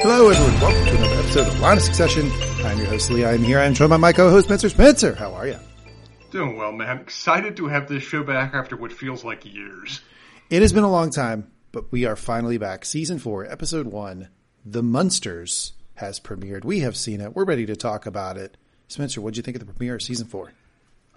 Hello, everyone. Welcome to another episode of Line of Succession. I'm your host, Lee. I'm here. I'm joined by my co-host, Spencer. Spencer, how are you? Doing well, man. Excited to have this show back after what feels like years. It has been a long time, but we are finally back. Season four, episode one, The Munsters has premiered. We have seen it. We're ready to talk about it. Spencer, what did you think of the premiere of season four?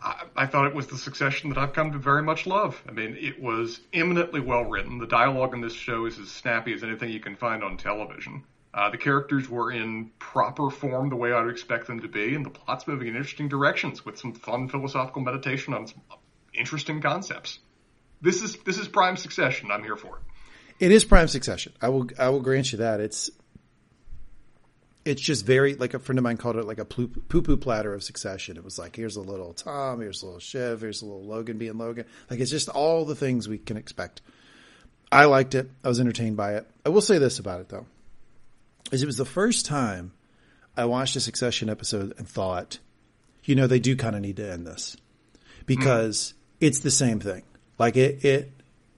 I, I, thought it was the succession that I've come to very much love. I mean, it was eminently well written. The dialogue in this show is as snappy as anything you can find on television. Uh, the characters were in proper form the way I'd expect them to be, and the plot's moving in interesting directions with some fun philosophical meditation on some interesting concepts. This is this is prime succession. I'm here for it. It is prime succession. I will I will grant you that. It's it's just very like a friend of mine called it like a poo poo platter of succession. It was like here's a little Tom, here's a little Shiv, here's a little Logan being Logan. Like it's just all the things we can expect. I liked it. I was entertained by it. I will say this about it though is it was the first time I watched a Succession episode and thought, you know, they do kind of need to end this because mm. it's the same thing. Like it, it,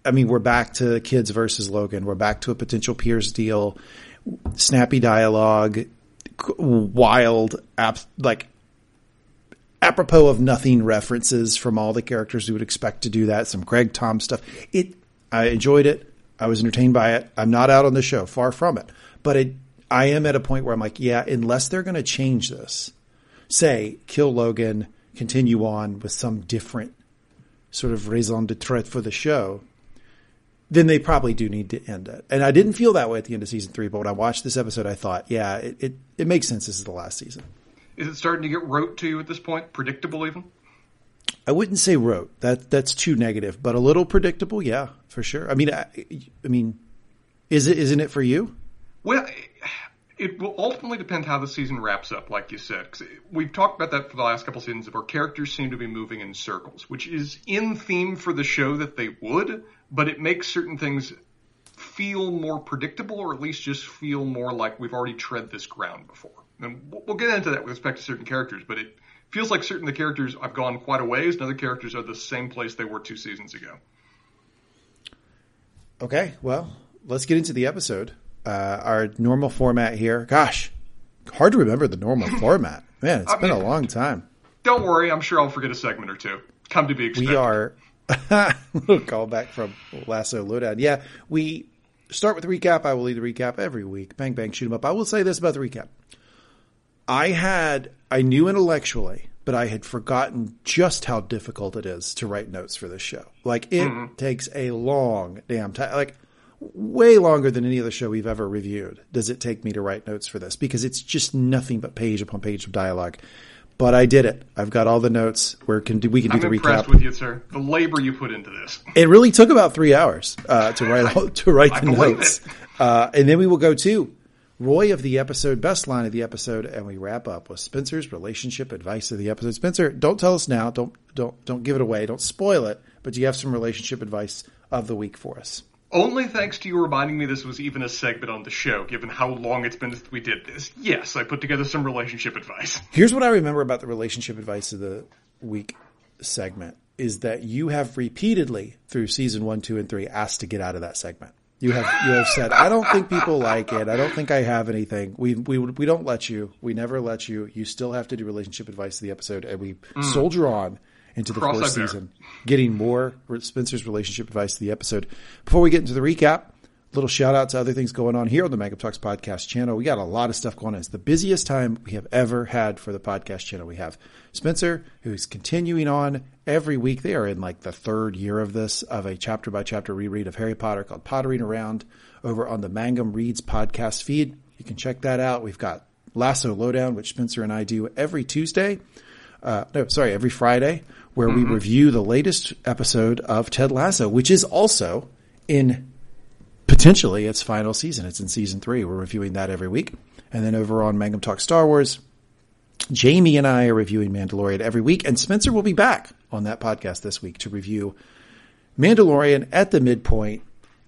I mean, we're back to kids versus Logan. We're back to a potential Pierce deal, snappy dialogue, wild, ap- like apropos of nothing references from all the characters you would expect to do that. Some Greg Tom stuff. It, I enjoyed it. I was entertained by it. I'm not out on the show, far from it, but it I am at a point where I'm like, yeah, unless they're going to change this, say, kill Logan, continue on with some different sort of raison d'etre for the show, then they probably do need to end it. And I didn't feel that way at the end of season three, but when I watched this episode, I thought, yeah, it, it, it makes sense. This is the last season. Is it starting to get rote to you at this point? Predictable even? I wouldn't say rote. That that's too negative, but a little predictable, yeah, for sure. I mean, I, I mean, is it isn't it for you? Well, it will ultimately depend how the season wraps up, like you said. we've talked about that for the last couple seasons, where characters seem to be moving in circles, which is in theme for the show that they would, but it makes certain things feel more predictable, or at least just feel more like we've already tread this ground before. And we'll get into that with respect to certain characters, but it feels like certain of the characters have gone quite a ways, and other characters are the same place they were two seasons ago. Okay, well, let's get into the episode uh, our normal format here. Gosh, hard to remember the normal format. Man, it's I been mean, a long time. Don't worry, I'm sure I'll forget a segment or two. Come to be expected. We are little callback from Lasso Lowdown. Yeah, we start with the recap. I will lead the recap every week. Bang bang, shoot shoot 'em up. I will say this about the recap. I had I knew intellectually, but I had forgotten just how difficult it is to write notes for this show. Like it mm-hmm. takes a long damn time. Like way longer than any other show we've ever reviewed does it take me to write notes for this because it's just nothing but page upon page of dialogue. But I did it. I've got all the notes. Where can do we can do I'm the recap? impressed with you, sir. The labor you put into this. It really took about three hours uh, to write I, to write the notes, uh, and then we will go to Roy of the episode, best line of the episode, and we wrap up with Spencer's relationship advice of the episode. Spencer, don't tell us now. Don't don't don't give it away. Don't spoil it. But do you have some relationship advice of the week for us? Only thanks to you reminding me this was even a segment on the show, given how long it's been since we did this. Yes, I put together some relationship advice. Here's what I remember about the relationship advice of the week segment is that you have repeatedly through season one, two, and three asked to get out of that segment. You have you have said, I don't think people like it. I don't think I have anything. We we we don't let you. We never let you. You still have to do relationship advice of the episode, and we mm. soldier on into the Cross fourth season, getting more Spencer's relationship advice to the episode. Before we get into the recap, little shout out to other things going on here on the Mangum Talks podcast channel. We got a lot of stuff going on. It's the busiest time we have ever had for the podcast channel. We have Spencer, who's continuing on every week. They are in like the third year of this, of a chapter by chapter reread of Harry Potter called Pottering Around over on the Mangum Reads podcast feed. You can check that out. We've got Lasso Lowdown, which Spencer and I do every Tuesday. Uh, no, sorry, every Friday where mm-hmm. we review the latest episode of Ted Lasso, which is also in potentially its final season. It's in season three. We're reviewing that every week. And then over on Mangum Talk Star Wars, Jamie and I are reviewing Mandalorian every week, and Spencer will be back on that podcast this week to review Mandalorian at the midpoint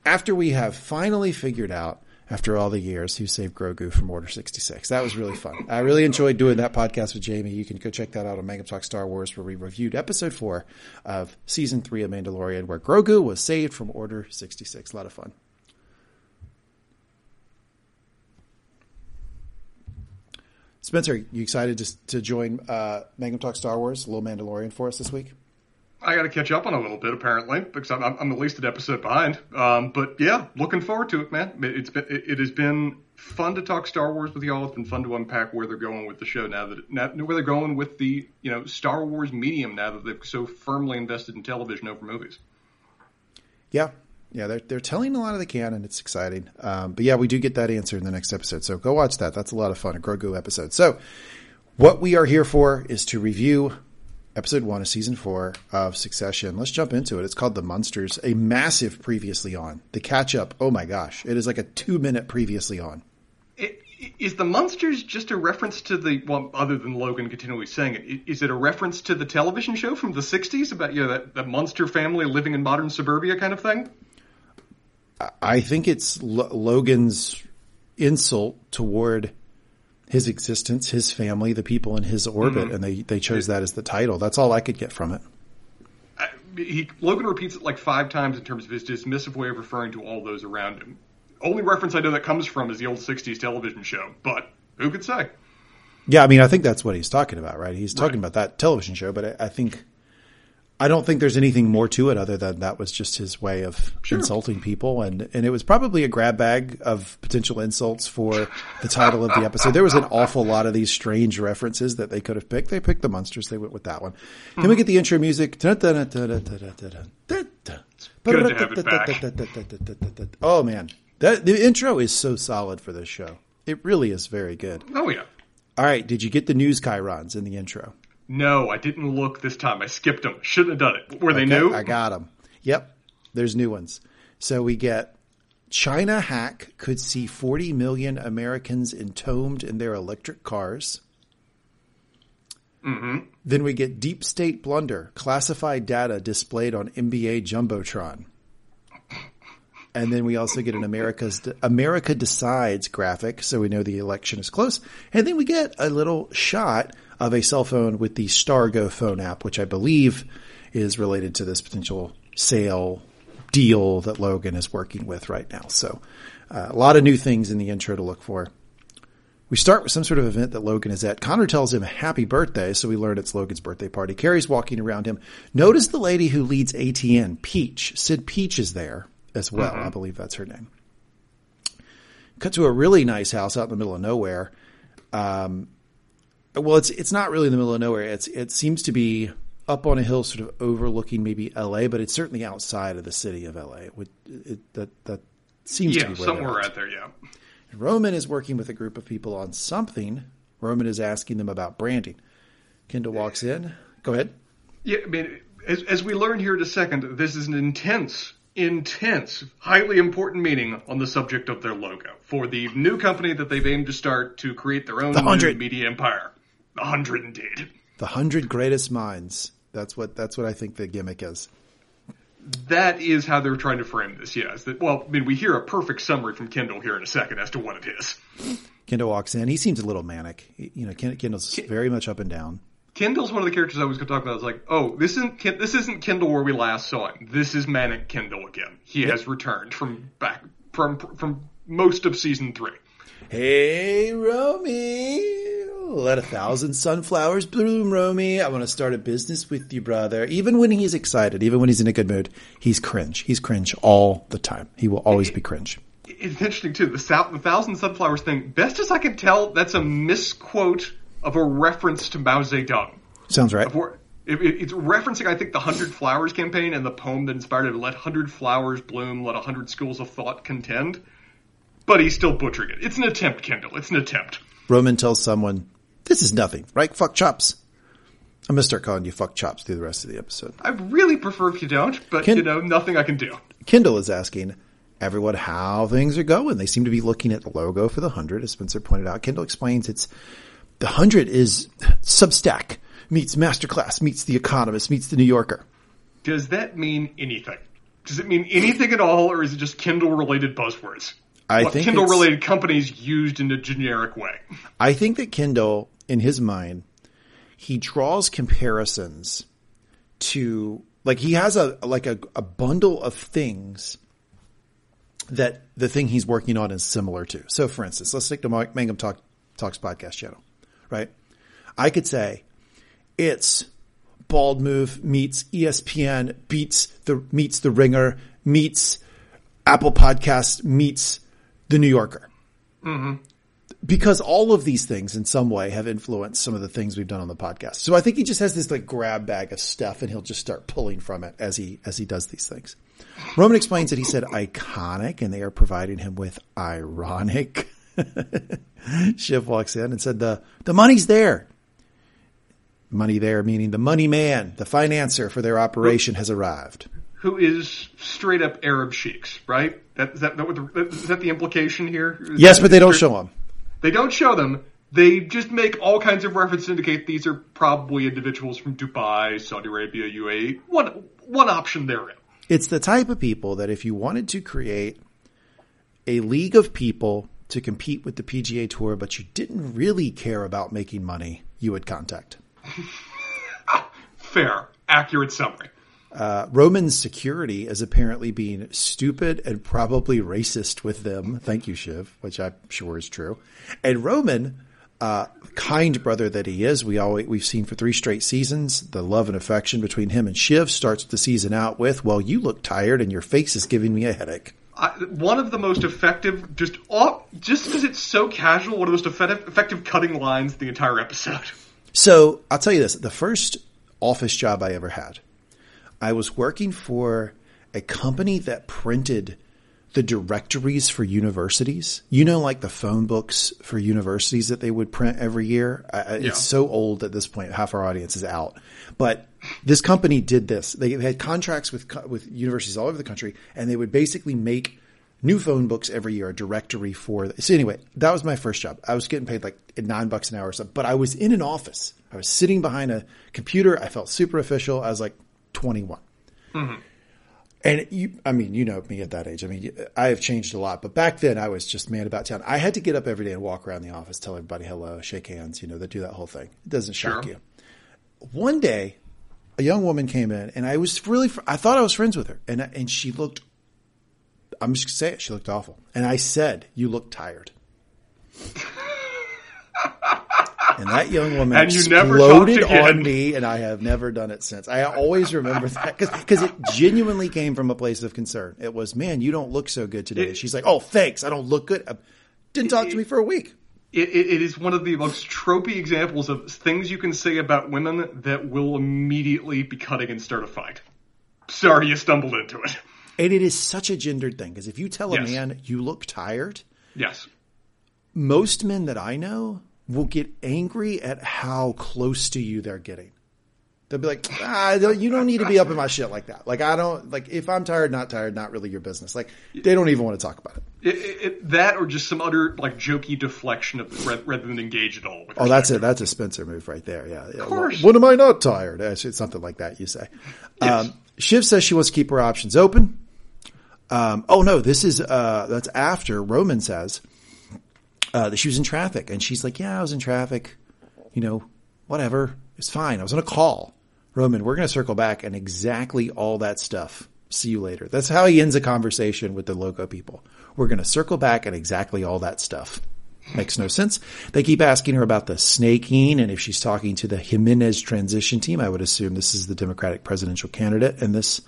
after we have finally figured out after all the years who saved Grogu from Order 66. That was really fun. I really enjoyed doing that podcast with Jamie. You can go check that out on Mangum Talk Star Wars where we reviewed episode four of season three of Mandalorian where Grogu was saved from Order 66. A lot of fun. Spencer, you excited to, to join uh, Mangum Talk Star Wars, little Mandalorian for us this week? I got to catch up on a little bit apparently because I'm, I'm at least an episode behind. Um, but yeah, looking forward to it, man. It's been it, it, has been fun to talk Star Wars with y'all. It's been fun to unpack where they're going with the show now that now, where they're going with the you know Star Wars medium now that they've so firmly invested in television over movies. Yeah, yeah, they're they're telling a lot of the canon. It's exciting. Um, but yeah, we do get that answer in the next episode. So go watch that. That's a lot of fun. A Grogu episode. So what we are here for is to review episode one of season four of Succession. Let's jump into it. It's called The Munsters, a massive previously on. The catch up, oh my gosh, it is like a two minute previously on. It, is The Munsters just a reference to the, well, other than Logan continually saying it, is it a reference to the television show from the 60s about, you know, that, that monster family living in modern suburbia kind of thing? I think it's L- Logan's insult toward his existence, his family, the people in his orbit, mm-hmm. and they, they chose that as the title. That's all I could get from it. he, Logan repeats it like five times in terms of his dismissive way of referring to all those around him. Only reference I know that comes from is the old 60s television show, but who could say? Yeah, I mean, I think that's what he's talking about, right? He's talking right. about that television show, but I, I think I don't think there's anything more to it other than that was just his way of sure. insulting people, and and it was probably a grab bag of potential insults for the title of the episode. There was an awful lot of these strange references that they could have picked. They picked the monsters. They went with that one. Mm-hmm. Then we get the intro music. Oh man, that the intro is so solid for this show. It really is very good. Oh yeah. All right, did you get the news chyrons in the intro? No, I didn't look this time. I skipped them. Shouldn't have done it. Were okay, they new? I got them. Yep. There's new ones. So we get China hack could see 40 million Americans entombed in their electric cars. Mm-hmm. Then we get deep state blunder, classified data displayed on NBA jumbotron. And then we also get an America's America decides graphic, so we know the election is close. And then we get a little shot of a cell phone with the Stargo phone app, which I believe is related to this potential sale deal that Logan is working with right now. So uh, a lot of new things in the intro to look for. We start with some sort of event that Logan is at. Connor tells him happy birthday, so we learn it's Logan's birthday party. Kerry's walking around him. Notice the lady who leads ATN, Peach. Cyd Peach is there as well. Mm-hmm. I believe that's her name. Cut to a really nice house out in the middle of nowhere. Um, well, it's it's not really in the middle of nowhere. It's it seems to be up on a hill, sort of overlooking maybe L.A., but it's certainly outside of the city of L.A. It, it, that that seems yeah, to be somewhere out there. Yeah. And Roman is working with a group of people on something. Roman is asking them about branding. Kendall walks in. Go ahead. Yeah, I mean, as, as we learn here in a second, this is an intense intense, highly important meeting on the subject of their logo for the new company that they've aimed to start to create their own the media empire. A hundred indeed. The hundred greatest minds. That's what that's what I think the gimmick is. That is how they're trying to frame this. Yes. That, well, I mean, we hear a perfect summary from Kendall here in a second as to what it is. Kendall walks in. He seems a little manic. You know, Kendall's very much up and down. Kendall's one of the characters I was going to talk about. I was like, oh, this isn't this isn't Kendall where we last saw him. This is manic Kendall again. He yep. has returned from back from from most of season three. Hey, Romy. Let a thousand sunflowers bloom, Romy. I want to start a business with you, brother. Even when he's excited, even when he's in a good mood, he's cringe. He's cringe all the time. He will always be cringe. It's interesting too. The, the thousand sunflowers thing. Best as I can tell, that's a misquote of a reference to Mao Zedong. Sounds right. it's referencing, I think, the Hundred Flowers campaign and the poem that inspired it. Let hundred flowers bloom, let a hundred schools of thought contend. But he's still butchering it. It's an attempt, Kendall. It's an attempt. Roman tells someone, this is nothing, right? Fuck chops. I'm gonna start calling you fuck chops through the rest of the episode. I really prefer if you don't, but Ken- you know, nothing I can do. Kendall is asking everyone how things are going. They seem to be looking at the logo for the hundred, as Spencer pointed out. Kendall explains it's the hundred is Substack meets Masterclass meets The Economist meets The New Yorker. Does that mean anything? Does it mean anything at all, or is it just Kendall related buzzwords? I what think Kendall related companies used in a generic way. I think that Kendall, in his mind, he draws comparisons to like he has a like a, a bundle of things that the thing he's working on is similar to. So, for instance, let's take the Mangum Talk, Talks podcast channel. right? I could say it's Bald Move meets ESPN beats the meets the Ringer meets Apple Podcast meets the New Yorker. Mm-hmm. Because all of these things in some way have influenced some of the things we've done on the podcast. So I think he just has this like grab bag of stuff and he'll just start pulling from it as he as he does these things. Roman explains that he said iconic and they are providing him with ironic. Shiv walks in and said the the money's there. Money there meaning the money man, the financier for their operation has arrived. Who is straight up Arab sheiks, right? That, is, that, that the, is that the implication here? Is Yes, but they don't show him. They don't show them. They just make all kinds of references to indicate these are probably individuals from Dubai, Saudi Arabia, UAE. One one option therein. It's the type of people that if you wanted to create a league of people to compete with the PGA Tour, but you didn't really care about making money, you would contact. Fair, accurate summary. Uh, Roman's security is apparently being stupid and probably racist with them. Thank you, Shiv, which I'm sure is true. And Roman, uh, kind brother that he is, we always we've seen for three straight seasons. The love and affection between him and Shiv starts the season out with, "Well, you look tired and your face is giving me a headache." I, one of the most effective, just all, just because it's so casual, one of the most effective, effective cutting lines the entire episode. So I'll tell you this: the first office job I ever had, I was working for a company that printed the directories for universities. You know, like the phone books for universities that they would print every year. I, Yeah. It's so old at this point, half our audience is out. But this company did this. They had contracts with with universities all over the country, and they would basically make new phone books every year, a directory for. So anyway, that was my first job. I was getting paid like nine bucks an hour or something, but I was in an office. I was sitting behind a computer. I felt super official. I was like 21. Mm-hmm. And you, I mean, you know me at that age. I mean, I have changed a lot, but back then I was just man about town. I had to get up every day and walk around the office, tell everybody hello, shake hands, you know, they do that whole thing. It doesn't shock Sure. you. One day, a young woman came in and I was really, I thought I was friends with her and, and she looked, I'm just gonna say it, she looked awful. And I said, you look tired. And that young woman And you exploded on me, and I have never done it since. I always remember that because it genuinely came from a place of concern. It was, man, you don't look so good today. It- She's like, oh, thanks, I don't look good. Uh, Didn't talk to me for a week. It, it, it is one of the most tropey examples of things you can say about women that will immediately be cutting and start a fight. Sorry you stumbled into it. And it is such a gendered thing because if you tell a Yes. man you look tired, Yes. most men that I know will get angry at how close to you they're getting. They'll be like, ah, you don't need to be up in my shit like that. Like, I don't, like, if I'm tired, not tired, not really your business. Like, they don't even want to talk about it. It, it, that or just some utter like jokey deflection of rather, rather than engage at all. Oh, that's it. That's a Spencer move right there. Yeah. yeah. Of course. When am I not tired? It's it's something like that. You say. Yes. Um, Shiv says she wants to keep her options open. Um, oh no, this is uh, that's after Roman says uh, that she was in traffic, and she's like, "Yeah, I was in traffic. You know, whatever. It's fine. I was on a call." Roman, we're going to circle back and exactly all that stuff. See you later. That's how he ends a conversation with the logo people. We're going to circle back and exactly all that stuff. Makes no sense. They keep asking her about the snaking and if she's talking to the Jimenez transition team. I would assume this is the Democratic presidential candidate in this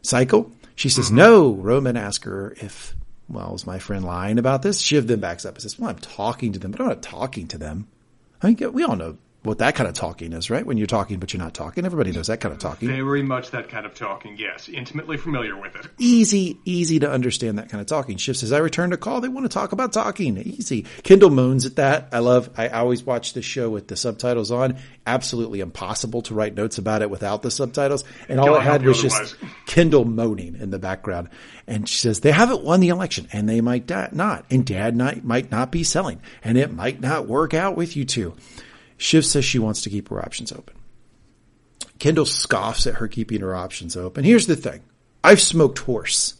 cycle. She says no. Roman asks her if, well, is my friend lying about this? Shiv then backs up and says, well, I'm talking to them, but I'm not talking to them. I mean, we all know what that kind of talking is, right? When you're talking, but you're not talking. Everybody knows that kind of talking. Very much that kind of talking, yes. Intimately familiar with it. Easy, easy to understand that kind of talking. Shiv says, I returned a call. They want to talk about talking. Easy. Kendall moans at that. I love, I always watch this show with the subtitles on. Absolutely impossible to write notes about it without the subtitles. And all God I had was just. Kendall moaning in the background. And she says, they haven't won the election and they might not. And dad not, might not be selling and it might not work out with you two. Shiv says she wants to keep her options open. Kendall scoffs at her keeping her options open. Here's the thing. I've smoked horse.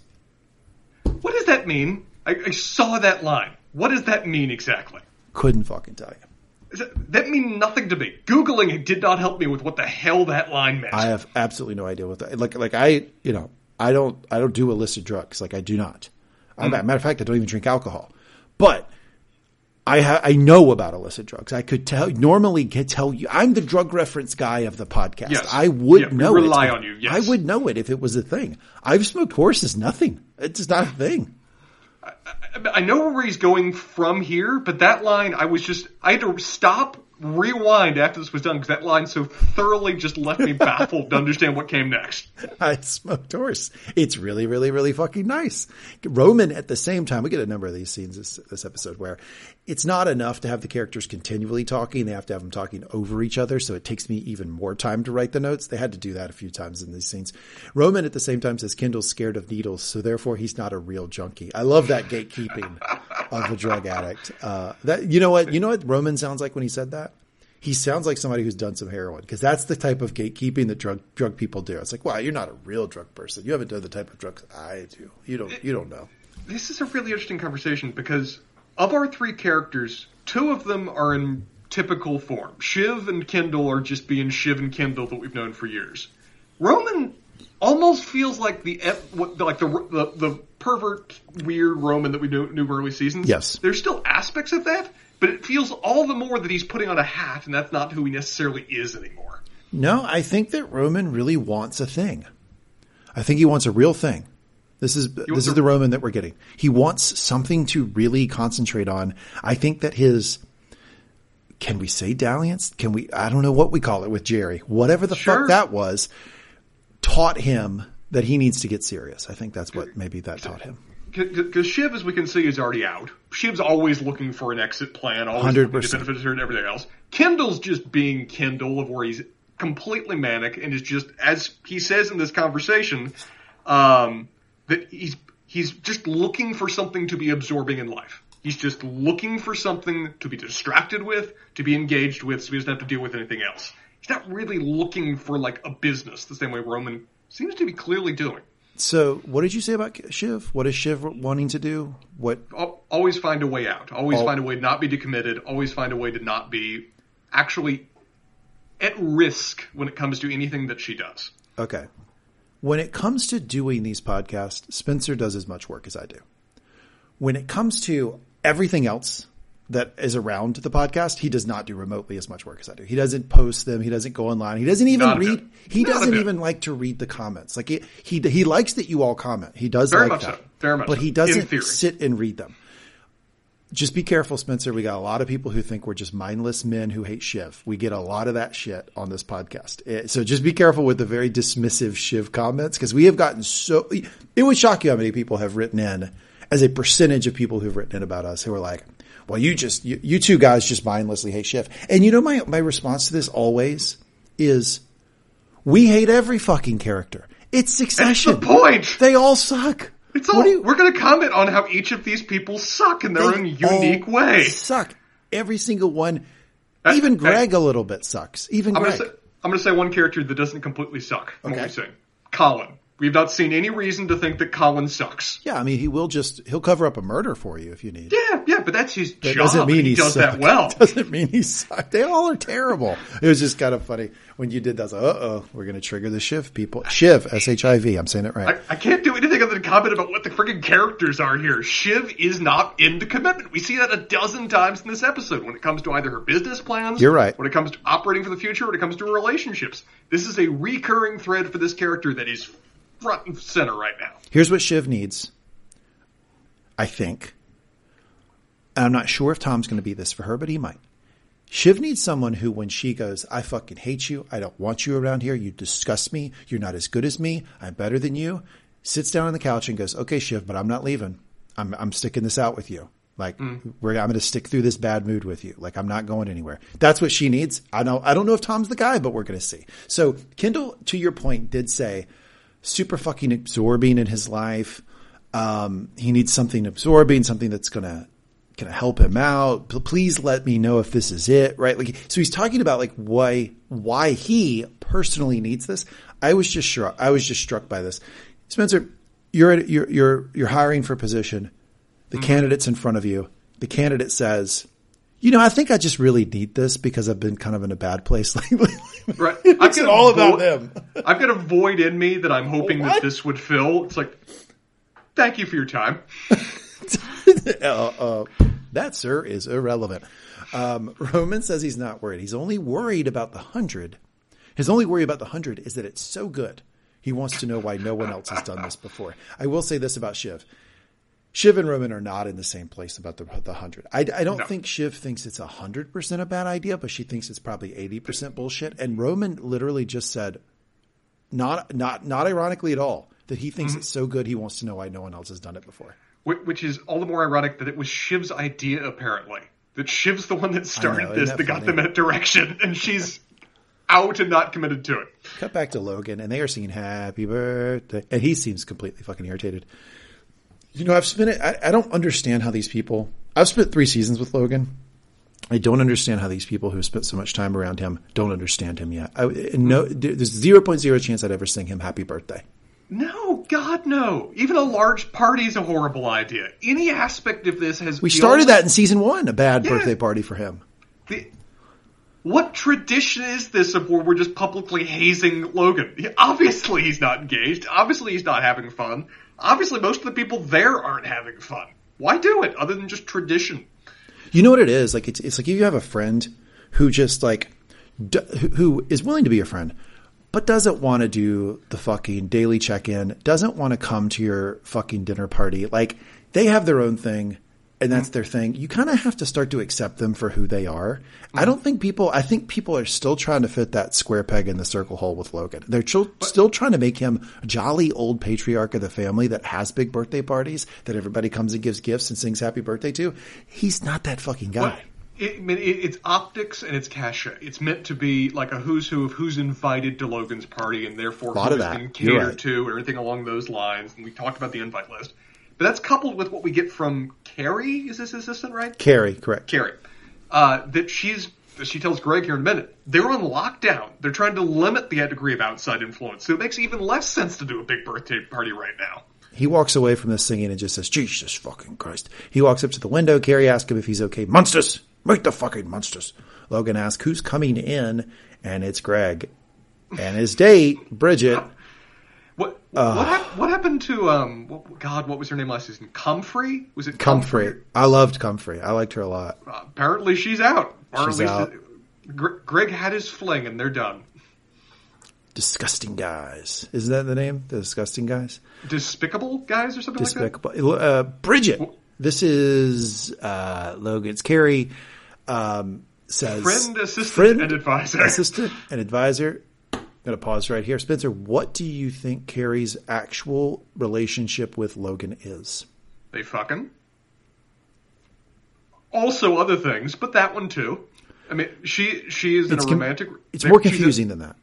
What does that mean? I, I saw that line. What does that mean exactly? Couldn't fucking tell you. That, that mean nothing to me. Googling it did not help me with what the hell that line meant. I have absolutely no idea what that. Like, like I, you know, I don't, I don't do illicit drugs. Like I do not. I, hmm. matter of fact, I don't even drink alcohol. But I ha- I know about illicit drugs. I could tell normally could tell you. I'm the drug reference guy of the podcast. Yes. I would Yeah, know. rely it. on you, yes. I would know it if it was a thing. I've smoked horses. Nothing. It's not a thing. I know where he's going from here, but that line, I was just, I had to stop, rewind after this was done because that line so thoroughly just left me baffled to understand what came next. I smoked horse. It's really, really, really fucking nice. Roman at the same time, we get a number of these scenes this, this episode where it's not enough to have the characters continually talking. They have to have them talking over each other. So it takes me even more time to write the notes. They had to do that a few times in these scenes. Roman at the same time says Kendall's scared of needles. So therefore he's not a real junkie. I love that gatekeeping of a drug addict. Uh, that, you know what, you know what Roman sounds like when he said that? he sounds like somebody who's done some heroin because that's the type of gatekeeping that drug drug people do. It's like, wow, you're not a real drug person. You haven't done the type of drugs I do. You don't. You don't know. This is a really interesting conversation because of our three characters, two of them are in typical form. Shiv and Kendall are just being Shiv and Kendall that we've known for years. Roman almost feels like the like the the, the pervert, weird Roman that we knew, knew early seasons. Yes. there's still aspects of that, but it feels all the more that he's putting on a hat, and that's not who he necessarily is anymore. No, I think that Roman really wants a thing. I think he wants a real thing. This is this is the Roman that we're getting. He wants something to really concentrate on. I think that his can we say dalliance? Can we I don't know what we call it with Jerry. Whatever the Sure. fuck that was taught him that he needs to get serious. I think that's what maybe that taught him. Because Shiv, as we can see, is already out. Shiv's always looking for an exit plan, always looking to 100%. benefit her and everything else. Kendall's just being Kendall, of where he's completely manic and is just, as he says in this conversation, um, that he's he's just looking for something to be absorbing in life. He's just looking for something to be distracted with, to be engaged with, so he doesn't have to deal with anything else. He's not really looking for like a business the same way Roman seems to be clearly doing. So, what did you say about Shiv? What is Shiv wanting to do? What always find a way out. Always Al- find a way to not be decommitted. Always find a way to not be actually at risk when it comes to anything that she does. Okay. When it comes to doing these podcasts, Spencer does as much work as I do. When it comes to everything else that is around the podcast, he does not do remotely as much work as I do. He doesn't post them. He doesn't go online. He doesn't even Not read. He Not doesn't even like to read the comments. Like he, he, he likes that you all comment. He does Very like much that. so. But so. he doesn't sit and read them. Just be careful, Spencer. We got a lot of people who think we're just mindless men who hate Shiv. We get a lot of that shit on this podcast. Eh, So just be careful with the very dismissive Shiv comments because we have gotten so. It would shock you how many people have written in as a percentage of people who've written in about us who are like, well, you just, you, you two guys just mindlessly hate Shiv. And you know, my, my response to this always is we hate every fucking character. It's That's succession. the point. They all suck. It's all, you- we're going to comment on how each of these people suck in their own unique way. Suck. Every single one. Uh, Even Greg a little bit sucks. Even I'm Greg. going to say I'm going to say one character that doesn't completely suck. What Okay. we say, Colin. We've not seen any reason to think that Colin sucks. yeah, I mean, he will just he'll cover up a murder for you if you need. Yeah, yeah, but that's his That job. doesn't mean he, he does that well. Doesn't mean he sucked. They all are terrible. It was just kind of funny when you did that. Uh oh, we're going to trigger the Shiv people. Shiv, S H I V. I'm saying it right. I, I can't do anything other than comment about what the friggin' characters are here. Shiv is not into commitment. We see that a dozen times in this episode when it comes to either her business plans. You're right. When it comes to operating for the future, when it comes to relationships. This is a recurring thread for this character that is front and center right now. Here's what Shiv needs. I think. I'm not sure if Tom's going to be this for her, but he might. Shiv needs someone who, when she goes, I fucking hate you. I don't want you around here. You disgust me. You're not as good as me. I'm better than you. Sits down on the couch and goes, okay, Shiv, but I'm not leaving. I'm, I'm sticking this out with you. Like, mm. we're, I'm going to stick through this bad mood with you. Like, I'm not going anywhere. That's what she needs. I know, I don't know if Tom's the guy, but we're going to see. So Kendall, to your point, did say super fucking absorbing in his life. Um, he needs something absorbing, something that's going to help him out. Please let me know if this is it, right? Like, so he's talking about like why, why he personally needs this. I was just struck, I was just struck by this. Spencer, you're, at, you're, you're, you're hiring for a position. The candidate's in front of you. The candidate says, you know, I think I just really need this because I've been kind of in a bad place lately. Right. It's got all about them. I've got a void in me that I'm hoping What? that this would fill. It's like, thank you for your time. uh, uh, That, sir, is irrelevant. Um, Roman says he's not worried. He's only worried about the hundred. His only worry about the hundred is that it's so good. He wants to know why no one else has done this before. I will say this about Shiv. Shiv and Roman are not in the same place about the the hundred. I, I don't No. think Shiv thinks it's hundred percent a bad idea, but she thinks it's probably eighty percent bullshit. And Roman literally just said, not not not ironically at all, that he thinks mm-hmm. it's so good he wants to know why no one else has done it before. Which is all the more ironic that it was Shiv's idea, apparently. That Shiv's the one that started know, this, that that got them in a direction, and she's out and not committed to it. Cut back to Logan, and they are singing "Happy Birthday," and he seems completely fucking irritated. You know, I've spent it. I, I don't understand how these people. I've spent three seasons with Logan. I don't understand how these people who spent so much time around him don't understand him yet. I, no, there's zero point zero chance I'd ever sing him "Happy Birthday." No, God, no. Even a large party is a horrible idea. Any aspect of this has. We started that in season one, a bad Yeah. birthday party for him. The, what tradition is this of where we're just publicly hazing Logan? Obviously, he's not engaged. Obviously, he's not having fun. Obviously, most of the people there aren't having fun. Why do it other than just tradition? You know what it is? Like it's it's like if you have a friend who just like d- who- is willing to be a friend, but doesn't want to do the fucking daily check in, doesn't want to come to your fucking dinner party. Like they have their own thing and that's mm-hmm. their thing. You kind of have to start to accept them for who they are. I don't think people, I think people are still trying to fit that square peg in the circle hole with Logan. They're still, still trying to make him a jolly old patriarch of the family that has big birthday parties that everybody comes and gives gifts and sings happy birthday to. He's not that fucking guy. It, it, it's optics and it's cachet. It's meant to be like a who's who of who's invited to Logan's party and therefore who's that. catered right. to or anything along those lines. And we talked about the invite list. But that's coupled with what we get from Kerry, is this assistant, right? Kerry, correct. Kerry, uh, that she's she tells Greg here in a minute they're on lockdown. They're trying to limit the degree of outside influence, so it makes even less sense to do a big birthday party right now. He walks away from this singing and just says, Jesus fucking Christ. He walks up to the window. Kerry asks him if he's okay. Monsters! Make the fucking monsters. Logan asks who's coming in, and it's Greg. And his date, Bridget, What what, hap- what happened to um? What, God, what was her name last season? Comfrey? Was it Comfrey. I loved Comfrey. I liked her a lot. Uh, apparently, she's out. Or She's at least out. uh, Gre- Greg had his fling, and they're done. Disgusting guys. Isn't that the name? The Disgusting Guys? Despicable guys or something like Despicable. Uh, Bridget. This is uh, Logan's Kerry. Um, says Friend, assistant, friend, and advisor. assistant and advisor. I'm going to pause right here. Spencer, what do you think Kerry's actual relationship with Logan is? They fucking. Also, other things, but that one too. I mean, she she is in It's a com- romantic. It's more confusing than that.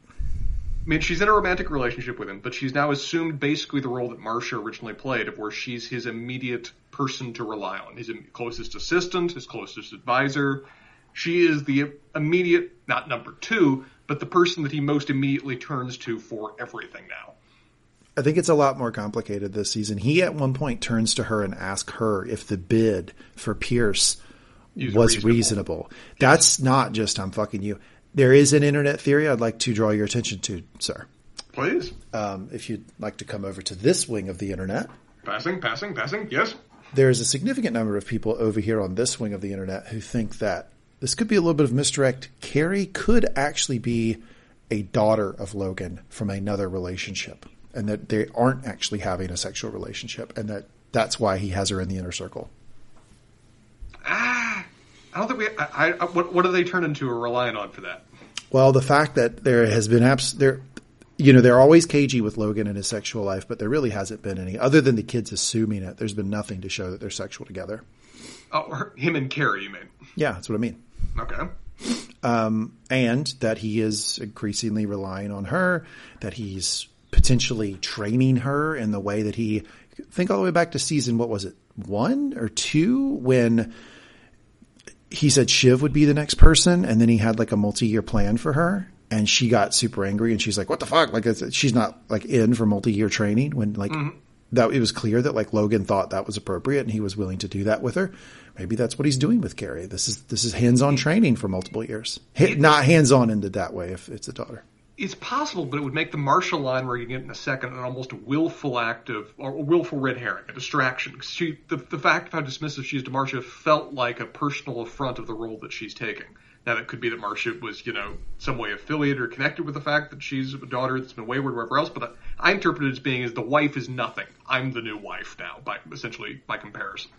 I mean, she's in a romantic relationship with him, but she's now assumed basically the role that Marcia originally played, of where she's his immediate person to rely on, his closest assistant, his closest advisor. She is the immediate, not number two, but the person that he most immediately turns to for everything now. I think it's a lot more complicated this season. He at one point turns to her and asks her if the bid for Pierce Is was reasonable. reasonable. That's not just I'm fucking you. There is an internet theory I'd like to draw your attention to, sir. Please. Um, if you'd like to come over to this wing of the internet, Passing, passing, passing. Yes. there is a significant number of people over here on this wing of the internet who think that this could be a little bit of misdirect. Kerry could actually be a daughter of Logan from another relationship, and that they aren't actually having a sexual relationship, and that that's why he has her in the inner circle. Ah, I don't think we. I, I, what, what do they turn into or relying on for that? Well, the fact that there has been abs- there, you know, they're always cagey with Logan and his sexual life, but there really hasn't been any, other than the kids assuming it. There's been nothing to show that they're sexual together. Oh, him and Kerry, you mean? Yeah, that's what I mean. Okay. Um, and that he is increasingly relying on her, that he's potentially training her in the way that he think all the way back to season what was it one or two when he said Shiv would be the next person, and then he had like a multi-year plan for her, and she got super angry, and she's like, "What the fuck?" Like she's not like in for multi-year training when like mm-hmm. That. It was clear that like Logan thought that was appropriate, and he was willing to do that with her. Maybe that's what he's doing with Kerry. This is this is hands-on training for multiple years, not hands-on in that way if it's a daughter. It's possible, but it would make the Marcia line we're going to get in a second an almost willful act of, or a willful red herring, a distraction. She, the, the fact of how dismissive she is to Marcia felt like a personal affront of the role that she's taking. Now, it could be that Marcia was, you know, some way affiliated or connected with the fact that she's a daughter that's been wayward, wherever else. But I, I interpret it as being as the wife is nothing. I'm the new wife now, by essentially by comparison.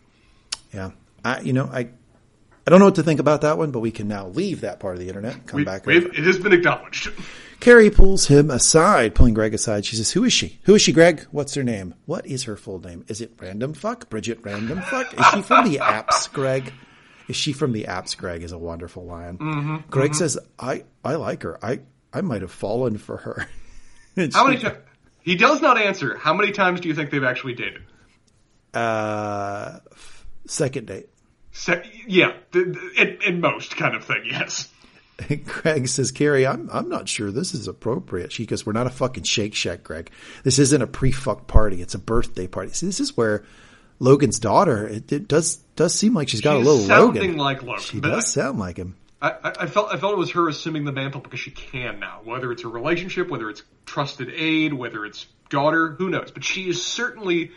Yeah, I, you know, I I don't know what to think about that one, but we can now leave that part of the internet. Come we, back. It has been acknowledged. Kerry pulls him aside, pulling Greg aside. She says, "Who is she? Who is she, Greg? What's her name? What is her full name? Is it Random Fuck? Bridget Random Fuck? Is she from the apps, Greg? Is she from the apps? Greg is a wonderful line. Mm-hmm, Greg mm-hmm. says, "I I like her. I I might have fallen for her." How many times? He does not answer. How many times do you think they've actually dated? Uh, second date. Se- yeah, in, in most kind of thing, yes. Greg says, Kerry, I'm I'm not sure this is appropriate. She goes, We're not a fucking Shake Shack, Greg. This isn't a pre fuck party. It's a birthday party. See, this is where Logan's daughter. It, it does does seem like she's got she's a little sounding Logan. like Logan. She does I, sound like him. I, I, felt I felt it was her assuming the mantle because she can now. Whether it's a relationship, whether it's trusted aid, whether it's daughter, who knows? But she is certainly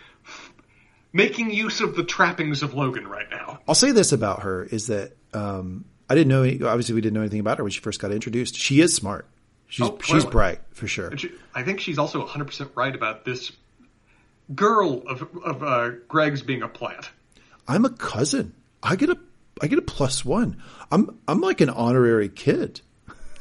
making use of the trappings of Logan right now. I'll say this about her is that um, I didn't know. Any, obviously, we didn't know anything about her when she first got introduced. She is smart. She's oh, she's bright for sure. She, I think she's also 100 percent right about this girl of of uh, Greg's being a plant. I'm a cousin. I get a I get a plus one. I'm I'm like an honorary kid.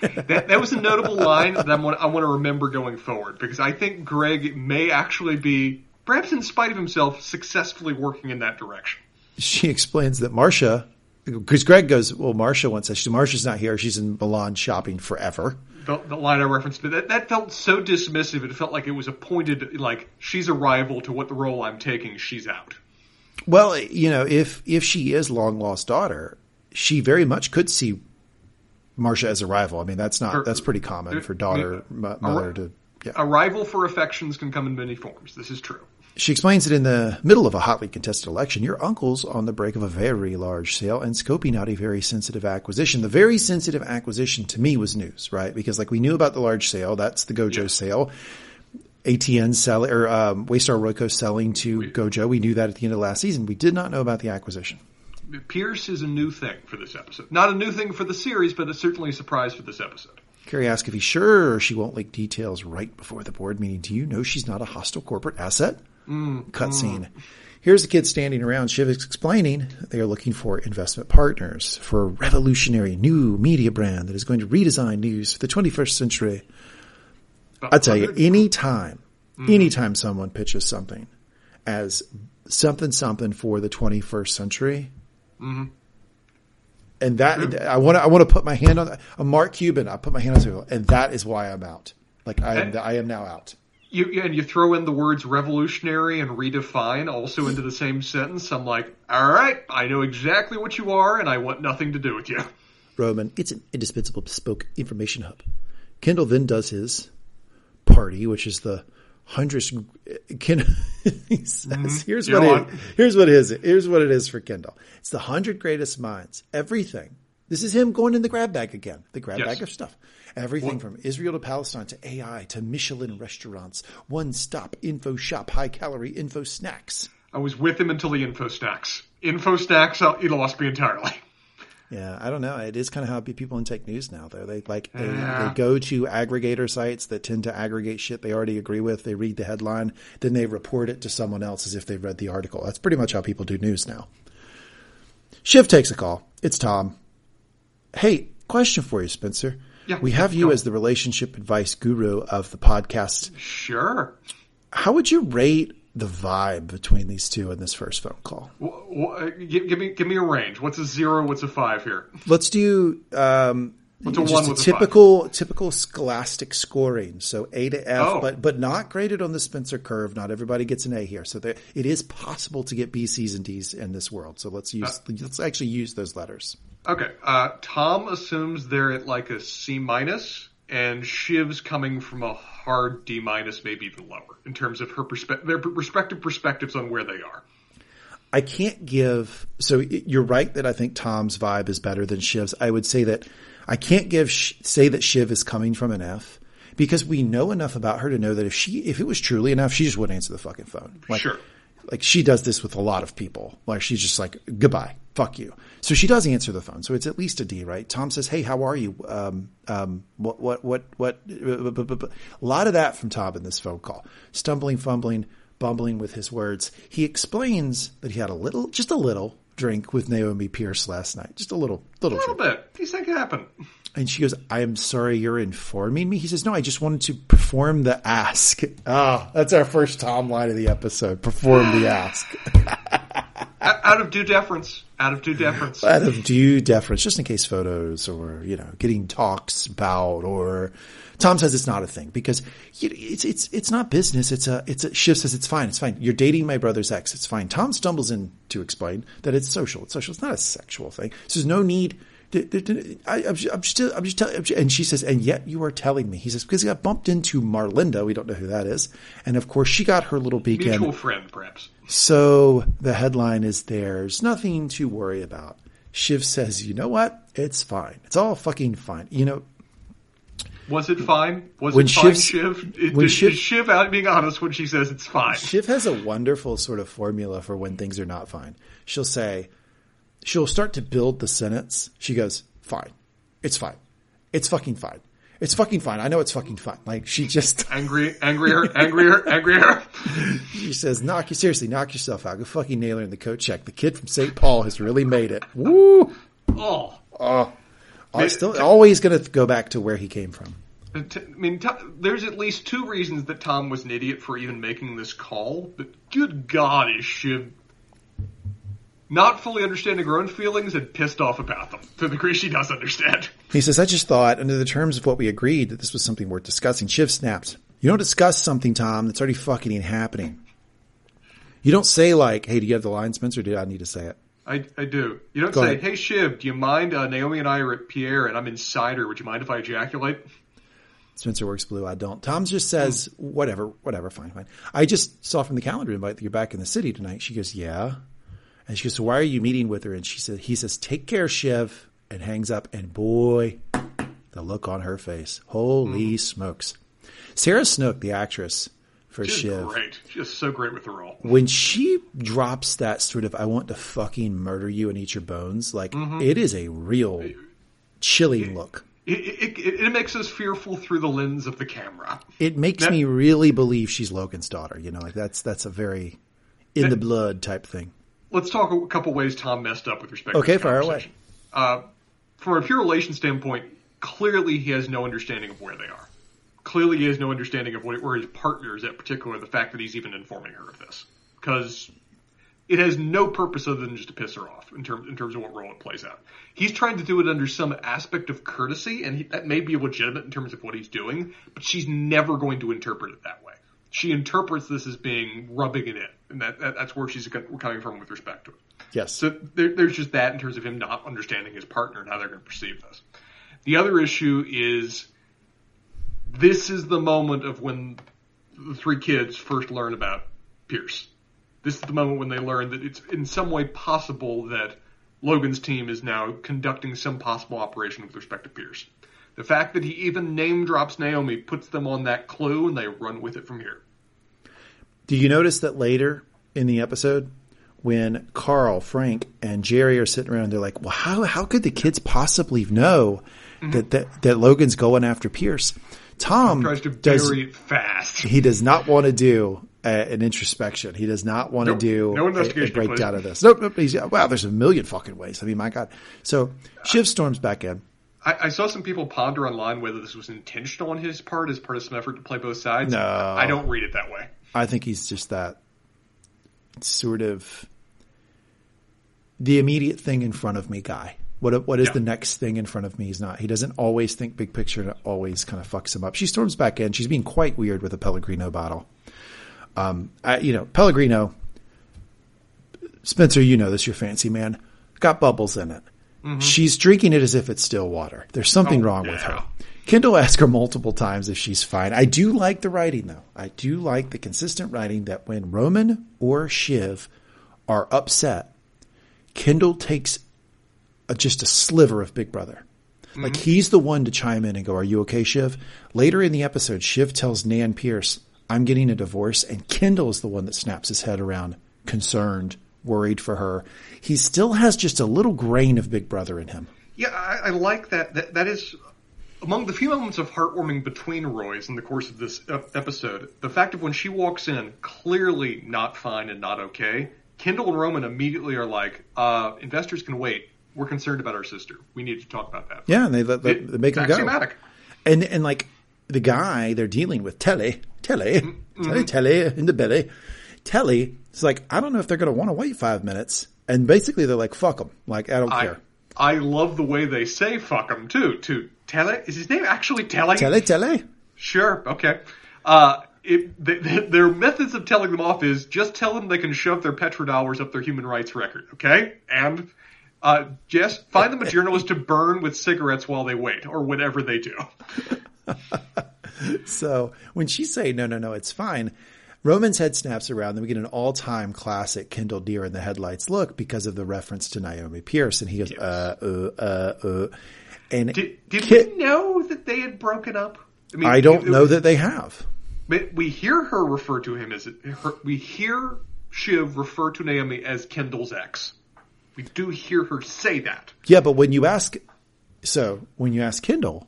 that, that was a notable line that I'm, I want to remember going forward because I think Greg may actually be perhaps in spite of himself, successfully working in that direction. She explains that Marcia, because Greg goes, well, Marcia wants us. Marcia's not here. She's in Milan shopping forever. The, the line I referenced, but that, that felt so dismissive. It felt like it was appointed, like she's a rival to what the role I'm taking. She's out. Well, you know, if if she is long lost daughter, she very much could see Marcia as a rival. I mean, that's not that's pretty common for daughter I mean, mother a, to. Yeah. A rival for affections can come in many forms. This is true. She explains that in the middle of a hotly contested election. Your uncle's on the brink of a very large sale and scoping out a very sensitive acquisition. The very sensitive acquisition to me was news, right? Because like we knew about the large sale. That's the Gojo yeah. sale. ATN selling or um, Waystar Royco selling to we, Gojo. We knew that at the end of last season. We did not know about the acquisition. Pierce is a new thing for this episode. Not a new thing for the series, but it's certainly a surprise for this episode. Kerry asks if he's sure she won't leak details right before the board meeting. Do you know she's not a hostile corporate asset? Mm, Cutscene. Mm. Here's the kids standing around. Shiv is explaining they are looking for investment partners for a revolutionary new media brand that is going to redesign news for the 21st century. I tell you, anytime, mm. anytime someone pitches something as something something for the 21st century, mm-hmm. and that I want to I want to put my hand on. A Mark Cuban, I put my hand on the and that is why I'm out. Like I am, I am now out you and you throw in the words revolutionary and redefine also into the same sentence. I'm like, all right, I know exactly what you are, and I want nothing to do with you. Roman, it's an indispensable bespoke information hub. Kendall then does his party, which is the hundredth. Kendall, he says, mm-hmm. "Here's you what it, here's what it is. Here's what it is for Kendall. It's the hundred greatest minds. Everything. This is him going in the grab bag again. The grab yes. bag of stuff. Everything what? from Israel to Palestine to AI to Michelin restaurants, one stop info shop, high calorie info snacks. I was with him until the info snacks. Info snacks, he uh, lost me entirely. Yeah, I don't know. It is kind of how people in tech news now, though. They like they, yeah. they go to aggregator sites that tend to aggregate shit they already agree with. They read the headline, then they report it to someone else as if they've read the article. That's pretty much how people do news now. Shiv takes a call. It's Tom. Hey, question for you, Spencer. Yeah, we have you as the relationship advice guru of the podcast. Sure. How would you rate the vibe between these two in this first phone call? Well, give, give, me give me a range. What's a zero? What's a five here? Let's do um, what's a one? A typical typical scholastic scoring. So A to F, oh. but but not graded on the Spencer curve. Not everybody gets an A here. So there, it is possible to get B, C's, and D's in this world. So let's use uh, let's actually use those letters. Okay. Uh, Tom assumes they're at like a C minus, and Shiv's coming from a hard D minus, maybe even lower, in terms of her perspe- their respective perspectives on where they are. I can't give. So you're right that I think Tom's vibe is better than Shiv's. I would say that I can't give say that Shiv is coming from an F because we know enough about her to know that if she if it was truly enough, she just wouldn't answer the fucking phone. Like, sure. Like she does this with a lot of people. Like she's just like goodbye, fuck you. So she does answer the phone. So it's at least a D, right? Tom says, "Hey, how are you? Um, um, what, what, what, what?" A lot of that from Tom in this phone call, stumbling, fumbling bumbling with his words. He explains that he had a little, just a little drink with Naomi Pierce last night. Just a little, little, a little drink. bit. These things happen. And she goes, I am sorry you're informing me. He says, No, I just wanted to perform the ask. Ah, oh, that's our first Tom line of the episode. Perform the ask. out of due deference. Out of due deference. Out of due deference, just in case photos or, you know, getting talks about or Tom says it's not a thing because it's it's it's not business. It's a it's a Shiv says it's fine. It's fine. You're dating my brother's ex. It's fine. Tom stumbles in to explain that it's social. It's social. It's not a sexual thing. So there's no need. I, am still, I'm just telling, and she says, and yet you are telling me. He says because he got bumped into Marlinda. We don't know who that is, and of course she got her little beacon. Mutual friend, perhaps. So the headline is there's nothing to worry about. Shiv says, you know what? It's fine. It's all fucking fine. You know, was it fine? Was when it fine, Shiv? It, when Shiv, Shiv out being honest when she says it's fine? Shiv has a wonderful sort of formula for when things are not fine. She'll say, she'll start to build the sentence. She goes, fine. It's fine. It's fucking fine. It's fucking fine. I know it's fucking fine. Like she just angry, angrier, angrier, angrier. she says, "Knock you seriously, knock yourself out. Go fucking nail her in the coat check. The kid from St. Paul has really made it. Woo! Oh, oh. I'm still always going to go back to where he came from. I mean, there's at least two reasons that Tom was an idiot for even making this call. But good God, is Shiv not fully understanding her own feelings and pissed off about them to the degree she does understand. He says, I just thought, under the terms of what we agreed, that this was something worth discussing. Shiv snaps. You don't discuss something, Tom, that's already fucking happening. You don't say like, hey, do you have the line, Spencer? do I need to say it? I, I do. You don't Go say, ahead. hey, Shiv, do you mind? Uh, Naomi and I are at Pierre and I'm in cider. Would you mind if I ejaculate? Spencer works blue. I don't. Tom just says, whatever, whatever, fine, fine. I just saw from the calendar invite that you're back in the city tonight. She goes, yeah. And she goes, so why are you meeting with her? And she said, he says, take care, Shiv, and hangs up. And boy, the look on her face. Holy mm. smokes. Sarah Snook, the actress, for She's Shiv. Great. She's so great with the role. When she drops that sort of "I want to fucking murder you and eat your bones," like mm-hmm. it is a real chilling look. It, it, it, it, makes us fearful through the lens of the camera. It makes that, me really believe she's Logan's daughter. You know, like that's that's a very in that, the blood type thing. Let's talk a couple ways Tom messed up with respect. Okay, to fire away. Uh, from a pure relation standpoint, clearly he has no understanding of where they are clearly he has no understanding of where his partner is at, particular the fact that he's even informing her of this, because it has no purpose other than just to piss her off in terms in terms of what role it plays out. He's trying to do it under some aspect of courtesy, and he, that may be legitimate in terms of what he's doing, but she's never going to interpret it that way. She interprets this as being rubbing it in, and that, that that's where she's coming from with respect to it. Yes. So there, there's just that in terms of him not understanding his partner and how they're going to perceive this. The other issue is this is the moment of when the three kids first learn about Pierce. This is the moment when they learn that it's in some way possible that Logan's team is now conducting some possible operation with respect to Pierce. The fact that he even name drops Naomi puts them on that clue and they run with it from here. Do you notice that later in the episode, when Karl, Frank, and Gerri are sitting around, they're like, well, how, how could the kids possibly know mm-hmm. that, that, that Logan's going after Pierce? Tom tries to does, bury it fast. He does not want to do a, an introspection. He does not want nope, to do no a, a, breakdown of this. Nope, nope. He's, wow, there's a million fucking ways. I mean, my God. So Shiv storms back in. I, I, saw some people ponder online whether this was intentional on his part as part of some effort to play both sides. No, I don't read it that way. I think he's just that sort of the immediate thing in front of me guy. What what is yeah. the next thing in front of me? He's not. He doesn't always think big picture, and it always kind of fucks him up. She storms back in. She's being quite weird with a Pellegrino bottle. Um, I, you know, Pellegrino. Spencer, you know this. You're fancy man. Got bubbles in it. Mm-hmm. She's drinking it as if it's still water. There's something oh, wrong yeah. with her. Kendall asked her multiple times if she's fine. I do like the writing though. I do like the consistent writing that when Roman or Shiv are upset, Kendall takes a, just a sliver of Big Brother. Mm-hmm. Like he's the one to chime in and go, "Are you okay, Shiv?" Later in the episode, Shiv tells Nan Pierce, "I'm getting a divorce," and Kendall is the one that snaps his head around, concerned, worried for her. He still has just a little grain of Big Brother in him. Yeah, I, I like that. that. That is among the few moments of heartwarming between Roys in the course of this episode. The fact of when she walks in, clearly not fine and not okay. Kendall and Roman immediately are like, uh, "Investors can wait. We're concerned about our sister. We need to talk about that." Yeah, and they let they, they make him go. And and like the guy they're dealing with, Telly, Telly, Mm-hmm. Telly, Telly in the belly. Telly is like, I don't know if they're going to want to wait five minutes. And basically, they're like, "Fuck them." Like, I don't I, care. I love the way they say "fuck him" too. To Telly, is his name actually Telly? Telly, Telly. Sure. Okay. Uh, it, th th their methods of telling them off is just tell them they can shove their petrodollars up their human rights record. Okay. And uh, Jess, find them a journalist to burn with cigarettes while they wait, or whatever they do. So when she say no, no, no, it's fine. Roman's head snaps around. Then we get an all-time classic Kendall deer in the headlights look because of the reference to Naomi Pierce, and he goes, uh, uh, uh, uh, and Did, did Ki- we know that they had broken up? I mean, I don't it- know that they have. But we hear her refer to him as her, we hear Shiv refer to Naomi as Kendall's ex. We do hear her say that. Yeah, but when you ask, so when you ask Kendall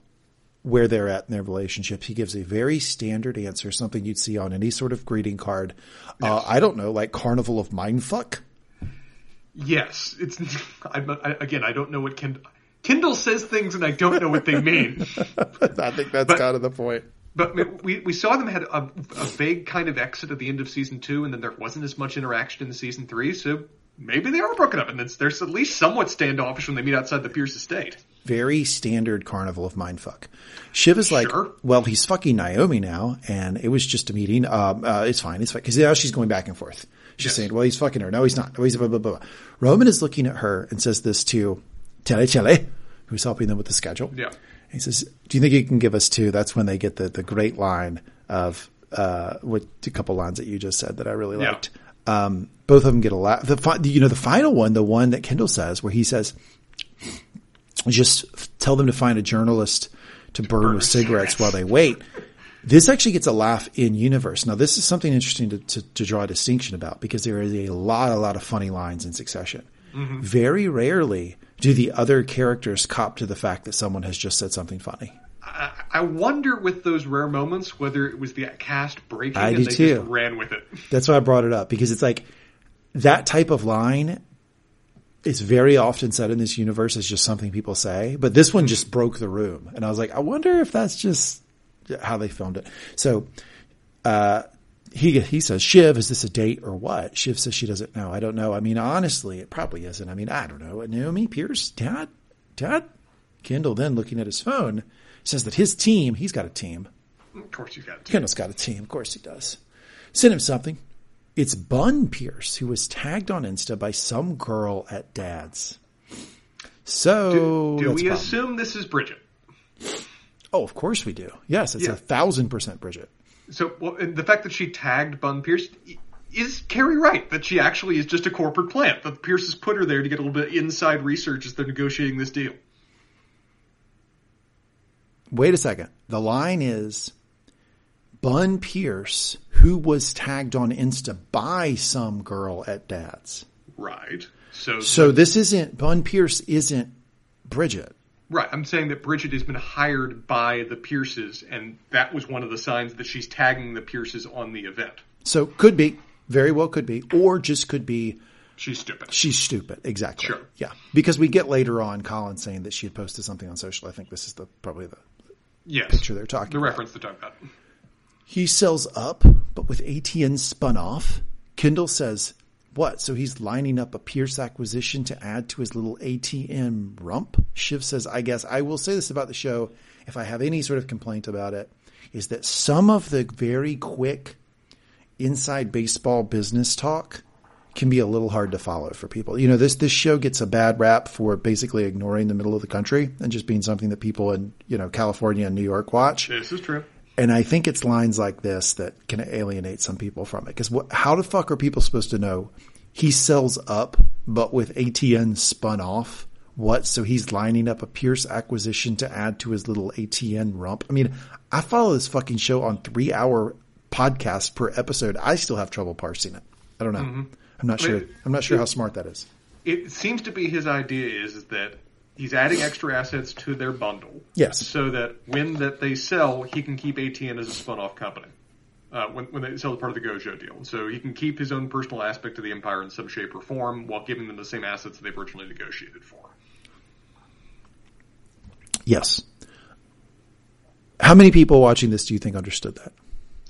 where they're at in their relationship, he gives a very standard answer, something you'd see on any sort of greeting card. Uh, I don't know, like Carnival of Mindfuck. Yes, it's I, again. I don't know what Kendall. Kendall says things and I don't know what they mean. I think that's But- kind of the point. But we we saw them had a, a vague kind of exit at the end of season two, and then there wasn't as much interaction in season three. So maybe they are broken up, and there's at least somewhat standoffish when they meet outside the Pierce estate. Very standard Carnival of Mindfuck. Shiv is like, Sure. well, he's fucking Naomi now, and it was just a meeting. Um, uh, it's fine. It's fine. Cause now she's going back and forth. She's Yes. saying, well, he's fucking her. No, he's not. No, he's blah, blah, blah. Roman is looking at her and says this to Tele Chele, who's helping them with the schedule. Yeah. He says, "Do you think you can give us two? That's when they get the the great line of uh, what a couple lines that you just said that I really Yeah. liked. Um, both of them get a laugh. The fi- you know the final one, the one that Kendall says, where he says, "Just tell them to find a journalist to burn, burn with cigarettes cigarettes." while they wait." This actually gets a laugh in universe. Now, this is something interesting to, to, to draw a distinction about because there is a lot, a lot of funny lines in succession. Very rarely do the other characters cop to the fact that someone has just said something funny. I, I wonder with those rare moments whether it was the cast breaking I and they too. just ran with it. That's why I brought it up because it's like that type of line is very often said in this universe as just something people say, but this one just broke the room. And I was like, I wonder if that's just how they filmed it. So, uh, he, he says, Shiv, is this a date or what? Shiv says she doesn't know. I don't know. I mean, honestly, it probably isn't. I mean, I don't know. Naomi Pierce, dad, dad, Kendall then looking at his phone says that his team, he's got a team. Of course, you got to. Kendall's got a team. Of course he does. Send him something. It's Bun Pierce who was tagged on Insta by some girl at Dad's. So Do that's we a assume this is Bridget? Oh, of course we do. Yes, it's Yeah. a thousand percent Bridget. So, well, the fact that she tagged Bun Pierce is Kerry right that she actually is just a corporate plant. That Pierce has put her there to get a little bit of inside research as they're negotiating this deal. Wait a second. The line is Bun Pierce, who was tagged on Insta by some girl at Dad's. Right. So, So this isn't Bun Pierce isn't Bridget. Right. I'm saying that Bridget has been hired by the Pierces, and that was one of the signs that she's tagging the Pierces on the event. So could be, very well could be, or just could be She's stupid. She's stupid. Exactly. Sure. Yeah. Because we get later on Colin saying that she had posted something on social. I think this is the probably the Yes. picture they're talking The about. reference they're talking about. he sells up, but with ATN spun off. Kendall says, what? So he's lining up a Pierce acquisition to add to his little ATN rump? Shiv says, I guess I will say this about the show. If I have any sort of complaint about it, is that some of the very quick inside baseball business talk can be a little hard to follow for people. You know, this this show gets a bad rap for basically ignoring the middle of the country and just being something that people in, you know, California and New York watch. This is true. And I think it's lines like this that can alienate some people from it. Because how the fuck are people supposed to know he sells up, but with ATN spun off. What? So he's lining up a Pierce acquisition to add to his little ATN rump. I mean, I follow this fucking show on three hour podcast per episode. I still have trouble parsing it. I don't know. Mm-hmm. I'm not sure. I'm not sure how smart that is. It seems to be his idea is, is that he's adding extra assets to their bundle. Yes. So that when that they sell, he can keep ATN as a spun off company. Uh, when, when they sell the part of the Gojo deal. So he can keep his own personal aspect of the Empire in some shape or form while giving them the same assets that they've originally negotiated for. Yes. How many people watching this do you think understood that?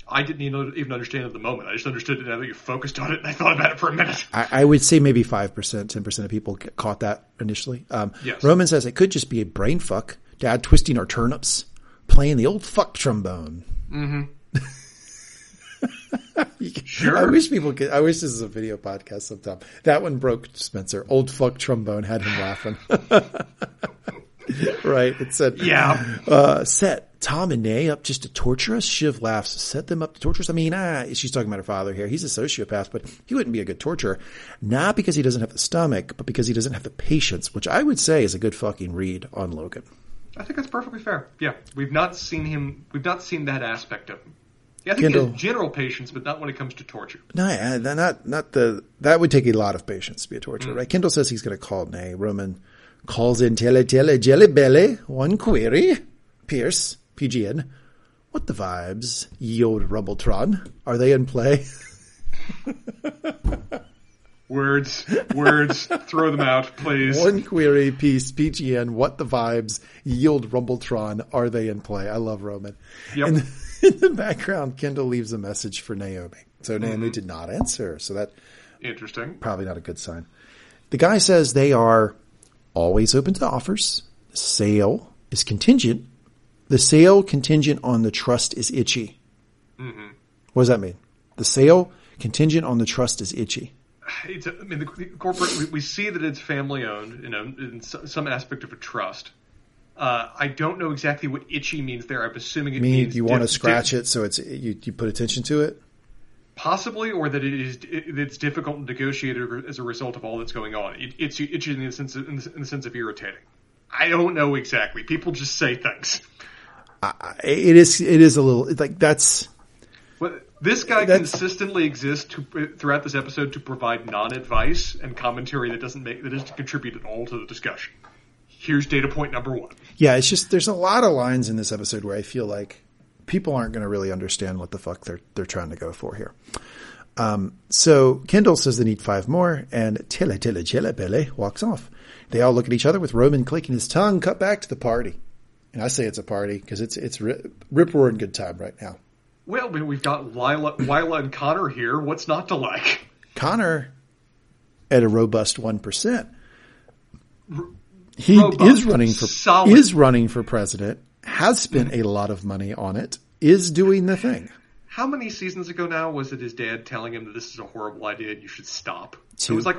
I didn't even understand at the moment. I just understood it now that you focused on it and I thought about it for a minute. I, I would say maybe 5%, 10% of people caught that initially. Um, Yes. Roman says it could just be a brain fuck. Dad twisting our turnips, playing the old fuck trombone. Sure. I wish people could. I wish this is a video podcast sometime. That one broke Spencer. Old fuck trombone had him laughing. right. It said, Yeah. uh, set Tom and Nay up just to torture us. Shiv laughs. Set them up to torture us. I mean, ah, she's talking about her father here. He's a sociopath, but he wouldn't be a good torturer. Not because he doesn't have the stomach, but because he doesn't have the patience, which I would say is a good fucking read on Logan. I think that's perfectly fair. Yeah. We've not seen him, we've not seen that aspect of him. Yeah, I think he Kendall. has general patience, but not when it comes to torture. No, not not the. That would take a lot of patience to be a torturer, right? Kendall says he's going to call Nay. Roman calls in Tele Tele Jelly Belly. One query. Pierce PGN. What the vibes? Yield Rumbletron. Are they in play? Words, words, throw them out, please. One query piece PGN. What the vibes? Yield Rumbletron. Are they in play? I love Roman. Yep. And in the background, Kendall leaves a message for Naomi. So mm-hmm. Naomi did not answer. So that Interesting. probably not a good sign. The guy says they are always open to offers. Sale is contingent. The sale contingent on the trust is itchy. What does that mean? The sale contingent on the trust is itchy. It's, I mean, the, the corporate, we, we see that it's family owned, you know, in some aspect of a trust. Uh, I don't know exactly what itchy means there. I'm assuming it Mean means you want to scratch it so it's you, you put attention to it. possibly, or that it is it, it's difficult to negotiate as a result of all that's going on. It, it's itchy in the sense of, in the, in the sense of irritating. I don't know exactly. People just say things. It is it is a little like that's this guy That's- consistently exists to, throughout this episode to provide non-advice and commentary that doesn't make that doesn't contribute at all to the discussion. Here's data point number one. yeah. It's just there's a lot of lines in this episode where I feel like people aren't going to really understand what the fuck they're they're trying to go for here. Um, so Kendall says they need five more, and Tille Tille Chille Belle walks off. They all look at each other with Roman clicking his tongue. Cut back to the party, and I say it's a party because it's it's rip, rip roaring good time right now. Well, we- we've got Willa, Willa and Connor here. What's not to like? Connor at a robust one percent. He Robust, is running for solid. is running for president. Has spent a lot of money on it. Is doing the thing. How many seasons ago now was it his dad telling him that this is a horrible idea and you should stop? Two. It was like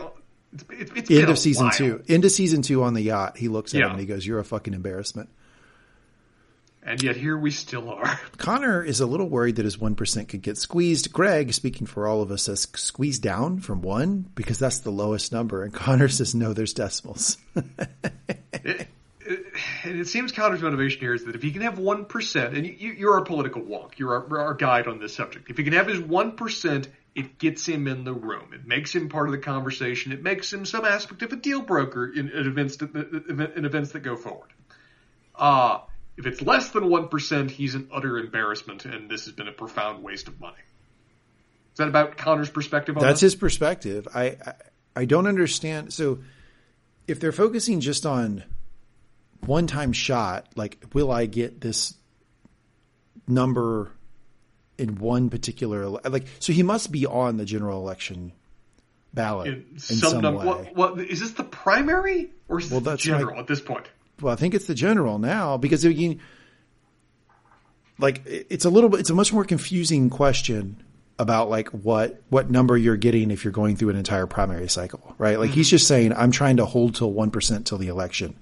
it's, it's, End a of season while. two. End of season two on the yacht. He looks at Yeah. him and he goes, "You're a fucking embarrassment." And yet here we still are. Connor is a little worried that his 1% could get squeezed. Greg, speaking for all of us, says squeeze down from one because that's the lowest number. And Connor says, no, there's decimals. And it seems Connor's motivation here is that if he can have one percent, and you, you're our political wonk, you're our, our guide on this subject. If he can have his one percent, it gets him in the room. It makes him part of the conversation. It makes him some aspect of a deal broker in, in events that in events that go forward. Uh if it's less than one percent, he's an utter embarrassment, and this has been a profound waste of money. Is that about Connor's perspective on That's this? his perspective. I, I I don't understand. So if they're focusing just on one time shot, like will I get this number in one particular like? So he must be on the general election ballot in, In some, some, num- way. what, what, is this the primary or is Well, that's general like- at this point? Well, I think it's the general now because it, you, like it's a little bit, it's a much more confusing question about like what what number you're getting if you're going through an entire primary cycle, right? Like he's mm-hmm. just saying I'm trying to hold till one percent till the election,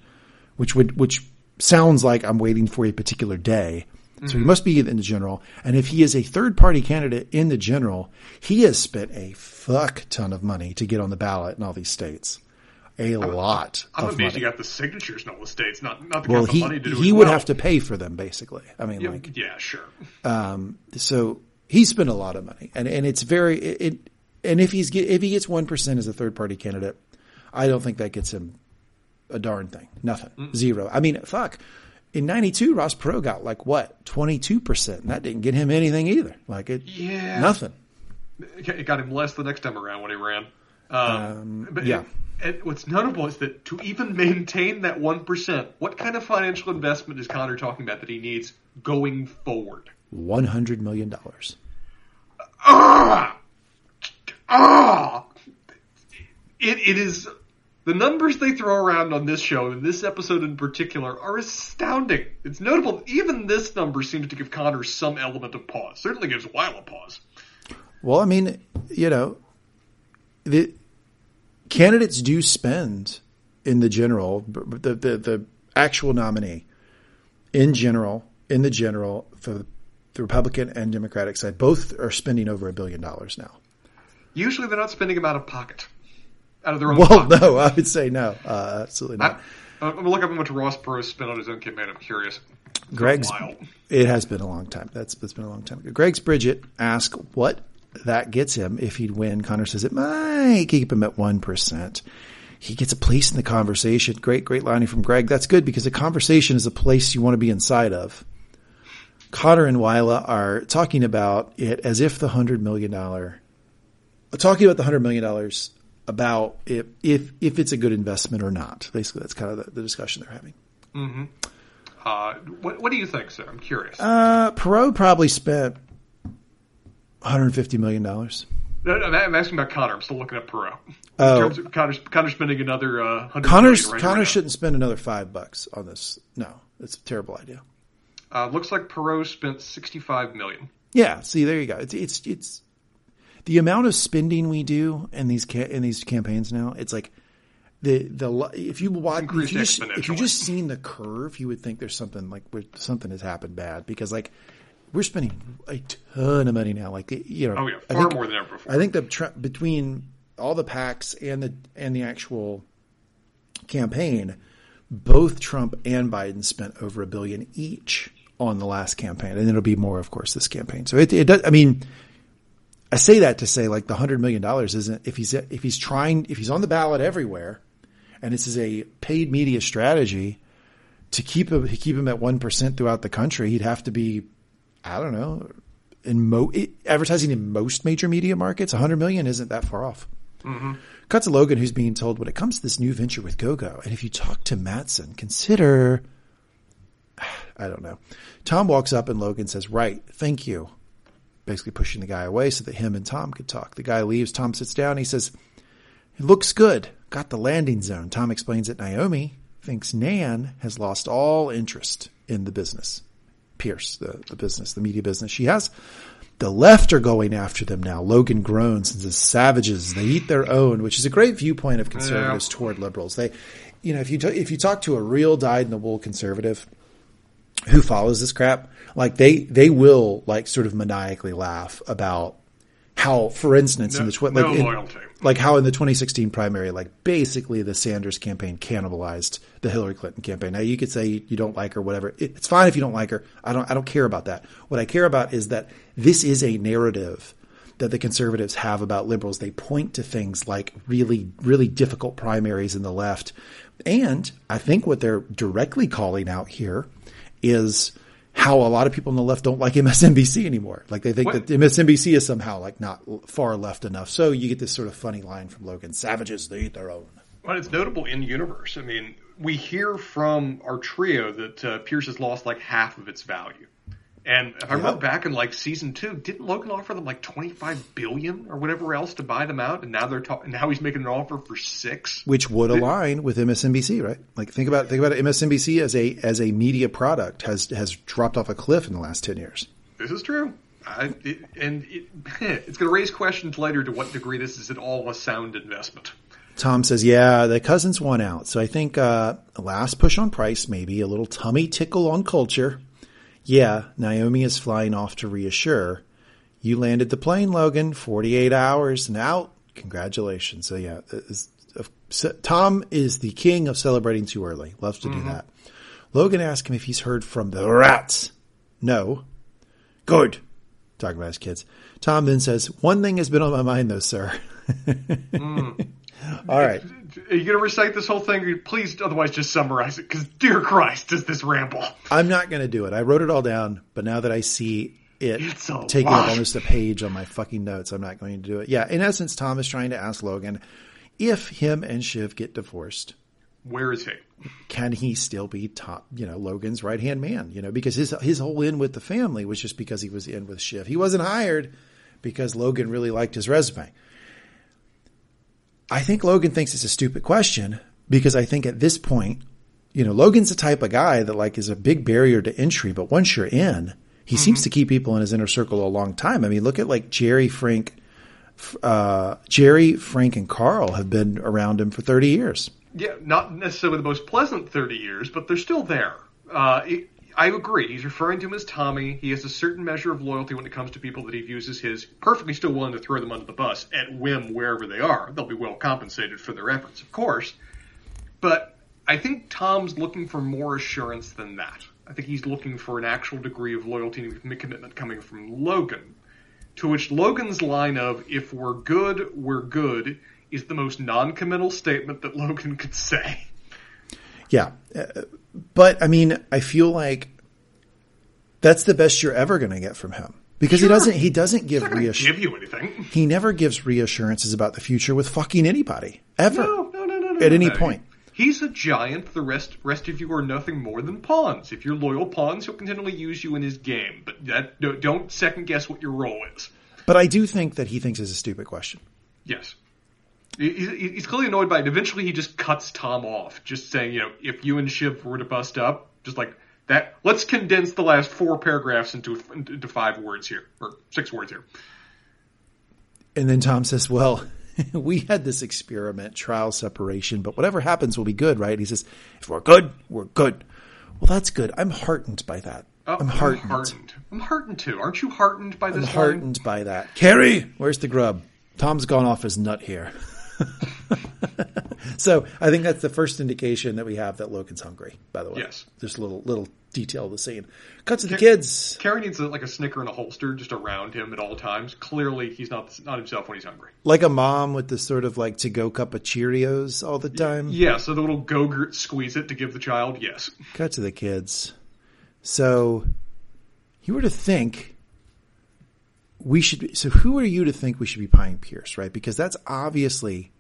which would which sounds like I'm waiting for a particular day, So he mm-hmm. must be in the general. And if he is a third party candidate in the general, he has spent a fuck ton of money to get on the ballot in all these states. A lot I'm amazed money. you got the signatures in all the states, not not the well, he money to do he would well. have to pay for them basically. I mean, Yeah, like yeah, sure. Um, so he spent a lot of money, and and it's very it. it and if he's get, if he gets one percent as a third party candidate, I don't think that gets him a darn thing. Nothing. Zero. I mean, fuck. In '92, Ross Perot got like what 22 percent, and that didn't get him anything either. Like it, Yeah. nothing. It got him less the next time around when he ran. Um, but yeah. And what's notable is that to even maintain that one percent, what kind of financial investment is Connor talking about that he needs going forward? One hundred million dollars. Ah, ah! It it is the numbers they throw around on this show and this episode in particular are astounding. It's notable. Even this number seems to give Connor some element of pause. Certainly gives Weil a pause. Well, I mean, you know, the candidates do spend in the general, the, the, the actual nominee in general, in the general for the Republican and Democratic side, both are spending over a billion dollars now. Usually they're not spending them out of pocket, out of their own Well, pocket. no, I would say no, uh, absolutely not. I'm gonna look up how much Ross Perot spent on his own campaign. I'm curious. Greg's, it has been a long time. That's, that's been a long time ago. Greg's Bridget asked what that gets him if he'd win. Connor says it might keep him at 1%. He gets a place in the conversation. Great, great lining from Greg. That's good because a conversation is a place you want to be inside of. Connor and Willa are talking about it as if the hundred million dollar, talking about the hundred million dollars about if, if, if it's a good investment or not. Basically, that's kind of the, the discussion they're having. Mm-hmm. Uh, what, what do you think, sir? I'm curious. Uh, Perot probably spent 150 million dollars. I'm asking about Connor. I'm still looking at Perot. Oh. Of Connor's, Connor's spending another uh, Connor's million right Connor around. shouldn't spend another five bucks on this. No, it's a terrible idea. Uh, looks like Perot spent 65 million. Yeah, see, there you go. It's it's it's the amount of spending we do in these ca- in these campaigns now. It's like the the if you watch if you just if you just seen the curve, you would think there's something like where something has happened bad because like we're spending a ton of money now. Like you know, Oh yeah, I far think- more than ever before. I think the tr- between all the PACs and the and the actual campaign, both Trump and Biden spent over a billion each on the last campaign, and it'll be more, of course, this campaign. So it, it does. I mean, I say that to say like the hundred million dollars isn't if he's if he's trying if he's on the ballot everywhere, and this is a paid media strategy to keep him keep him at one percent throughout the country, he'd have to be, I don't know, in mo advertising in most major media markets. Hundred million isn't that far off. Mm-hmm. Cut to Logan, who's being told when it comes to this new venture with GoJo, and if you talk to Matsson, consider. I don't know. Tom walks up and Logan says, "Right, thank you." Basically pushing the guy away so that him and Tom could talk. The guy leaves. Tom sits down. He says, "It looks good. Got the landing zone." Tom explains that Naomi thinks Nan has lost all interest in the business. Pierce, the, the business, the media business. She has. The left are going after them now. Logan groans and says, "Savages, they eat their own," which is a great viewpoint of conservatives toward liberals. They, you know, if you t- if you talk to a real dyed-in-the-wool conservative who follows this crap, like they they will like sort of maniacally laugh about how, for instance, in the tw- no like, in- like how in the 2016 primary, like basically the Sanders campaign cannibalized the Hillary Clinton campaign. Now you could say you don't like her, whatever. It, it's fine if you don't like her. I don't. I don't care about that. What I care about is that this is a narrative that the conservatives have about liberals. They point to things like really, really difficult primaries in the left, and I think what they're directly calling out here is how a lot of people on the left don't like MSNBC anymore. Like they think What? that MSNBC is somehow like not far left enough. So you get this sort of funny line from Logan: "Savages, they eat their own." Well, it's notable in universe. I mean, we hear from our trio that uh, Pierce has lost like half of its value. And if I remember back in like season two, didn't Logan offer them like twenty five billion or whatever else to buy them out? And now they're talking. Now he's making an offer for six. which would align with MSNBC, right? Like think about think about it. MSNBC as a as a media product has has dropped off a cliff in the last ten years. This is true. I, it, and it, it's going to raise questions later to what degree this is at all a sound investment. Tom says, "Yeah, the cousins won out, so I think uh, a last push on price, maybe a little tummy tickle on culture. Yeah, Naomi is flying off to reassure. You landed the plane, Logan, 48 hours and out. Congratulations. So yeah, Tom is the king of celebrating too early. Loves to do mm-hmm. that. Logan asks him if he's heard from the rats. No. Good. Talking about his kids. Tom then says, one thing has been on my mind though, sir. Mm. All right. Are you going to recite this whole thing? Please, otherwise, just summarize it. Because, dear Christ, does this ramble? I'm not going to do it. I wrote it all down, but now that I see it taking up almost a page on my fucking notes, I'm not going to do it. Yeah, in essence, Tom is trying to ask Logan if him and Shiv get divorced, Where is he? can he still be top, you know, Logan's right hand man? You know, because his his whole in with the family was just because he was in with Shiv. He wasn't hired because Logan really liked his resume. I think Logan thinks it's a stupid question because I think at this point, you know, Logan's the type of guy that like is a big barrier to entry, but once you're in, he seems to keep people in his inner circle a long time. I mean, look at like Gerri, Frank, uh, Gerri, Frank, and Karl have been around him for 30 years. Yeah, not necessarily the most pleasant 30 years, but they're still there. Uh, I agree. He's referring to him as Tommy. He has a certain measure of loyalty when it comes to people that he views as his. Perfectly still willing to throw them under the bus at whim wherever they are. They'll be well compensated for their efforts, of course. But I think Tom's looking for more assurance than that. I think he's looking for an actual degree of loyalty and commitment coming from Logan. To which Logan's line of, if we're good, we're good, is the most non-committal statement that Logan could say. Yeah. Uh, But I mean, I feel like that's the best you're ever going to get from him because he doesn't, he doesn't give He's not going to reassurance. give you anything. He never gives reassurances about the future with fucking anybody ever. No, no, no, no, no. At no, any no. point. He's a giant. The rest, rest of you are nothing more than pawns. If you're loyal pawns, he'll continually use you in his game. But that, don't second guess what your role is. But I do think that he thinks it's a stupid question. Yes. He- he- He's clearly annoyed by it. Eventually, he just cuts Tom off, just saying, you know, if you and Shiv were to bust up, just like that. Let's condense the last four paragraphs into into five words here, or six words here. And then Tom says, well, we had this experiment, trial separation, but whatever happens will be good, right? He says, if we're good, we're good. Well, that's good. I'm heartened by that. Oh, I'm heartened. I'm heartened. I'm heartened too. Aren't you heartened by this? I'm this line? heartened by that. Kerry, where's the grub? Tom's gone off his nut here. so I think that's the first indication that we have that Logan's hungry, by the way. Yes. Just a little, little detail of the scene. Cut to the kids. Kerry needs a, like a snicker and a holster just around him at all times. Clearly, he's not not himself when he's hungry. Like a mom with the sort of like to go cup of Cheerios all the time. Yeah, so the little go-gurt squeeze it to give the child. Yes. Cut to the kids. So you were to think we should be, so who are you to think we should be buying Pierce, right? Because that's obviously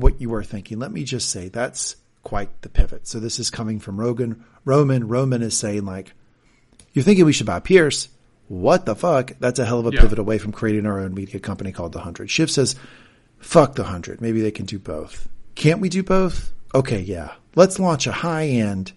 what you are thinking. Let me just say that's quite the pivot. So this is coming from Rogan. Roman. Roman is saying like, you're thinking we should buy Pierce. What the fuck? That's a hell of a Yeah. pivot away from creating our own media company called The Hundred. Shiv says, fuck The Hundred. Maybe they can do both. Can't we do both? Okay, yeah. Let's launch a high end,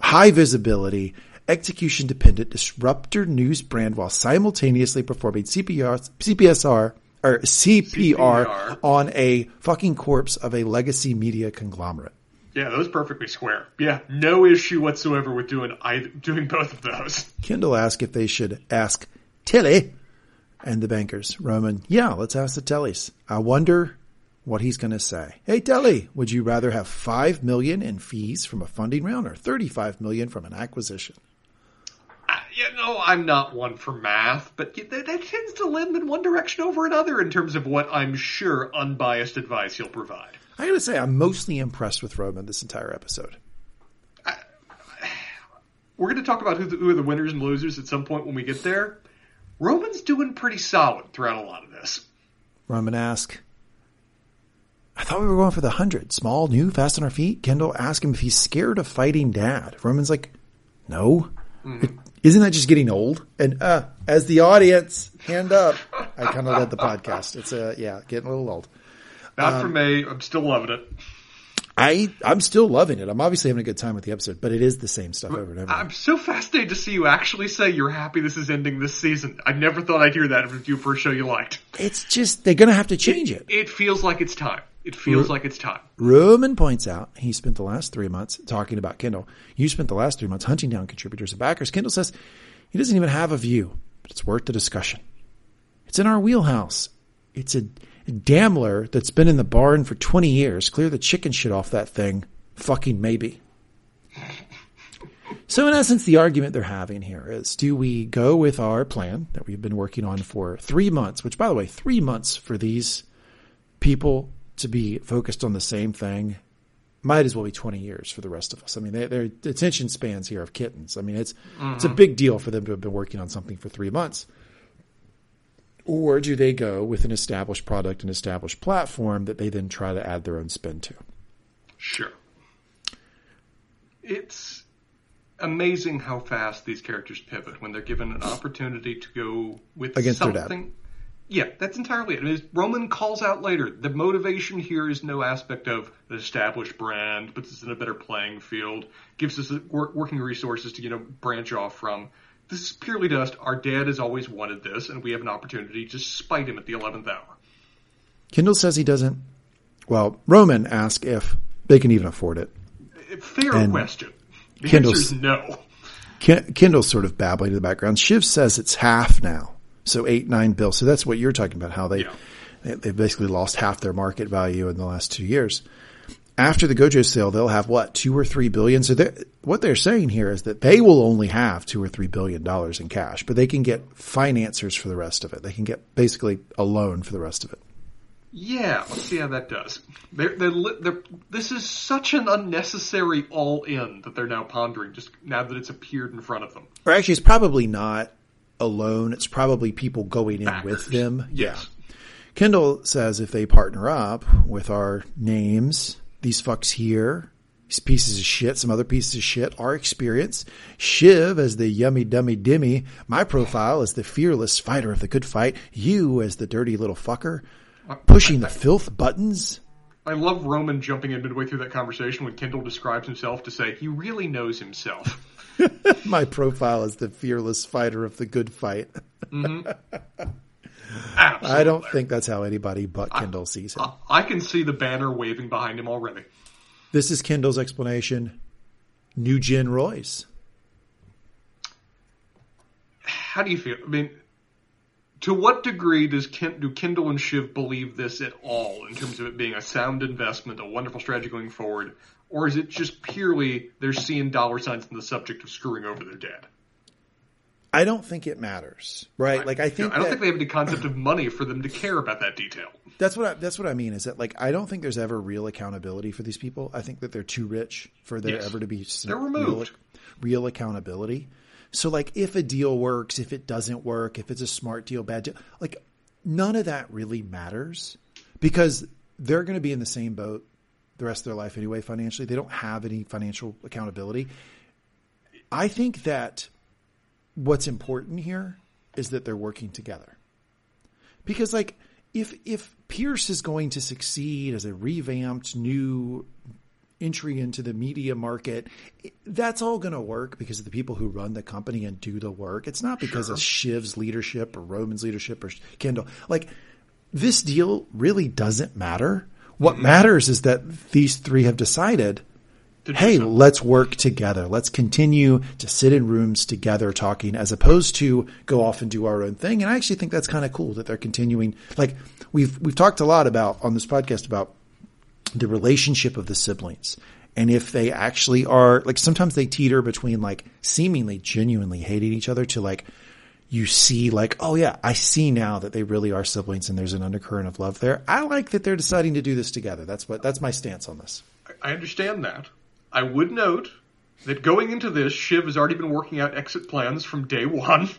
high visibility, execution dependent disruptor news brand while simultaneously performing CPR, CPSR or CPR, CPR. on a fucking corpse of a legacy media conglomerate. Yeah, those perfectly square. Yeah, no issue whatsoever with doing either, doing both of those. Kendall asked if they should ask Tilly and the bankers. Roman, yeah, let's ask the Tellys. I wonder what he's going to say. Hey, Telly, would you rather have five million in fees from a funding round or thirty-five million from an acquisition? You know, I'm not one for math, but that, that tends to limb in one direction over another in terms of what I'm sure unbiased advice he'll provide. I got to say, I'm mostly impressed with Roman this entire episode. We're going to talk about who, the, who are the winners and losers at some point when we get there. Roman's doing pretty solid throughout a lot of this. Roman asked, I thought we were going for the hundred. Small, new, fast on our feet. Kendall asks him if he's scared of fighting dad. Roman's like, no. Mm-hmm. Isn't that just getting old? And uh, as the audience, hand up. I kind of led the podcast. It's uh, yeah, getting a little old. Not for me. I'm still loving it. I I'm still loving it. I'm obviously having a good time with the episode, but it is the same stuff over and over. I'm so fascinated to see you actually say you're happy this is ending this season. I never thought I'd hear that from you for a show you liked. It's just they're gonna have to change it. It feels like it's time. It feels like it's time. Roman points out he spent the last three months talking about Kendall. You spent the last three months hunting down contributors and backers. Kendall says he doesn't even have a view, but it's worth the discussion. It's in our wheelhouse. It's a, Daimler that's been in the barn for 20 years. Clear the chicken shit off that thing. Fucking maybe. So in essence, the argument they're having here is, do we go with our plan that we've been working on for three months, which by the way, three months for these people to be focused on the same thing might as well be 20 years for the rest of us. I mean, they, their attention spans here of kittens. I mean, it's, mm-hmm. it's a big deal for them to have been working on something for three months. Or do they go with an established product, an established platform that they then try to add their own spin to? Sure. It's amazing how fast these characters pivot when they're given an opportunity to go with Against something. Yeah, that's entirely it. I mean, Roman calls out later. The motivation here is no aspect of the established brand, puts us in a better playing field, gives us working resources to you know branch off from. This is purely just our dad has always wanted this, and we have an opportunity to spite him at the eleventh hour. Kendall says he doesn't. Well, Roman asks if they can even afford it. Uh, fair and question. The Kendall's, no. Kendall's sort of babbling in the background. Shiv says it's half now. So eight, nine bills. So that's what you're talking about, how they, yeah. they, have basically lost half their market value in the last two years. After the Gojo sale, they'll have what, two or three billion? So they're, what they're saying here is that they will only have two or three billion dollars in cash, but they can get financiers for the rest of it. They can get basically a loan for the rest of it. Yeah, let's see how that does. They're, they're, they're, this is such an unnecessary all in that they're now pondering just now that it's appeared in front of them. Or actually, it's probably not alone. It's probably people going in Backers. with them. Yeah. Kendall says if they partner up with our names, these fucks here, these pieces of shit, some other pieces of shit, our experience, Shiv as the yummy dummy dimmy, my profile as the fearless fighter of the good fight, you as the dirty little fucker, pushing the filth buttons. I love Roman jumping in midway through that conversation when Kendall describes himself to say he really knows himself. My profile is the fearless fighter of the good fight. mm-hmm. I don't think that's how anybody but Kendall I, sees him. I can see the banner waving behind him already. This is Kendall's explanation. New Gen Royce. How do you feel? I mean, to what degree does Ken, do Kendall and Shiv believe this at all in terms of it being a sound investment, a wonderful strategy going forward, or is it just purely they're seeing dollar signs in the subject of screwing over their dad? I don't think it matters, right? right. Like I think no, I don't that, think they have any concept of money for them to care about that detail. That's what I, that's what I mean. Is that like I don't think there's ever real accountability for these people. I think that they're too rich for there yes. ever to be they're removed. Real, real accountability. So like if a deal works, if it doesn't work, if it's a smart deal, bad deal, like none of that really matters because they're going to be in the same boat the rest of their life anyway financially. They don't have any financial accountability. I think that what's important here is that they're working together. Because like if if Pierce is going to succeed as a revamped new entry into the media market, that's all going to work because of the people who run the company and do the work. It's not because sure. of Shiv's leadership or Roman's leadership or Kendall. Like this deal really doesn't matter. What matters is that these three have decided hey, let's work together. Let's continue to sit in rooms together talking as opposed to go off and do our own thing. And I actually think that's kind of cool that they're continuing. Like we've, we've talked a lot about on this podcast about the relationship of the siblings. And if they actually are like sometimes they teeter between like seemingly genuinely hating each other to like you see like, oh yeah, I see now that they really are siblings and there's an undercurrent of love there. I like that they're deciding to do this together. That's what that's my stance on this. I understand that. I would note that going into this, Shiv has already been working out exit plans from day one,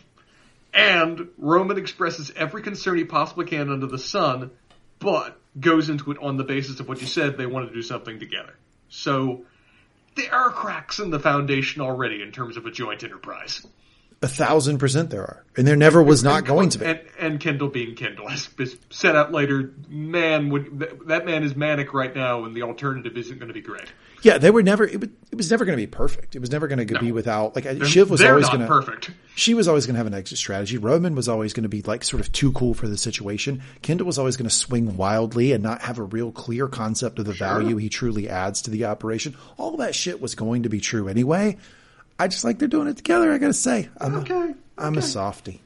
and Roman expresses every concern he possibly can under the sun, but goes into it on the basis of what you said they want to do something together. So there are cracks in the foundation already in terms of a joint enterprise. A thousand percent there are, and there never was not going to be. And, and Kendall being Kendall, as set out later, man would that man is manic right now, and the alternative isn't going to be great. Yeah, they were never. It, was- it was never going to be perfect. It was never going to be without. Like Shiv was always going to. perfect. She was always going to have an exit strategy. Roman was always going to be like sort of too cool for the situation. Kendall was always going to swing wildly and not have a real clear concept of the value he truly adds to the operation. All that shit was going to be true anyway. I just like they're doing it together. I got to say, I'm Okay. a, I'm a softie.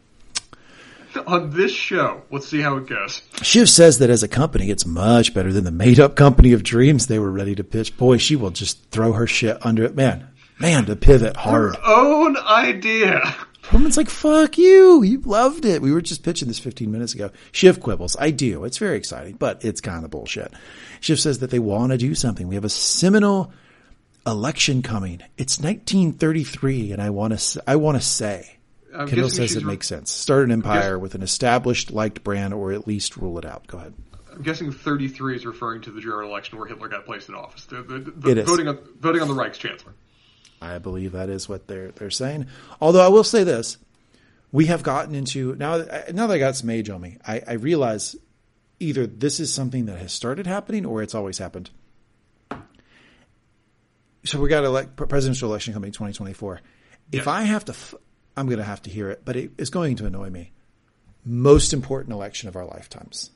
On this show, let's see how it goes. Shiv says that as a company, it's much better than the made up company of dreams they were ready to pitch. Boy, she will just throw her shit under it. Man, man, to pivot hard. Own idea. Roman's like, fuck you. You loved it. We were just pitching this 15 minutes ago. Shiv quibbles. I do. It's very exciting, but it's kind of bullshit. Shiv says that they want to do something. We have a seminal election coming. It's 1933 and I want to, I want to say, I'm Kendall says it re- makes sense. Start an empire with an established liked brand or at least rule it out. Go ahead. I'm guessing 33 is referring to the German election where Hitler got placed in office. The, the, the It is. voting on voting on the Reichschancellor. I believe that is what they're they're saying. Although I will say this, we have gotten into now. Now that I got some age on me, I, I realize either this is something that has started happening or it's always happened. So we got a elect, presidential election coming 2024. If Yeah. I have to, f- I'm going to have to hear it, but it, it's going to annoy me. Most important election of our lifetimes.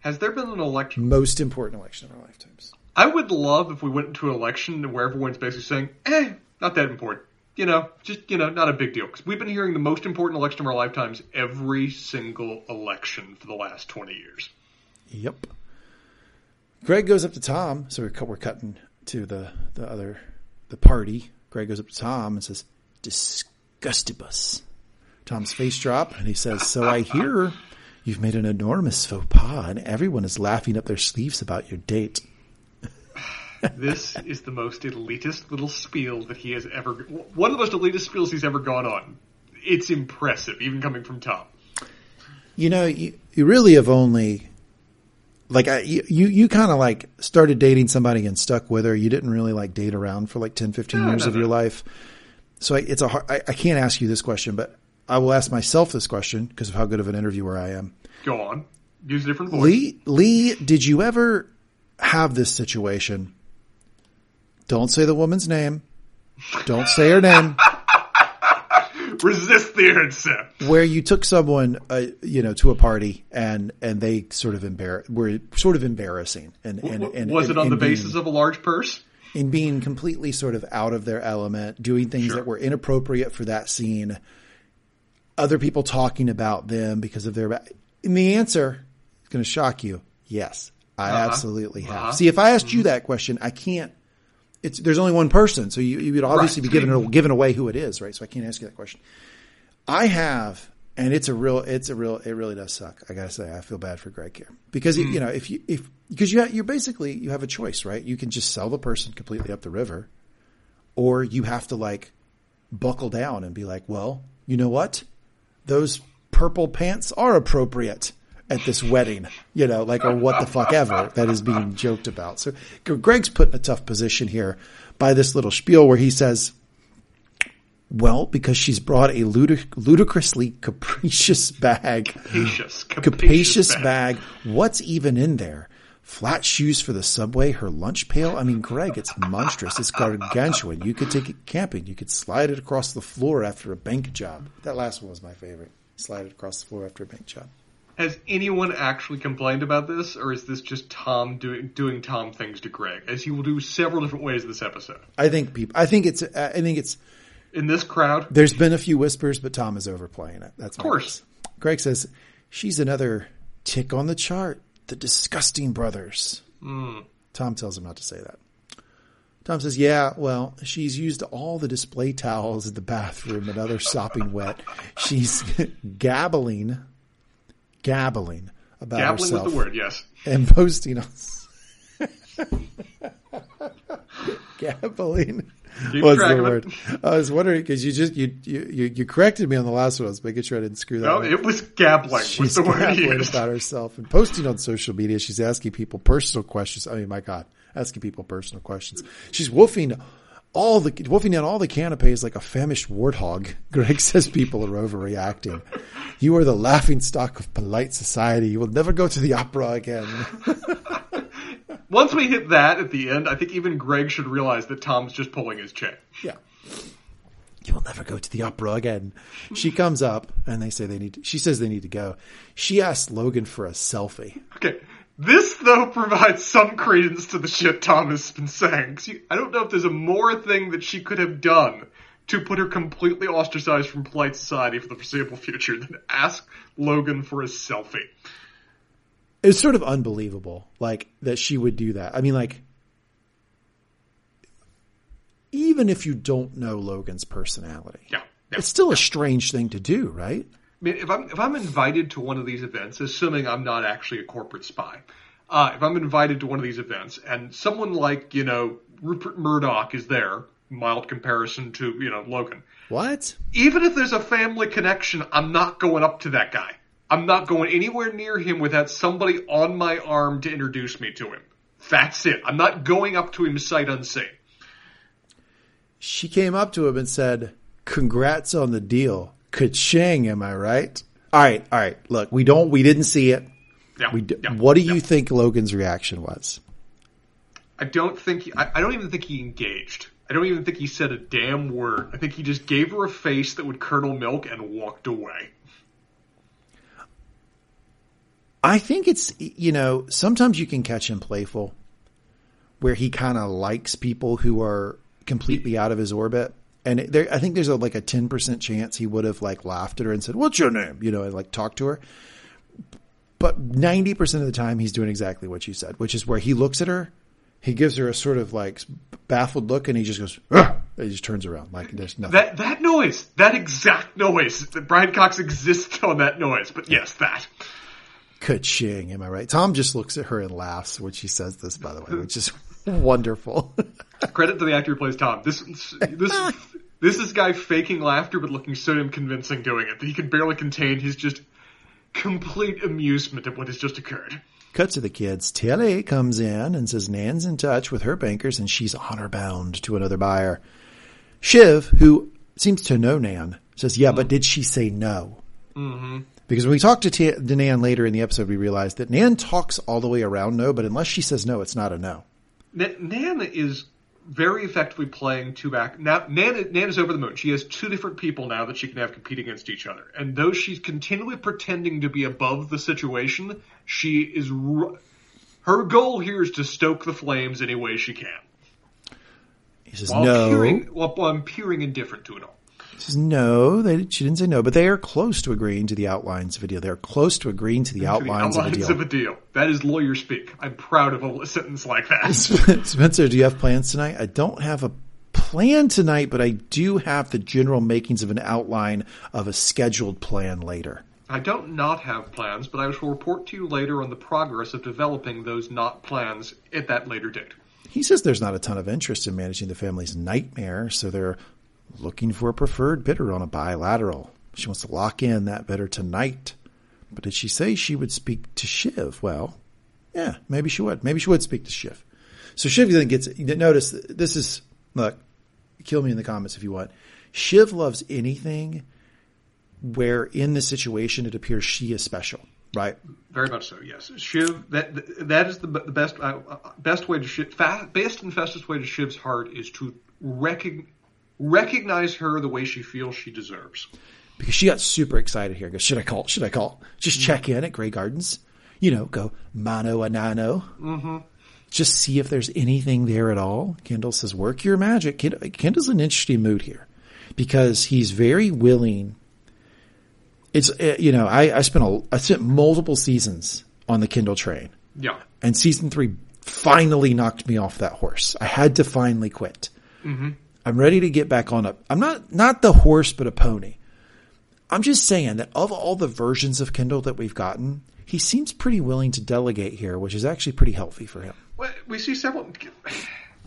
Has there been an election? Most important election of our lifetimes. I would love if we went into an election where everyone's basically saying, "Eh, not that important." You know, just you know, not a big deal. Because we've been hearing the most important election of our lifetimes every single election for the last 20 years. Yep. Greg goes up to Tom. So we're, we're cutting to the, the other, the party. Greg goes up to Tom and says, de gustibus. Tom's face drop and he says, so I hear you've made an enormous faux pas and everyone is laughing up their sleeves about your date. This is the most elitist little spiel that he has ever. One of the most elitist spiels he's ever gone on. It's impressive, even coming from Tom. You know, you, you really have only, like, I, you, you, kind of like started dating somebody and stuck with her. You didn't really like date around for like 10, 15 No, years no, of your life. So I, it's a hard, I, I can't ask you this question, but I will ask myself this question because of how good of an interviewer I am. Go on. Use a different voice. Lee, Lee, did you ever have this situation? Don't say the woman's name. Don't say her name. Resist the answer. where you took someone, uh, you know, to a party and and they sort of embar- were sort of embarrassing and and, and Was and- it on and the being- basis of a large purse? in being completely sort of out of their element, doing things Sure. that were inappropriate for that scene, other people talking about them because of their. And the answer is going to shock you. Yes, I Uh-huh. absolutely have. Uh-huh. See, if I asked you that question, I can't. It's there's only one person, so you you would obviously Right. be giving giving away who it is, right? So I can't ask you that question. I have, and it's a real, it's a real, it really does suck. I gotta say, I feel bad for Greg here because hmm. you know if you if because you you're basically you have a choice, right? You can just sell the person completely up the river, or you have to like buckle down and be like, well, you know what? Those purple pants are appropriate at this wedding, you know, like, or what the fuck ever that is being joked about. So Greg's put in a tough position here by this little spiel where he says, well, because she's brought a ludic- ludicrously capricious bag, Capacious. capacious bag. What's even in there? Flat shoes for the subway, her lunch pail. I mean, Greg, it's monstrous. It's gargantuan. You could take it camping. You could slide it across the floor after a bank job. That last one was my favorite. Slide it across the floor after a bank job. Has anyone actually complained about this, or is this just Tom doing doing Tom things to Greg, as he will do several different ways this episode? I think people. I think it's. I think it's. In this crowd, There's been a few whispers, but Tom is overplaying it. That's of course. Greg says she's another tick on the chart. The disgusting brothers. Hmm. Tom tells him not to say that. Tom says, "Yeah, well, she's used all the display towels in the bathroom and other sopping wet. She's gabbling, gabbling about gabbling herself was the word. Yes. and posting us." gabbling Keep was the word. I was wondering because you just you, you you corrected me on the last one. I was making sure I didn't screw that. No, up. it was gabbling. She's the gabbling about herself and posting on social media. She's asking people personal questions. I mean, my God, asking people personal questions. She's woofing all the woofing down all the canapes like a famished warthog. Greg says people are overreacting. You are the laughing stock of polite society. You will never go to the opera again. once we hit that at the end, I think even Greg should realize that Tom's just pulling his chain. Yeah. You will never go to the opera again. She comes up and they say they need to, she says they need to go. She asks Logan for a selfie. Okay. This though provides some credence to the shit Thomas has been saying. See, I don't know if there's a more thing that she could have done to put her completely ostracized from polite society for the foreseeable future than ask Logan for a selfie. It's sort of unbelievable, like that she would do that. I mean, like even if you don't know Logan's personality, Yeah. yeah. it's still a strange thing to do, right? I mean, if I'm if I'm invited to one of these events, assuming I'm not actually a corporate spy, uh, if I'm invited to one of these events and someone like you know Rupert Murdoch is there, mild comparison to you know Logan, What? even if there's a family connection, I'm not going up to that guy. I'm not going anywhere near him without somebody on my arm to introduce me to him. That's it. I'm not going up to him sight unseen. She came up to him and said, "Congrats on the deal, ka-ching." Am I right? All right, all right. Look, we don't, we didn't see it. Yeah, We, d- yeah, what do yeah. you think Logan's reaction was? I don't think he, I, I don't even think he engaged. I don't even think he said a damn word. I think he just gave her a face that would curdle milk and walked away. I think it's you know sometimes you can catch him playful, where he kind of likes people who are completely out of his orbit, and there I think there's a like a ten percent chance he would have like laughed at her and said, "What's your name?" You know, and like talked to her. But ninety percent of the time, he's doing exactly what you said, which is where he looks at her, he gives her a sort of like baffled look, and he just goes, "Ugh," he just turns around like there's nothing. That that noise, that exact noise, that Brian Cox exists on that noise. But yes, that. Ka-ching, am I right? Tom just looks at her and laughs when she says this, by the way, which is wonderful. Credit to the actor who plays Tom. This this this is guy faking laughter but looking so damn convincing doing it that he can barely contain his just complete amusement at what has just occurred. Cut to the kids. Tilly comes in and says Nan's in touch with her bankers and she's honor bound to another buyer. Shiv, who seems to know Nan, says, yeah, but did she say no? Mm-hmm. Because when we talk to, T- to Nan later in the episode, we realize that Nan talks all the way around no, but unless she says no, it's not a no. Nan Nan is very effectively playing two back. Now, Nan, Nan is over the moon. She has two different people now that she can have compete against each other. And though she's continually pretending to be above the situation, she is. Her goal here is to stoke the flames any way she can. He says While no. peering, while, while I'm peering indifferent to it all. Says no. They, she didn't say no, but they are close to agreeing to the outlines of a deal. They're close to agreeing to the To the outlines, outlines of a deal. That is lawyer speak. I'm proud of a sentence like that. Spencer, do you have plans tonight? I don't have a plan tonight, but I do have the general makings of an outline of a scheduled plan later. I don't not have plans, but I shall report to you later on the progress of developing those not plans at that later date. He says there's not a ton of interest in managing the family's nightmare, so they're looking for a preferred bidder on a bilateral. She wants to lock in that bidder tonight. But did she say she would speak to Shiv? Well, yeah, maybe she would. Maybe she would speak to Shiv. So Shiv then gets, notice this is, look, kill me in the comments if you want. Shiv loves anything where in the situation it appears she is special, right? Very much so. Yes, Shiv. That that is the, the best uh, uh, best way to Shiv, best and fastest way to Shiv's heart is to recog- recognize her the way she feels she deserves. because she got super excited here. Goes, should I call? Should I call? Just check in at Grey Gardens. You know, go mano a nano. Mm-hmm. Just see if there's anything there at all. Kendall says, "Work your magic." Kend- Kendall's in an interesting mood here because he's very willing. It's uh, you know I I spent a I spent multiple seasons on the Kendall train, Yeah. and season three finally knocked me off that horse. I had to finally quit. I'm ready to get back on a. I'm not not the horse, but a pony. I'm just saying that of all the versions of Kendall that we've gotten, he seems pretty willing to delegate here, which is actually pretty healthy for him. Well, we see several.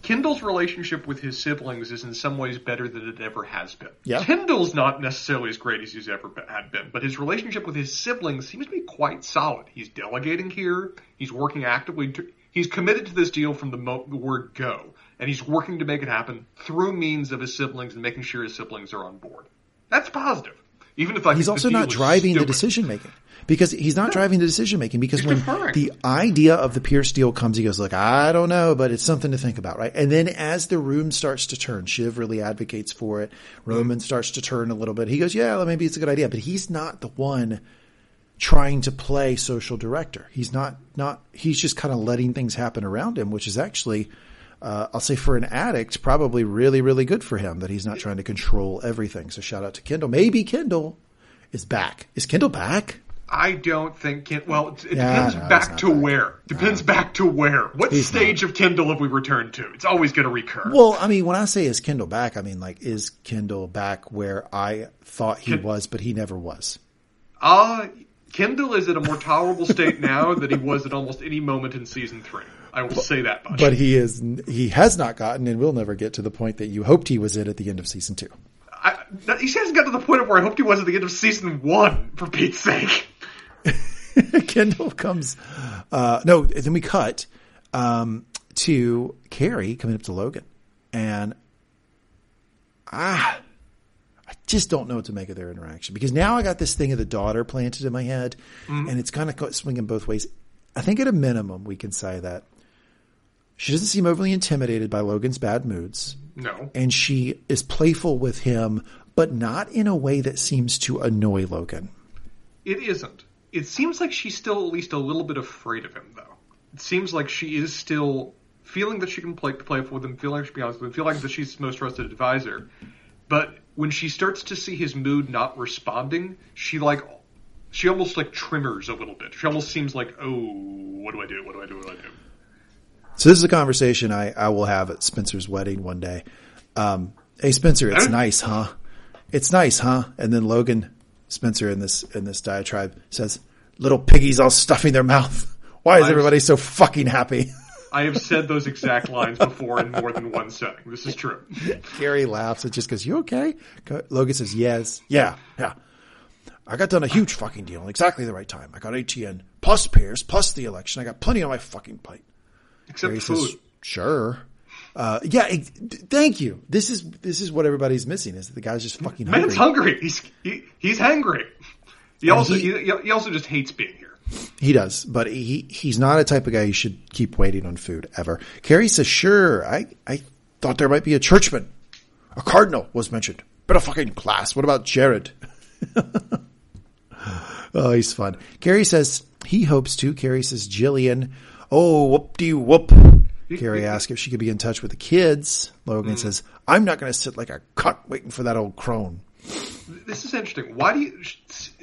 Kendall's relationship with his siblings is in some ways better than it ever has been. Yeah. Kendall's not necessarily as great as he's ever be- had been, but his relationship with his siblings seems to be quite solid. He's delegating here. He's working actively. To, he's committed to this deal from the, mo- the word go, and he's working to make it happen through means of his siblings and making sure his siblings are on board. That's positive. Even if like he's also not driving the decision making because he's not driving the decision making because He's when deferring. the idea of the Pierce deal comes, he goes, look, I don't know, but it's something to think about, right? And then as the room starts to turn, Shiv really advocates for it. Roman starts to turn a little bit. He goes, yeah, maybe it's a good idea, but he's not the one trying to play social director. He's not, not, he's just kind of letting things happen around him, which is actually, uh, I'll say for an addict, probably really, really good for him that he's not trying to control everything. So shout out to Kendall. Maybe Kendall is back. Is Kendall back? I don't think. Ken, well, it, it Yeah, depends no, back to back. where. Depends back to where. What He's stage of Kendall have we returned to? It's always going to recur. Well, I mean, when I say is Kendall back, I mean like is Kendall back where I thought he was, but he never was. Uh, Kendall is at a more tolerable state now than he was at almost any moment in season three. I will say that much. But he is he has not gotten and will never get to the point that you hoped he was at at the end of season two. I, he hasn't got to the point of where I hoped he was at the end of season one, for Pete's sake. Kendall comes, uh, no, then we cut, um, to Kerry coming up to Logan and ah, I just don't know what to make of their interaction because now I got this thing of the daughter planted in my head and it's kind of swinging both ways. I think at a minimum, we can say that she doesn't seem overly intimidated by Logan's bad moods No. and she is playful with him, but not in a way that seems to annoy Logan. It isn't. It seems like she's still at least a little bit afraid of him, though. It seems like she is still feeling that she can play play with him, feeling like she can be honest with him, feel like that she's his most trusted advisor. But when she starts to see his mood not responding, she like she almost like tremors a little bit. She almost seems like, oh, what do I do? What do I do? What do I do? So this is a conversation I, I will have at Spencer's wedding one day. Um, hey Spencer, it's nice, huh? It's nice, huh? And then Logan Spencer in this in this diatribe says, "Little piggies all stuffing their mouth. Why is I've- everybody so fucking happy?" I have said those exact lines before in more than one setting. This is true. Kerry laughs. It just goes, "You okay?" Logan says, "Yes, yeah, yeah." I got done a huge fucking deal in exactly the right time. I got ATN plus Pierce plus the election. I got plenty on my fucking plate. Except Kerry food. "Sure." Uh, yeah, it, thank you. This is this is what everybody's missing is that the guy's just fucking hungry. Man's hungry. He's he, he's hangry. He also he- he, he also just hates being here. He does, but he he's not a type of guy you should keep waiting on food ever. Kerry says, "Sure, I I thought there might be a churchman, a cardinal was mentioned. but a fucking class. What about Jared?" oh, he's fun. Kerry says he hopes to. Kerry says, "Jillian, oh whoop de whoop." Kerry asks if she could be in touch with the kids. Logan mm. says, "I'm not going to sit like a cunt waiting for that old crone." This is interesting. Why do you?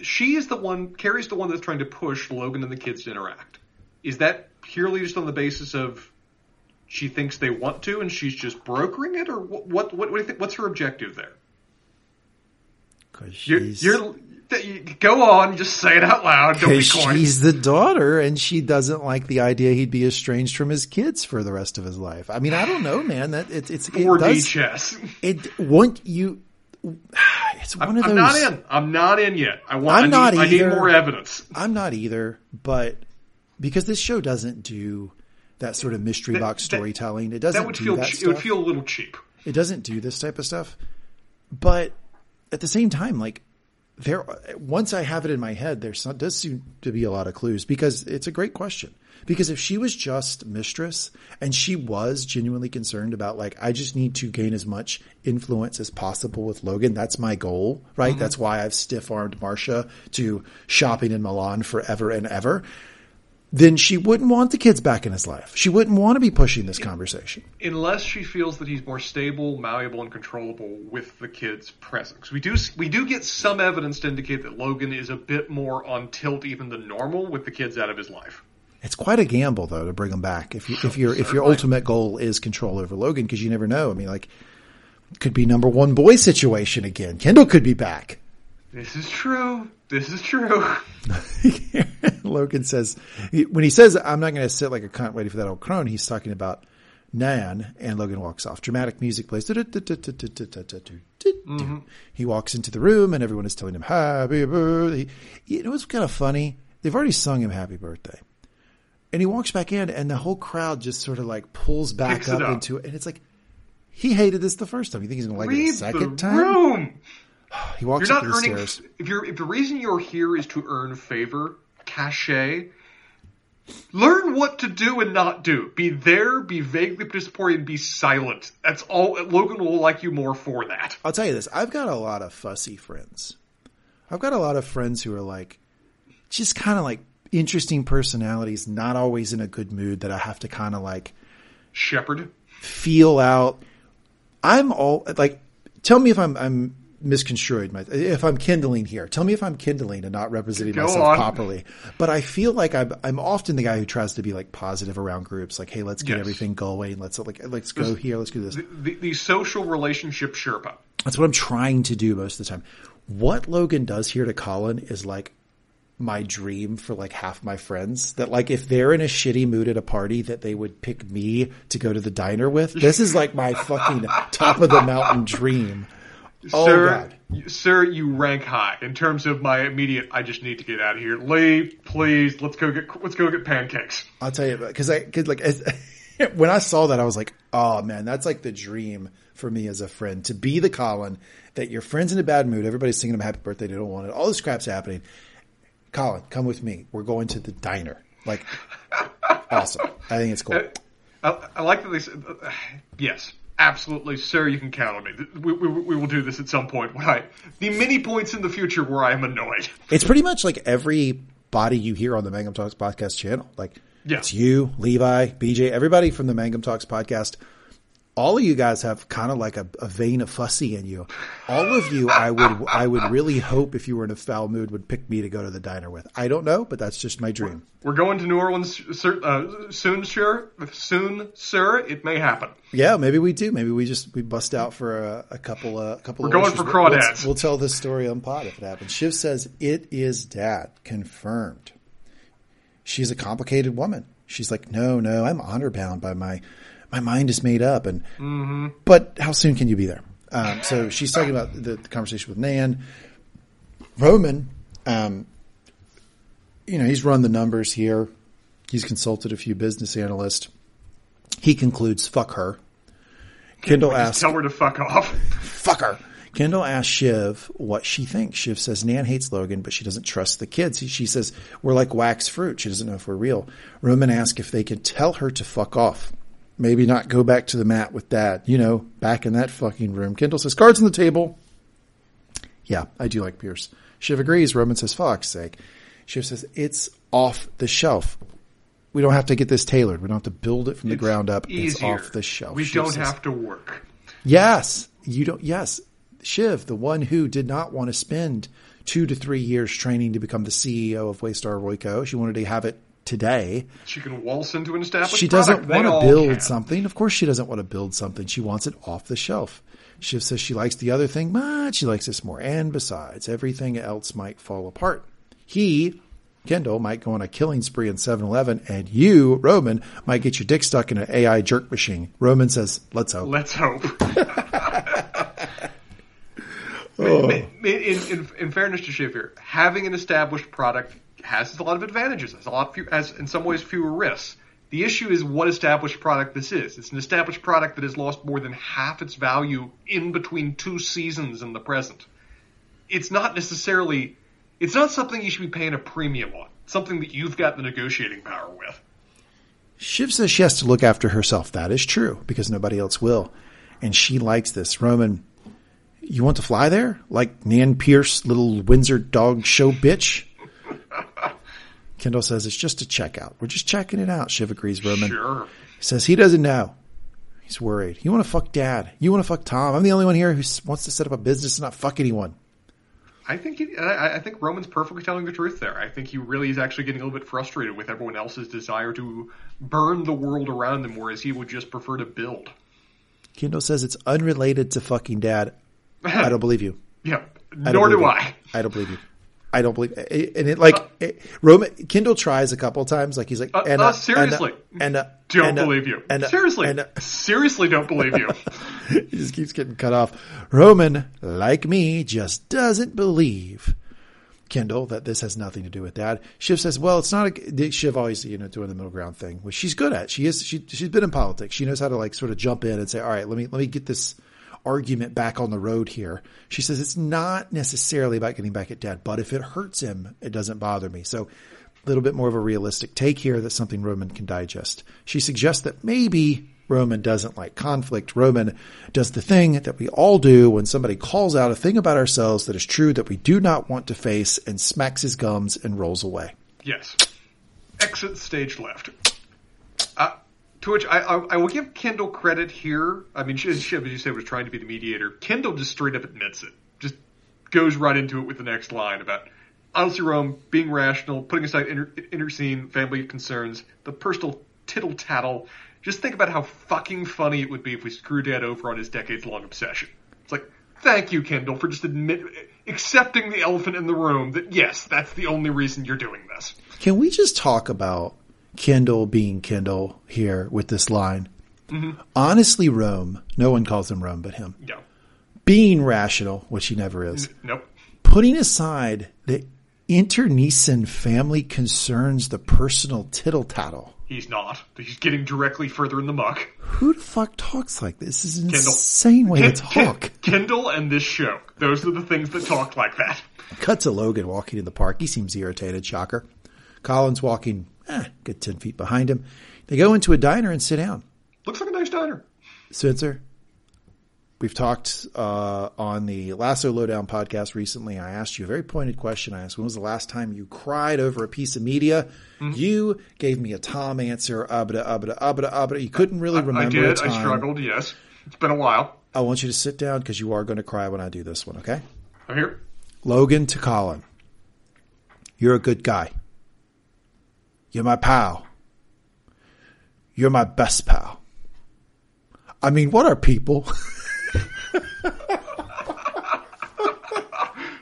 She is the one. Kerry's the one that's trying to push Logan and the kids to interact. Is that purely just on the basis of she thinks they want to, and she's just brokering it, or what? What? What, do you think? What's her objective there? 'Cause You're, she's- you're you- go on, just say it out loud. Don't be Because coy. she's the daughter and she doesn't like the idea he'd be estranged from his kids for the rest of his life. I mean, I don't know, man. That it's it's it 4D does chess. it want you. It's one of those. I'm not in. I'm not in yet. I want. I'm I need, not I need more evidence. I'm not either, but because this show doesn't do that sort of mystery box that- storytelling, it doesn't That would do feel. that che- stuff. it would feel a little cheap. It doesn't do this type of stuff. But at the same time, like there, once I have it in my head, there does seem to be a lot of clues because it's a great question. Because if she was just mistress and she was genuinely concerned about like, I just need to gain as much influence as possible with Logan. That's my goal, right? Mm-hmm. That's why I've stiff armed Marcia to shopping in Milan forever and ever. Then she wouldn't want the kids back in his life. She wouldn't want to be pushing this conversation. unless she feels that he's more stable, malleable, and controllable with the kids present. 'Cause we do we do get some evidence to indicate that Logan is a bit more on tilt even than normal with the kids out of his life. It's quite a gamble though to bring him back. If you, if your if your ultimate goal is control over Logan, because you never know. I mean, like, could be number one boy situation again. Kendall could be back. This is true. This is true. Logan says when he says, "I'm not going to sit like a cunt waiting for that old crone," he's talking about Nan. And Logan walks off. Dramatic music plays. Mm-hmm. He walks into the room, and everyone is telling him "Happy Birthday." You know, it's kind of funny. They've already sung him "Happy Birthday." And he walks back in, and the whole crowd just sort of like pulls back up, up. into it. And it's like, he hated this the first time. You think he's going to like it Read a second the time? room. He walks You're up not the earning. stairs. If you're if the reason you're here is to earn favor, cachet, learn what to do and not do. Be there, be vaguely participatory, and be silent. That's all. Logan will like you more for that. I'll tell you this. I've got a lot of fussy friends. I've got a lot of friends who are like, just kind of like interesting personalities, not always in a good mood that I have to kind of like Shepherd. feel out. I'm all like, tell me if I'm, I'm misconstrued. My, if I'm kindling here, tell me if I'm kindling and not representing Go myself on. properly. But I feel like I'm, I'm often the guy who tries to be like positive around groups. Like, hey, let's get Yes. everything going. Let's like, let's go here. Let's do this. The, the, the social relationship Sherpa. That's what I'm trying to do most of the time. What Logan does here to Colin is like my dream for like half my friends that like if they're in a shitty mood at a party that they would pick me to go to the diner with. This is like my fucking top of the mountain dream. Oh sir, sir, you rank high in terms of my immediate. I just need to get out of here. Lee, please, let's go get let's go get pancakes. I'll tell you because I cause like as, when I saw that I was like, oh man, that's like the dream for me as a friend to be the Colin that your friend's in a bad mood, everybody's singing him happy birthday, they don't want it, all this crap's happening. Colin, come with me. We're going to the diner. Like, awesome. I think it's cool. I, I like that they said, uh, yes, absolutely, sir. You can count on me. We, we, we will do this at some point. When I the many points in the future where I am annoyed. It's pretty much like every body you hear on the Mangum Talks podcast channel. Like, Yeah. it's you, Levi, BJ, everybody from the Mangum Talks podcast. All of you guys have kind of like a, a vein of fussy in you. All of you, I would, I would really hope if you were in a foul mood would pick me to go to the diner with. I don't know, but that's just my dream. We're going to New Orleans sir, uh, soon, sir. Soon, sir. It may happen. Yeah, maybe we do. Maybe we just we bust out for a, a couple of a couple. We're of going oysters. for crawdads. We'll, we'll tell this story on pod if it happens. Shiv says it is dad confirmed. She's a complicated woman. She's like, no, no, I'm honor bound by my my mind is made up, and but how soon can you be there? Um, so she's talking about the, the conversation with Nan. Roman, um, you know, he's run the numbers here. He's consulted a few business analysts. He concludes, "Fuck her." Kendall asks, tell her to fuck off. fuck her. Kendall asks Shiv what she thinks. Shiv says Nan hates Logan, but she doesn't trust the kids. She says we're like wax fruit. She doesn't know if we're real. Roman asks if they can tell her to fuck off. Maybe not go back to the mat with dad. You know, back in that fucking room. Kendall says cards on the table. Yeah, I do like Pierce. Shiv agrees. Roman says fuck's sake. Shiv says it's off the shelf. We don't have to get this tailored. We don't have to build it from the ground up. It's off the shelf. We Shiv don't says- have to work. Yes, you don't. Yes, Shiv, the one who did not want to spend two to three years training to become the CEO of Waystar Royco. She wanted to have it today. She can waltz into an established. She doesn't want to build can. something. Of course, she doesn't want to build something. She wants it off the shelf. Shiv says she likes the other thing, but she likes this more. And besides, everything else might fall apart. He, Kendall, might go on a killing spree in 7 Eleven, and you, Roman, might get your dick stuck in an AI jerk machine. Roman says, let's hope. Let's hope. Oh. in, in, in fairness to Shiv here, having an established product has a lot of advantages. Has a lot few, has in some ways fewer risks. The issue is what established product this is. It's an established product that has lost more than half its value in between two seasons in the present. It's not necessarily. It's not something you should be paying a premium on. It's Something that you've got the negotiating power with. Shiv says she has to look after herself. That is true because nobody else will. And she likes this. Roman, you want to fly there? Like Nan Pierce, little Windsor dog show bitch? Kendall says it's just a checkout. We're just checking it out. Shiv agrees. Roman Sure. says he doesn't know. He's worried. You want to fuck dad. You want to fuck Tom. I'm the only one here who wants to set up a business and not fuck anyone. I think he, I, I think Roman's perfectly telling the truth there. I think he really is actually getting a little bit frustrated with everyone else's desire to burn the world around them, whereas he would just prefer to build. Kendall says it's unrelated to fucking dad. I don't believe you. Yeah, nor do believe I. I don't believe you. I don't believe, it, and it like it, Roman Kendall tries a couple times, like he's like, Uh, and, uh, seriously. and, uh, Don't uh, believe you. and, uh, seriously, and, uh, seriously, don't believe you. he just keeps getting cut off. Roman, like me, just doesn't believe Kendall that this has nothing to do with dad. Shiv says, "Well, it's not a." Shiv always, you know, doing the middle ground thing, which she's good at. She is. She she's been in politics. She knows how to like sort of jump in and say, "All right, let me let me get this argument back on the road here. She says it's not necessarily about getting back at dad, but if it hurts him, it doesn't bother me. So a little bit more of a realistic take here that's something Roman can digest. She suggests that maybe Roman doesn't like conflict. Roman does the thing that we all do when somebody calls out a thing about ourselves that is true that we do not want to face and smacks his gums and rolls away. Yes. Exit stage left. Uh, to which I, I, I will give Kendall credit here. I mean, she, she, as you said, was trying to be the mediator. Kendall just straight up admits it. Just goes right into it with the next line about honestly, Rome being rational, putting aside inter, inter scene family concerns, the personal tittle tattle. Just think about how fucking funny it would be if we screwed Dad over on his decades long obsession. It's like, thank you, Kendall, for just admit, accepting the elephant in the room that yes, that's the only reason you're doing this. Can we just talk about Kendall being Kendall here with this line? Mm-hmm. Honestly, Rome, no one calls him Rome but him. Yeah. Being rational, which he never is. Nope. Putting aside the internecine family concerns, the personal tittle tattle. He's not. He's getting directly further in the muck. Who the fuck talks like this? This is an Kendall. insane way Ken- to talk. Ken- Kendall and this show. Those are the things that talk like that. Cut to Logan walking in the park. He seems irritated. Shocker. Colin's walking eh, good 10 feet behind him. They go into a diner and sit down. Looks like a nice diner. Spencer, we've talked uh, on the Lasso Lowdown podcast recently. I asked you a very pointed question. I asked, when was the last time you cried over a piece of media? Mm-hmm. You gave me a Tom answer, abda, abda, abda, abda. You couldn't really remember I did. I struggled, yes. It's been a while. I want you to sit down because you are going to cry when I do this one, okay? I'm here. Logan to Colin. You're a good guy. You're my pal. You're my best pal. I mean, what are people?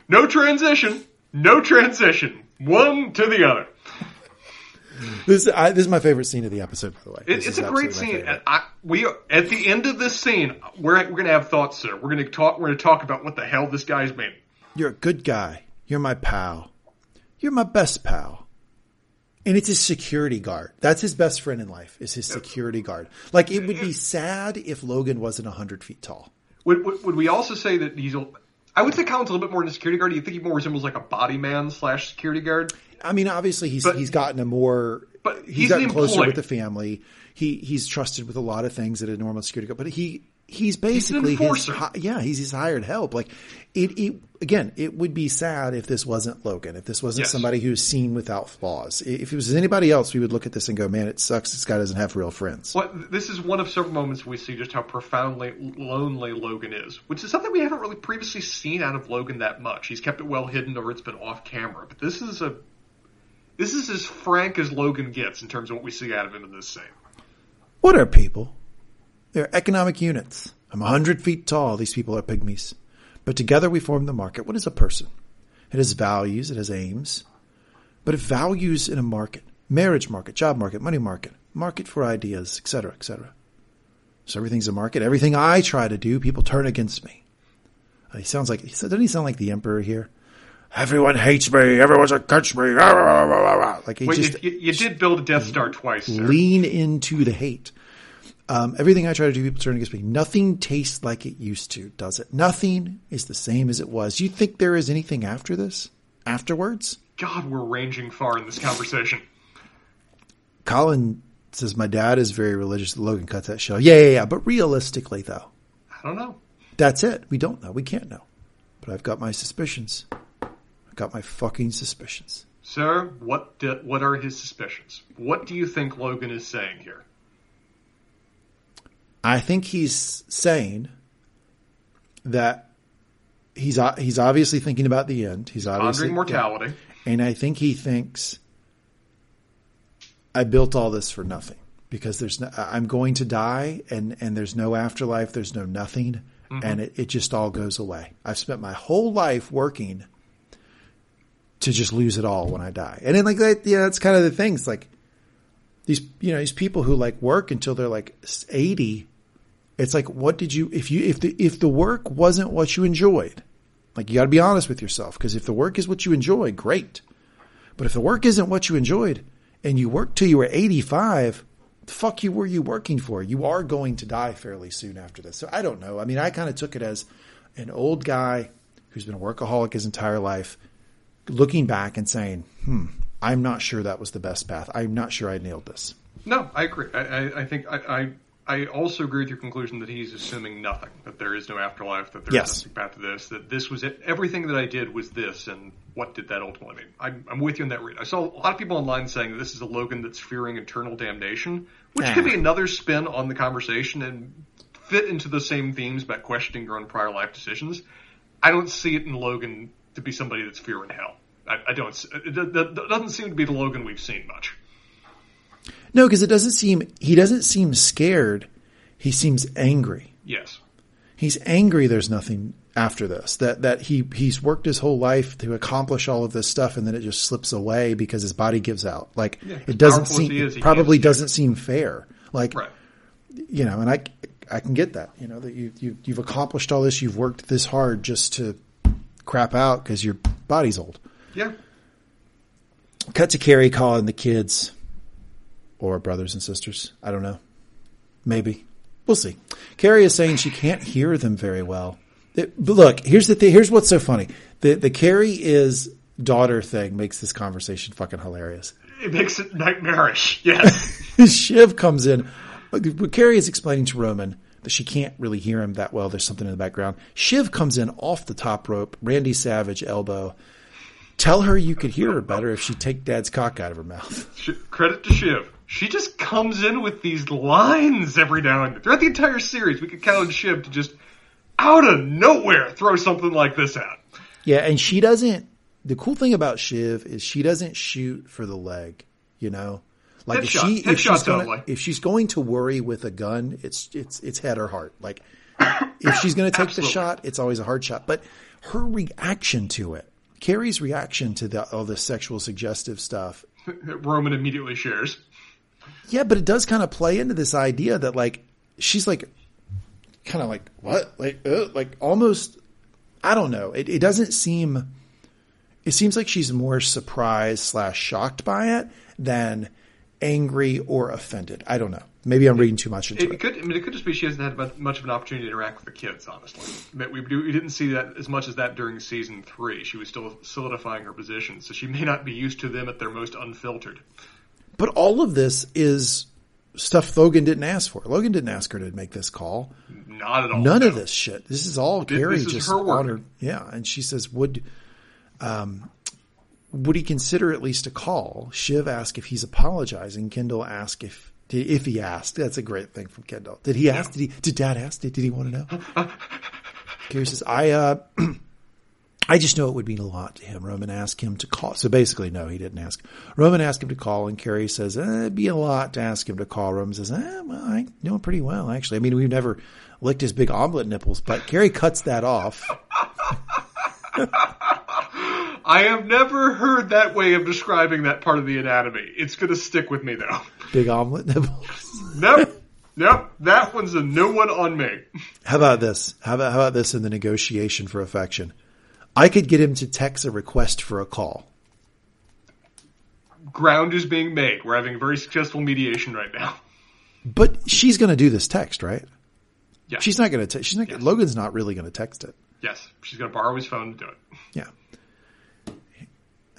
no transition. No transition. One to the other. This, I, this is my favorite scene of the episode, by the way. It, it's a great scene. I, we at the end of this scene, we're we're gonna have thoughts, sir. We're gonna talk. We're gonna talk about what the hell this guy's been. You're a good guy. You're my pal. You're my best pal. And it's his security guard. That's his best friend in life. Is his security guard. Like it would be sad if Logan wasn't hundred feet tall. Would, would, would we also say that he's? A, I would say Colin's a little bit more than a security guard. Do you think he more resembles like a body man slash security guard? I mean, obviously he's But- he's gotten a more. but he's he's gotten closer employee. with the family. He he's trusted with a lot of things that a normal security guard. But he he's basically his yeah he's his hired help. Like it, it again, it would be sad if this wasn't Logan. If this wasn't Yes. somebody who's seen without flaws. If it was anybody else, we would look at this and go, "Man, it sucks. This guy doesn't have real friends." Well, this is one of several moments we see just how profoundly lonely Logan is, which is something we haven't really previously seen out of Logan that much. He's kept it well hidden or it's been off camera, but this is a this is as frank as Logan gets in terms of what we see out of him in this scene. What are people? They're economic units. I'm a hundred feet tall. These people are pygmies. But together we form the market. What is a person? It has values. It has aims. But it values in a market. Marriage market, job market, money market, market for ideas, etc., etc. So everything's a market. Everything I try to do, people turn against me. He sounds like, doesn't he sound like the emperor here? Everyone hates me. Everyone's against me. Like he Wait, just you, you did build a Death Star twice, sir. lean into the hate. Um, everything I try to do, people turn against me. Nothing tastes like it used to, does it? Nothing is the same as it was. You think there is anything after this? Afterwards? God, we're ranging far in this conversation. Colin says, My dad is very religious. Logan cuts that shell. Yeah, yeah, yeah. But realistically, though, I don't know. that's it. We don't know. We can't know. But I've got my suspicions. I've got my fucking suspicions. Sir, what di- what are his suspicions? What do you think Logan is saying here? I think he's saying that he's uh, he's obviously thinking about the end. He's obviously Pondering mortality. and I think he thinks I built all this for nothing because there's no, I'm going to die and and there's no afterlife. There's no nothing, mm-hmm. and it, it just all goes away. I've spent my whole life working to just lose it all when I die, and then like that, yeah, that's kind of the thing. It's like these you know these people who like work until they're like 80 it's like what did you if you if the if the work wasn't what you enjoyed like you got to be honest with yourself because if the work is what you enjoy great but if the work isn't what you enjoyed and you worked till you were 85 the fuck you were you working for? You are going to die fairly soon after this. So I don't know. I mean, I kind of took it as an old guy who's been a workaholic his entire life, looking back and saying, "Hmm, I'm not sure that was the best path. I'm not sure I nailed this." No, I agree. I, I, I think I, I also agree with your conclusion that he's assuming nothing, that there is no afterlife, that there's Yes. nothing path to this, that this was it. Everything that I did was this, and what did that ultimately mean? I'm, I'm with you on that read. I saw a lot of people online saying that this is a Logan that's fearing eternal damnation, which could be another spin on the conversation and fit into the same themes about questioning your own prior life decisions. I don't see it in Logan to be somebody that's fearing hell. I, I don't. It, it, it doesn't seem to be the Logan we've seen much. No, because it doesn't seem he doesn't seem scared. He seems angry. Yes. He's angry. There's nothing after this. That that he he's worked his whole life to accomplish all of this stuff, and then it just slips away because his body gives out. Like Yeah, it doesn't seem is, probably doesn't seem fair. Like Right. you know, and I I can get that. You know that you, you you've accomplished all this. You've worked this hard just to crap out because your body's old. Yeah. Cut to Kerry calling the kids or brothers and sisters. I don't know. Maybe. We'll see. Kerry is saying she can't hear them very well. It- but look, here's the thing. Here's what's so funny. The, the Kerry is daughter thing makes this conversation fucking hilarious. It makes it nightmarish. Yes. Shiv comes in. Kerry is explaining to Roman that she can't really hear him that well. There's something in the background. Shiv comes in off the top rope. Randy Savage elbow. Tell her you could hear her better if she take dad's cock out of her mouth. Credit to Shiv. She just comes in with these lines every now and then. Throughout the entire series, we could count on Shiv to just out of nowhere throw something like this out. Yeah, and she doesn't. The cool thing about Shiv is she doesn't shoot for the leg. You know, like if Headshot. she if she's going only. if she's going to worry with a gun, it's it's it's head or heart. Like if she's going to take the shot, it's always a hard shot. But her reaction to it, Kerry's reaction to the, all the sexual suggestive stuff, Roman immediately shares. Yeah, but it does kind of play into this idea that like she's like kind of like what like uh, like almost I don't know. It, it doesn't seem. It seems like she's more surprised slash shocked by it than angry or offended. I don't know. Maybe I'm reading too much into It, it. could, I mean, it could just be she hasn't had much of an opportunity to interact with the kids. Honestly, we, we didn't see that as much as that during season three. She was still solidifying her position, so she may not be used to them at their most unfiltered. But all of this is stuff Logan didn't ask for. Logan didn't ask her to make this call. Not at all. None no. of this shit. This is all Kerry this is just her her. Yeah, and she says, "Would, um, would he consider at least a call?" Shiv asked if he's apologizing. Kendall asked if if he asked. That's a great thing from Kendall. Did he ask? Did he? Did Dad ask? Did, did he want to know? Kerry says, "I uh, I just know it would mean a lot to him." Roman asked him to call. So basically, no, he didn't ask. Roman asked him to call, and Kerry says, eh, "It'd be a lot to ask him to call." Roman says, eh, "Well, I know him pretty well, actually. I mean, we've never licked his big omelet nipples, but Kerry cuts that off." I have never heard that way of describing that part of the anatomy. It's going to stick with me though. Big omelet nipples. Nope. nope. That one's a new one on me. How about this? How about how about this in the negotiation for affection? I could get him to text a request for a call. Ground is being made. We're having a very successful mediation right now. But she's going to do this text, right? Yeah. She's not going to. She's not. Yes. Logan's not really going to text it. Yes. She's going to borrow his phone to do it. Yeah.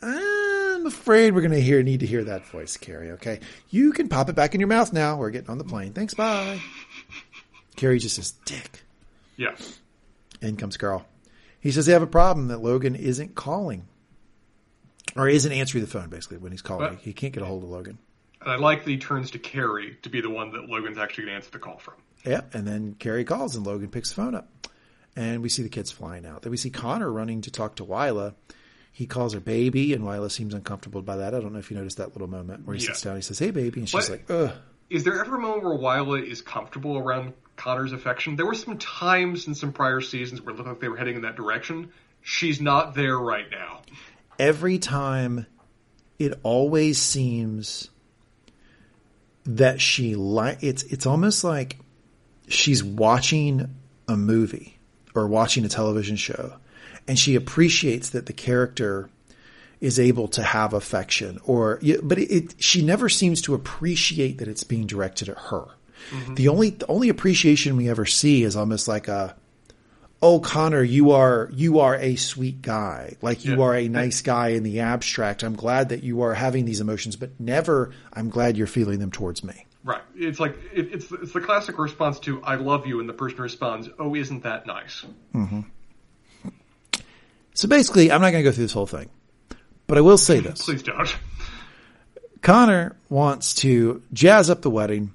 I'm afraid we're going to hear need to hear that voice, Kerry. Okay, you can pop it back in your mouth now. We're getting on the plane. Thanks. Bye. Kerry just says, "Dick." Yeah. In comes Karl. He says they have a problem that Logan isn't calling, or isn't answering the phone. Basically, when he's calling, But- he can't get a hold of Logan. And I like that he turns to Kerry to be the one that Logan's actually going to answer the call from. Yeah, and then Kerry calls and Logan picks the phone up. And we see the kids flying out. Then we see Connor running to talk to Willa. He calls her baby, and Willa seems uncomfortable by that. I don't know if you noticed that little moment where he Yeah. sits down. He says, "Hey, baby," and she's What? like, "Ugh." Is there ever a moment where Willa is comfortable around Connor's affection? There were some times in some prior seasons where it looked like they were heading in that direction. She's not there right now. Every time, it always seems that she like it's it's almost like she's watching a movie or watching a television show, and she appreciates that the character is able to have affection or, but it, it she never seems to appreciate that it's being directed at her. Mm-hmm. The only, the only appreciation we ever see is almost like a, oh connor you are you are a sweet guy like you yeah. are a nice guy in the abstract i'm glad that you are having these emotions but never i'm glad you're feeling them towards me right it's like it, it's it's the classic response to i love you and the person responds oh isn't that nice mm-hmm. so basically i'm not going to go through this whole thing but i will say this please don't connor wants to jazz up the wedding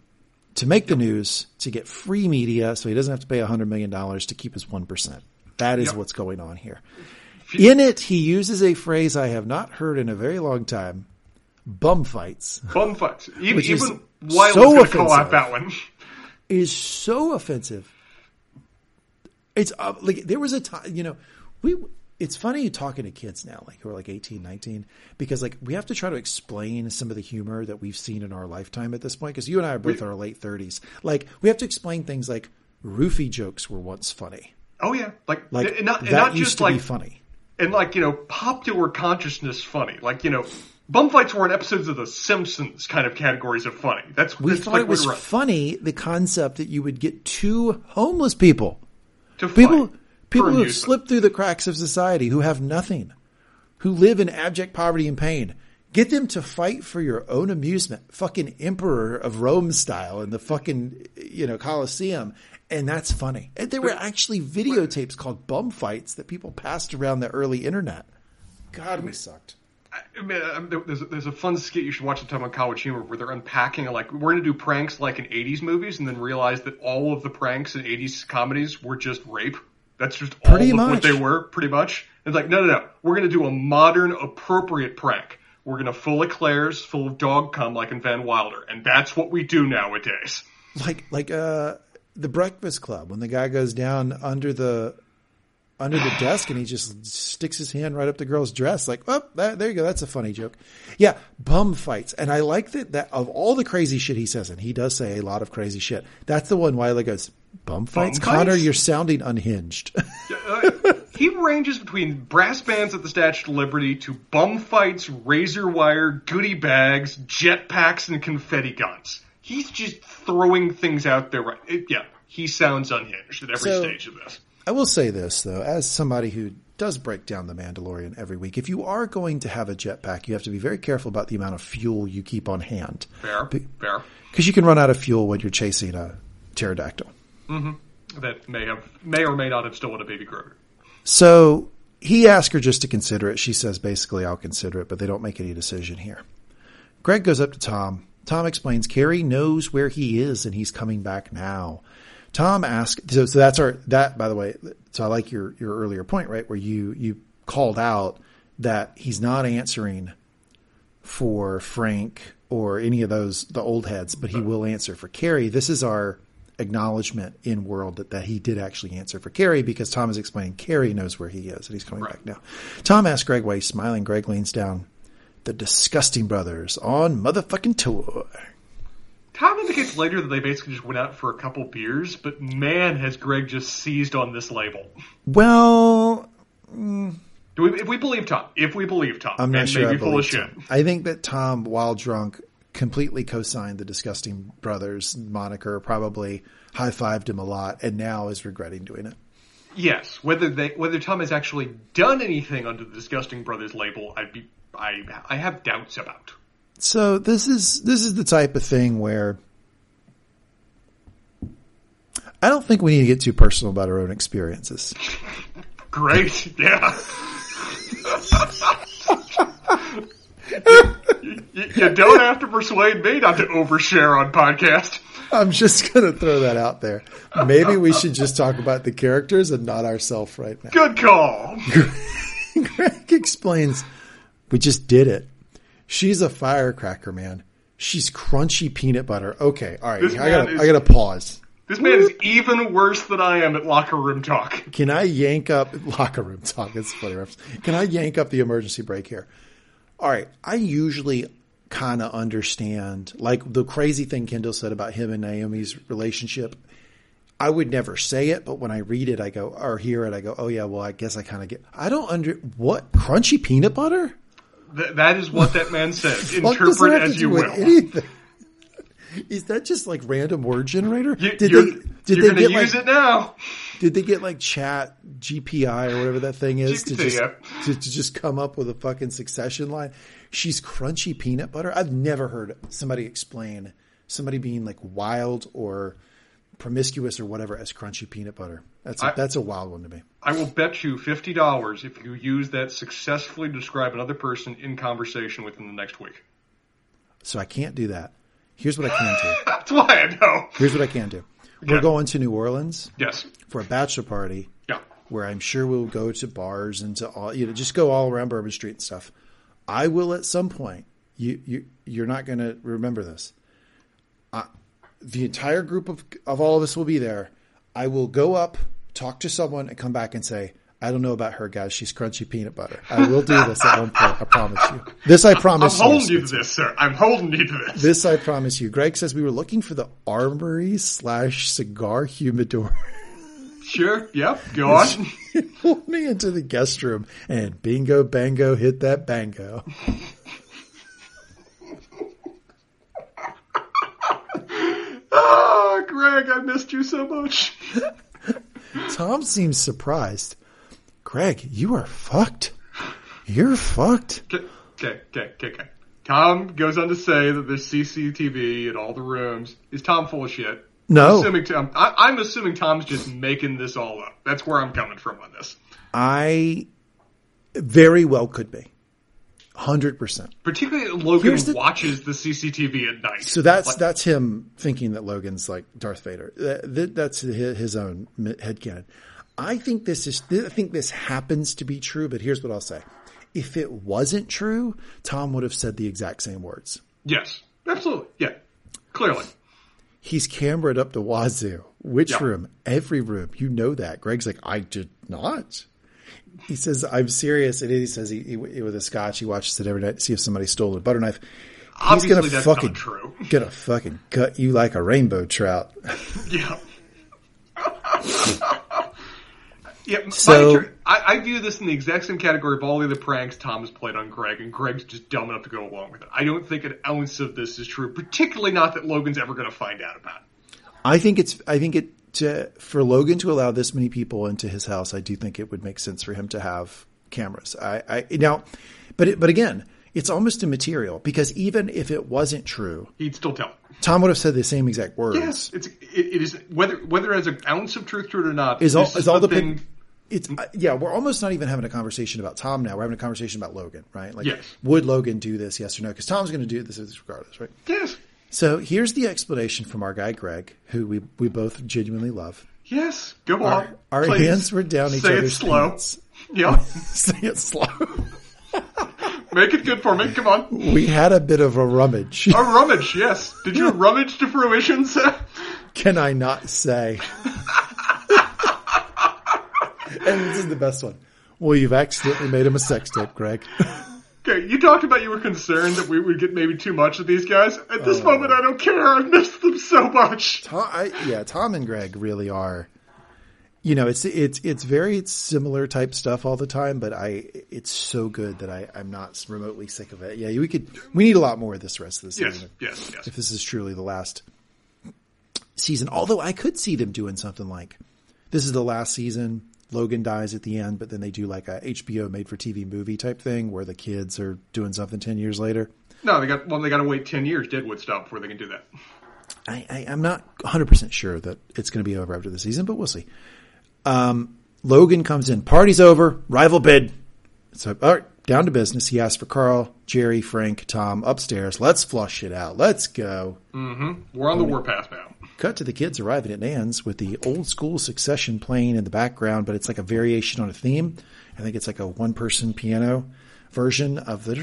to make the news to get free media so he doesn't have to pay $100 million to keep his 1%. That is yep. what's going on here. In it, he uses a phrase I have not heard in a very long time bum fights. Bum fights. Even, even so going to call out that one. Is so offensive. It's uh, like there was a time, you know, we it's funny talking to kids now, like who are like 18, 19, because like we have to try to explain some of the humor that we've seen in our lifetime at this point. Cause you and I are both in our late thirties. Like we have to explain things like roofie jokes were once funny. Oh yeah. Like, like and not, and that not used just to like, be funny. And like, you know, popular consciousness funny. Like, you know, bum fights were in episodes of The Simpsons kind of categories of funny. That's we that's thought like it was funny the concept that you would get two homeless people to people fight. People who have slipped through the cracks of society, who have nothing, who live in abject poverty and pain. Get them to fight for your own amusement, fucking emperor of Rome style in the fucking, you know, Colosseum. And that's funny. And there were actually videotapes called bum fights that people passed around the early internet. God, we sucked. I mean, um, there's, a, there's a fun skit you should watch sometime on College Humor where they're unpacking like we're going to do pranks like in 80s movies and then realize that all of the pranks in 80s comedies were just rape. That's just pretty much what they were, pretty much. It's like, no, no, no. We're going to do a modern, appropriate prank. We're going to full eclairs, full of dog cum, like in Van Wilder, and that's what we do nowadays. Like, like uh, the Breakfast Club when the guy goes down under the under the desk and he just sticks his hand right up the girl's dress. Like, oh, that, there you go. That's a funny joke. Yeah, bum fights, and I like that. That of all the crazy shit he says, and he does say a lot of crazy shit. That's the one Wiley goes, Bum fights, Bum Connor. Fights? You're sounding unhinged. uh, he ranges between brass bands at the Statue of Liberty to bum fights, razor wire, goodie bags, jetpacks, and confetti guns. He's just throwing things out there. Right? It, yeah, he sounds unhinged at every so, stage of this. I will say this though, as somebody who does break down the Mandalorian every week. If you are going to have a jetpack, you have to be very careful about the amount of fuel you keep on hand. Fair, fair. Because you can run out of fuel when you're chasing a pterodactyl. Mm-hmm. That may have may or may not have stolen a baby Grogu. So he asked her just to consider it. She says basically, "I'll consider it," but they don't make any decision here. Greg goes up to Tom. Tom explains Kerry knows where he is and he's coming back now. Tom asks, so, so that's our that by the way. So I like your your earlier point, right, where you you called out that he's not answering for Frank or any of those the old heads, but he will answer for Kerry. This is our acknowledgement in world that, that he did actually answer for Kerry because Tom is explaining Kerry knows where he is and he's coming right. back now. Tom asks Greg why he's smiling. Greg leans down. The Disgusting Brothers on motherfucking tour. Tom indicates later that they basically just went out for a couple beers, but man, has Greg just seized on this label. Well, mm, we, if we believe Tom, if we believe Tom, I'm not sure. Maybe I full of shit. I think that Tom, while drunk, completely co-signed the Disgusting Brothers moniker, probably high-fived him a lot, and now is regretting doing it. Yes, whether they whether Tom has actually done anything under the Disgusting Brothers label, I'd be I I have doubts about. So this is this is the type of thing where I don't think we need to get too personal about our own experiences. Great, yeah. you, you, don't have to persuade me not to overshare on podcast. I'm just going to throw that out there. Maybe we should just talk about the characters and not ourselves right now. Good call. Greg explains, we just did it. She's a firecracker, man. She's crunchy peanut butter. Okay, all right. I gotta, is, I gotta pause. This man is even worse than I am at locker room talk. Can I yank up locker room talk? It's funny. Can I yank up the emergency brake here? All right, I usually kind of understand, like the crazy thing Kendall said about him and Naomi's relationship. I would never say it, but when I read it, I go, or hear it, I go, oh yeah, well, I guess I kind of get, I don't under, what, crunchy peanut butter? Th- that is what that man says. What does that Interpret as you will. anything? Is that just like random word generator? You, did they did you're they gonna get use like it now. Did they get like chat GPI or whatever that thing is to just yeah. to, to just come up with a fucking succession line? She's crunchy peanut butter. I've never heard somebody explain somebody being like wild or promiscuous or whatever as crunchy peanut butter. That's a, I- that's a wild one to me. I will bet you fifty dollars if you use that successfully to describe another person in conversation within the next week. So I can't do that. Here's what I can do. That's why I know. Here's what I can do. We're Okay. going to New Orleans Yes. for a bachelor party Yeah. where I'm sure we'll go to bars and to all you know just go all around Bourbon Street and stuff. I will at some point. You you you're not going to remember this. Uh, the entire group of of all of us will be there. I will go up, talk to someone, and come back and say, "I don't know about her, guys. She's crunchy peanut butter." I will do this at one point. I promise you. This I promise I'm promise holding you to this, sir. I'm holding you to this. This I promise you. Greg says we were looking for the armory slash cigar humidor. Sure. Yep. Go on. pulled me into the guest room and bingo bango hit that bango. oh, Greg, I missed you so much. Tom seems surprised. Greg, you are fucked. You're fucked. Okay, okay, okay, okay. Tom goes on to say that there's CCTV in all the rooms. Is Tom full of shit? No. Assuming Tom, I, I'm assuming Tom's just making this all up. That's where I'm coming from on this. I very well could be. 100%. Particularly Logan the- watches the CCTV at night. So that's Like, that's him thinking that Logan's like Darth Vader. That, that- that's his, his own headcanon. I think this is I think this happens to be true, but here's what I'll say. If it wasn't true, Tom would have said the exact same words. yes, absolutely, yeah, clearly. He's cameraed up to wazoo. Which Yeah. room? Every room. You know that. Greg's like, I did not. He says, I'm serious. And he says, he, he with a scotch, he watches it every night to see if somebody stole a butter knife. He's Obviously, gonna that's fucking true. gonna fucking cut you like a rainbow trout. Yeah. yeah, So- I, I view this in the exact same category of all the other pranks Tom has played on Greg, and Greg's just dumb enough to go along with it. I don't think an ounce of this is true, particularly not that Logan's ever going to find out about it. I think it's. I think it to, for Logan to allow this many people into his house. I do think it would make sense for him to have cameras. I, I now, but it, but again, it's almost immaterial because even if it wasn't true, He'd still tell. Tom would have said the same exact words. Yes, it's it, it is whether whether it has an ounce of truth to it or not. Is all is all the the thing. It's uh, yeah. We're almost not even having a conversation about Tom now. We're having a conversation about Logan, right? Like, Yes. would Logan do this? Yes or no? Because Tom's going to do this regardless, right? Yes, So here's the explanation from our guy Greg, who we we both genuinely love. yes. Go Our, on. our Please. hands were down each Say it other's slow. pants. Yeah, Say it slow. make it good for me. Come on. We had a bit of a rummage. A rummage. Yes. Did you rummage to fruition, sir? Can I not say? And this is the best one. Well, you've accidentally made him a sex tape, Greg. Okay, you talked about you were concerned that we would get maybe too much of these guys. At this oh. moment, I don't care. I miss them so much. Tom, I, yeah, Tom and Greg really are. You know, it's it's it's very similar type stuff all the time, but I it's so good that I I'm not remotely sick of it. Yeah, we could we need a lot more of this rest of the Yes, season. yes, yes. If this is truly the last season, although I could see them doing something like this is the last season. Logan dies at the end, but then they do like a HBO made for TV movie type thing where the kids are doing something ten years later. No, they got well. They got to wait ten years Deadwood style before they can do that. I, I, I'm not 100% sure that it's going to be over after the season, but we'll see. Um, Logan comes in, party's over, rival bid. So, all right, down to business. He asks for Karl, Gerri, Frank, Tom upstairs. Let's flush it out. Let's go. We're on the warpath now. Cut to the kids arriving at Nan's with the old school succession playing in the background, but it's like a variation on a theme. I think it's like a one person piano version of the.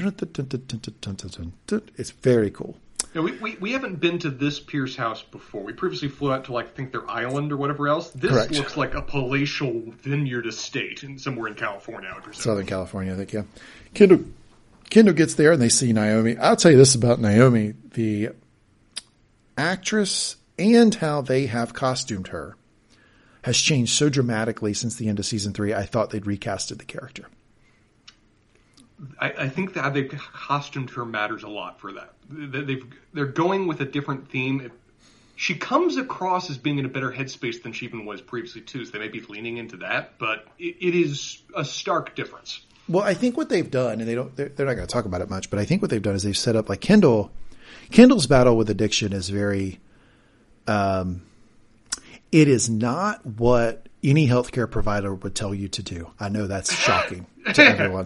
It's very cool. Now, we, we we haven't been to this Pierce house before. We previously flew out to like I think their island or whatever else. This Correct. looks like a palatial vineyard estate in somewhere in California. I. Southern California, I think, yeah. Kendall, Kendall gets there and they see Naomi. I'll tell you this about Naomi. The actress and how they have costumed her has changed so dramatically since the end of season three. I thought they'd recasted the character. I, I think that they've costumed her matters a lot for that. They- They've they're going with a different theme. She comes across as being in a better headspace than she even was previously too. So they may be leaning into that, but it, it is a stark difference. Well, I think what they've done, and they don't, they're, they're not going to talk about it much, but I think what they've done is they've set up like Kendall. Kendall's battle with addiction is very, um, it is not what any healthcare provider would tell you to do. I know that's shocking to everyone.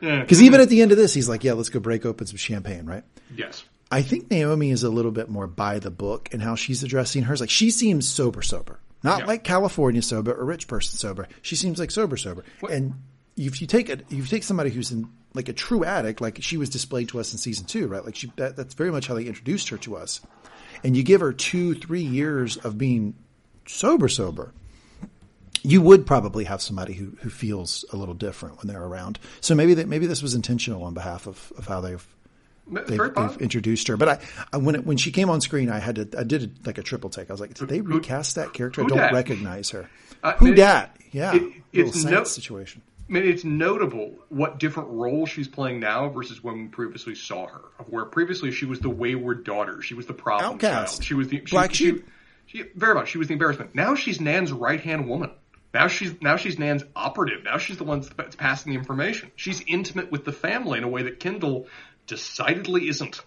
Because even at the end of this, he's like, yeah, let's go break open some champagne, right? Yes. I think Naomi is a little bit more by the book in how she's addressing hers. Like she seems sober, sober, not Yeah. like California sober or rich person sober. She seems like sober, sober. And if you take it, if you take somebody who's in like a true addict, like she was displayed to us in season two, right? Like she, that, that's very much how they introduced her to us. And you give her two, three years of being sober, sober. You would probably have somebody who, who feels a little different when they're around. So maybe that, maybe this was intentional on behalf of, of how they've they've, they've introduced her. But I, I when it, when she came on screen, I had to I did a, like a triple take. I was like, did they recast that character? I don't recognize her. Uh, who dat? Yeah, it- it's no- situation. I mean, it's notable what different role she's playing now versus when we previously saw her. Where previously she was the wayward daughter, she was the problem Outcast. child, she was the she, Black she- sheep. She, very much, she was the embarrassment. Now she's Nan's right hand woman. Now she's now she's Nan's operative. Now she's the one that's passing the information. She's intimate with the family in a way that Kendall decidedly isn't.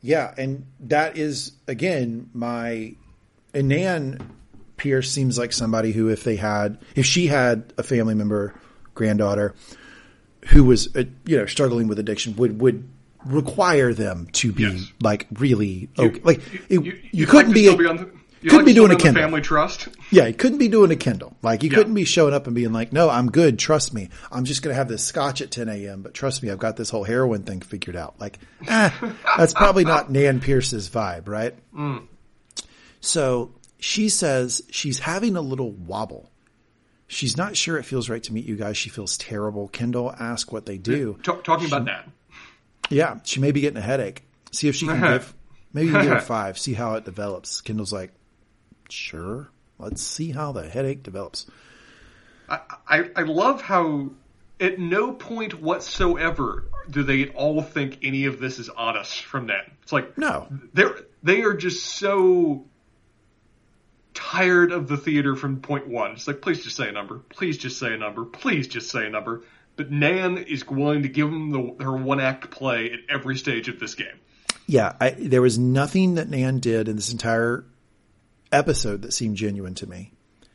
Yeah, and that is again my and Nan Pierce seems like somebody who, if they had, if she had a family member, granddaughter, who was uh, you know struggling with addiction, would would require them to be Yes. like really okay. like it, you, you'd couldn't like be, a, be on the, couldn't like be doing a Kendall. family trust. Yeah, you couldn't be doing a Kendall. Like you Yeah. couldn't be showing up and being like, "No, I'm good. Trust me. I'm just going to have this scotch at 10 a.m. But trust me, I've got this whole heroin thing figured out." Like, eh, that's probably not Nan Pierce's vibe, right? So she says she's having a little wobble. She's not sure it feels right to meet you guys. She feels terrible. Kendall asked what they do. Ta- talking about that. Yeah, she may be getting a headache. See if she can give. Maybe give her five. See how it develops. Kendall's like, sure. Let's see how the headache develops. I, I, I love how at no point whatsoever do they all think any of this is on us from them. It's like No. they're they are just so tired of the theater from point one. It's like please just say a number, please just say a number, please just say a number. But Nan is going to give them the, her one act play at every stage of this game. Yeah, I, there was nothing that Nan did in this entire episode that seemed genuine to me.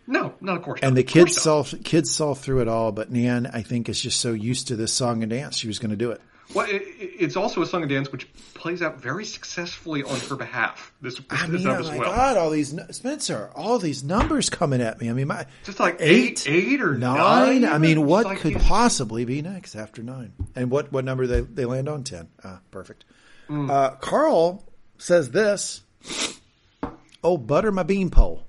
No, not of course. And not. the kids saw kids saw through it all, but Nan, I think, is just so used to this song and dance, she was going to do it. Well, it, it- it's also a song and dance which plays out very successfully on her behalf. This, this I mean, oh as my well. God, all these Spencer, all these numbers coming at me. I mean, my Just like eight, eight or nine. nine. I mean, what like could possibly be next after nine? And what what number they they land on? Ten. Ah, perfect. Mm. Uh, Karl says this. Oh, butter my beanpole.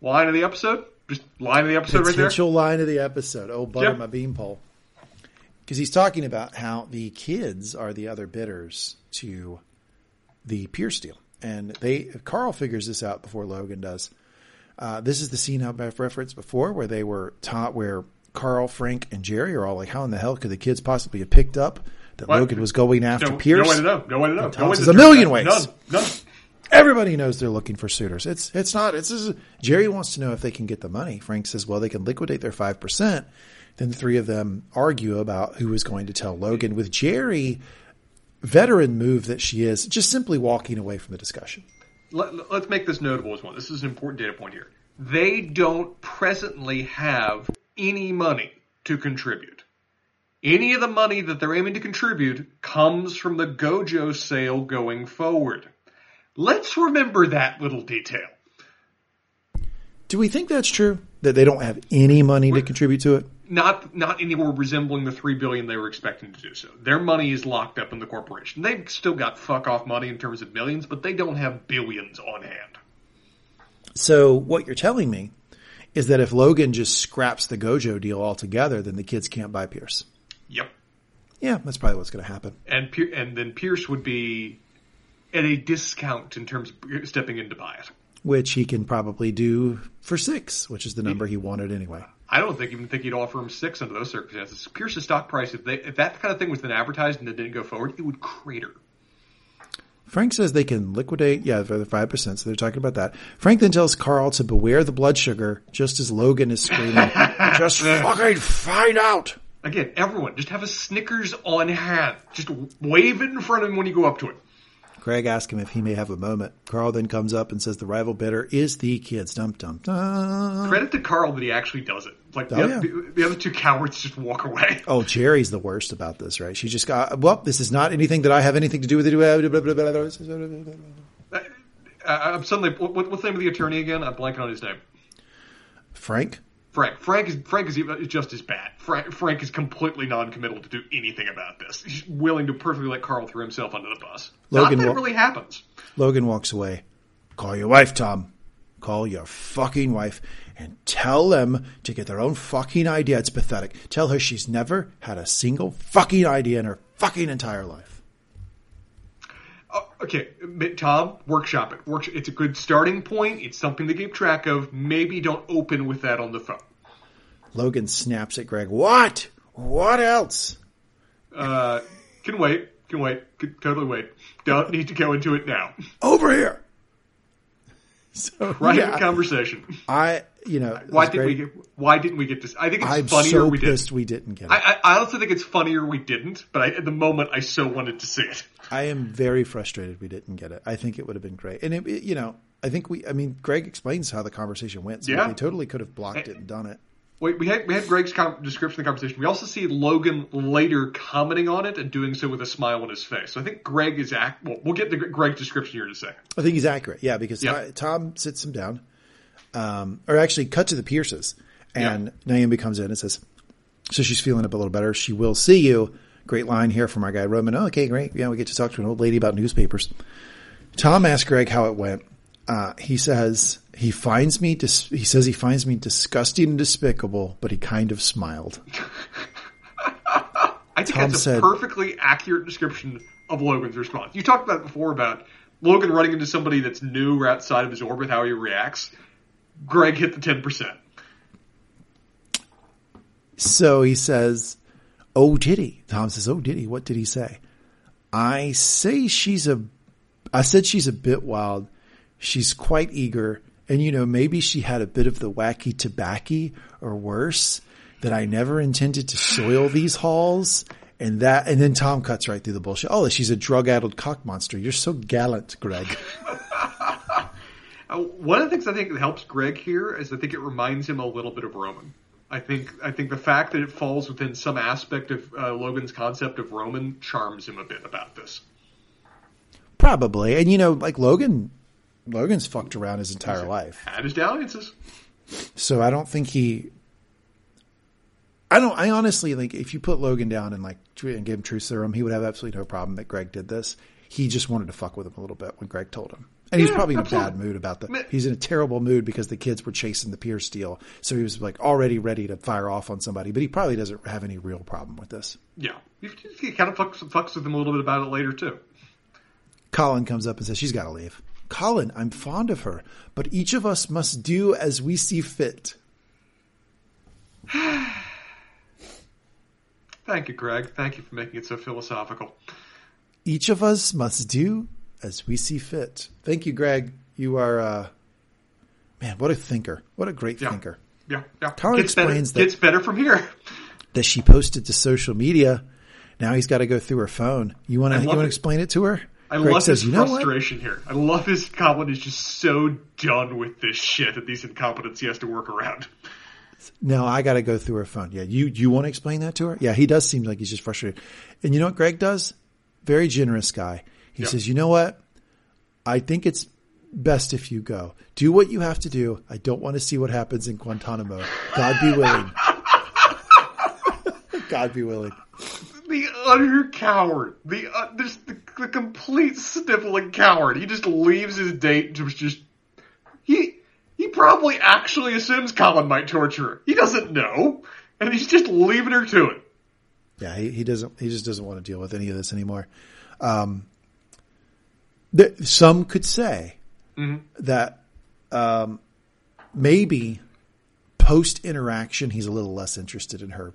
line of the episode? Just line of the episode right there? Potential line of the episode. Oh, butter Yeah. my beanpole. Because he's talking about how the kids are the other bidders to the Pierce deal, and they Karl figures this out before Logan does. Uh, this is the scene I've referenced before, where they were taught where Karl, Frank, and Gerri are all like, "How in the hell could the kids possibly have picked up that What? Logan was going after No, Pierce?" no way to know. No way to know. No way to "A million ways." None. None. Everybody knows they're looking for suitors. It's it's not. It's just, Gerri wants to know if they can get the money. Frank says, well, they can liquidate their five percent. Then the three of them argue about who is going to tell Logan. With Gerri, veteran move that she is, just simply walking away from the discussion. Let, let's make this notable as well. This is an important data point here. They don't presently have any money to contribute. Any of the money that they're aiming to contribute comes from the GoJo sale going forward. Let's remember that little detail. Do we think that's true? That they don't have any money to contribute to it? Not not anywhere resembling the three billion they were expecting to do so. Their money is locked up in the corporation. They've still got fuck off money in terms of millions, but they don't have billions on hand. So what you're telling me is that if Logan just scraps the GoJo deal altogether, then the kids can't buy Pierce. Yep. Yeah, that's probably what's going to happen. and and then Pierce would be at a discount in terms of stepping in to buy it. Which he can probably do for six, which is the number he wanted anyway. I don't think even think he'd offer him six under those circumstances. Pierce's stock price, if, they, if that kind of thing was then advertised and it didn't go forward, it would crater. Frank says they can liquidate, yeah, for the 5%, so they're talking about that. Frank then tells Karl to beware the blood sugar, just as Logan is screaming, just fucking find out. Again, everyone, just have a Snickers on hand. Just wave it in front of him when you go up to it. Greg asks him if he may have a moment. Karl then comes up and says the rival bidder is the kids. Dum dum dum. Credit to Karl that he actually does it. Like the, Oh, other, yeah. the, the other two cowards just walk away. Oh, Gerri's the worst about this, right? She just got, well, this is not anything that I have anything to do with it. Uh, I'm suddenly, what, what's the name of the attorney again? I'm blanking on his name. Frank? Frank. Frank is Frank is even- just as bad. Frank, Frank is completely non-committal to do anything about this. He's willing to perfectly let Karl throw himself under the bus. Logan Not that wa- really happens. Logan walks away. Call your wife, Tom. Call your fucking wife and tell them to get their own fucking idea. It's pathetic. Tell her she's never had a single fucking idea in her fucking entire life. Okay, Tom, workshop it. Work, it's a good starting point. It's something to keep track of. Maybe don't open with that on the phone. Logan snaps at Greg. What? What else? Uh, can wait. Can wait. Can totally wait. Don't need to go into it now. Over here. So, Private yeah, conversation. I, you know, Why didn't we get? Why didn't we get this? I think it's I'm funnier so we didn't. we didn't get it. I, I, I also think it's funnier we didn't, but I, at the moment I so wanted to see it. I am very frustrated we didn't get it. I think it would have been great. And it, it- you know, I think we, I mean, Greg explains how the conversation went. So Yeah. they totally could have blocked it and done it. Wait, we had we had Greg's com- description of the conversation. We also see Logan later commenting on it and doing so with a smile on his face. So I think Greg is act. Well, we'll get the Greg's description here in a second. I think he's accurate. Yeah, because Yeah. Tom sits him down, um, or actually cut to the Pierces, and Naomi comes in and says, "So she's feeling up a little better. She will see you." Great line here from our guy Roman. Oh, okay, great. Yeah, we get to talk to an old lady about newspapers. Tom asks Greg how it went. Uh, he says he finds me. Dis- he says he finds me disgusting and despicable, but he kind of smiled. I think Tom that's a said- perfectly accurate description of Logan's response. You talked about it before about Logan running into somebody that's new or outside of his orbit, how he reacts. Greg hit the ten percent. So he says, "Oh, did he?" Tom says, "Oh, did he? What did he say?" I say she's a. I said she's a bit wild. She's quite eager, and you know maybe she had a bit of the wacky tobacco or worse. That I never intended to soil these halls, and that. And then Tom cuts right through the bullshit. Oh, she's a drug-addled cock monster. You're so gallant, Greg. Uh, one of the things I think that helps Greg here is I think it reminds him a little bit of Roman. I think I think the fact that it falls within some aspect of uh, Logan's concept of Roman charms him a bit about this. Probably, and you know, like Logan. Logan's fucked around his entire life. Had his dalliances. So I don't think he. I don't. I honestly like if you put Logan down and like and give him truth serum, he would have absolutely no problem that Greg did this. He just wanted to fuck with him a little bit when Greg told him, and he's Yeah, probably in a bad mood about that. He's in a terrible mood because the kids were chasing the Pierce deal, so he was like already ready to fire off on somebody. But he probably doesn't have any real problem with this. Yeah, he, kind of fucks, fucks with him a little bit about it later too. Colin comes up and says she's got to leave. Colin, I'm fond of her, but each of us must do as we see fit. Thank you, Greg. Thank you for making it so philosophical. each of us must do as we see fit. Thank you, Greg. You are, uh, man, what a thinker. What a great Yeah. thinker. Yeah, yeah. Colin gets better, explains that- gets better from here. That she posted to social media. Now he's got to go through her phone. You want to, you want to explain it to her? I Greg love says, his you know what? frustration here. I love his Colin is just so done with this shit and these incompetence he has to work around. No, I got to go through her phone. Yeah. You, you want to explain that to her? Yeah. He does seem like he's just frustrated. And you know what Greg does? Very generous guy. He Yeah. says, you know what? I think it's best if you go. Do what you have to do. I don't want to see what happens in Guantanamo. God be willing. God be willing. The utter coward. The, uh, just the, the complete sniveling coward. He just leaves his date to just. He he probably actually assumes Colin might torture her. He doesn't know, and he's just leaving her to it. Yeah, he, he doesn't. He just doesn't want to deal with any of this anymore. Um, some could say that um, maybe, post interaction, he's a little less interested in her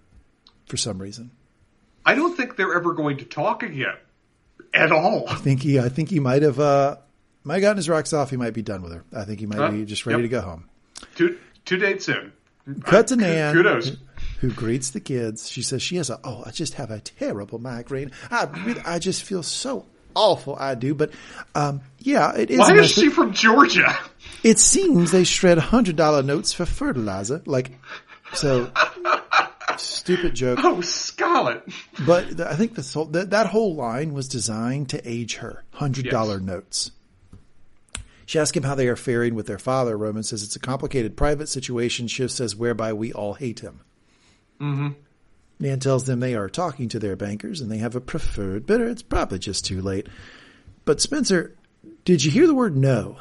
for some reason. I don't think they're ever going to talk again at all. I think he, I think he might have, uh, might have gotten his rocks off. He might be done with her. I think he might Huh? be just ready Yep. to go home. Two two dates in. Cut to Nan, Kudos. who greets the kids. She says she has a, oh, I just have a terrible migraine. I I just feel so awful. I do, but, um, yeah, it is. Why is she from Georgia? It seems they shred hundred dollar notes for fertilizer. Like, so stupid joke. Oh, Scarlet. But th- I think this whole, that, that whole line was designed to age her. Hundred dollar Yes. notes. She asks him how they are faring with their father. Roman says it's a complicated private situation. Shiv says whereby we all hate him. Mm-hmm. Nan tells them they are talking to their bankers and they have a preferred bidder. It's probably just too late. But Spencer, did you hear the word no?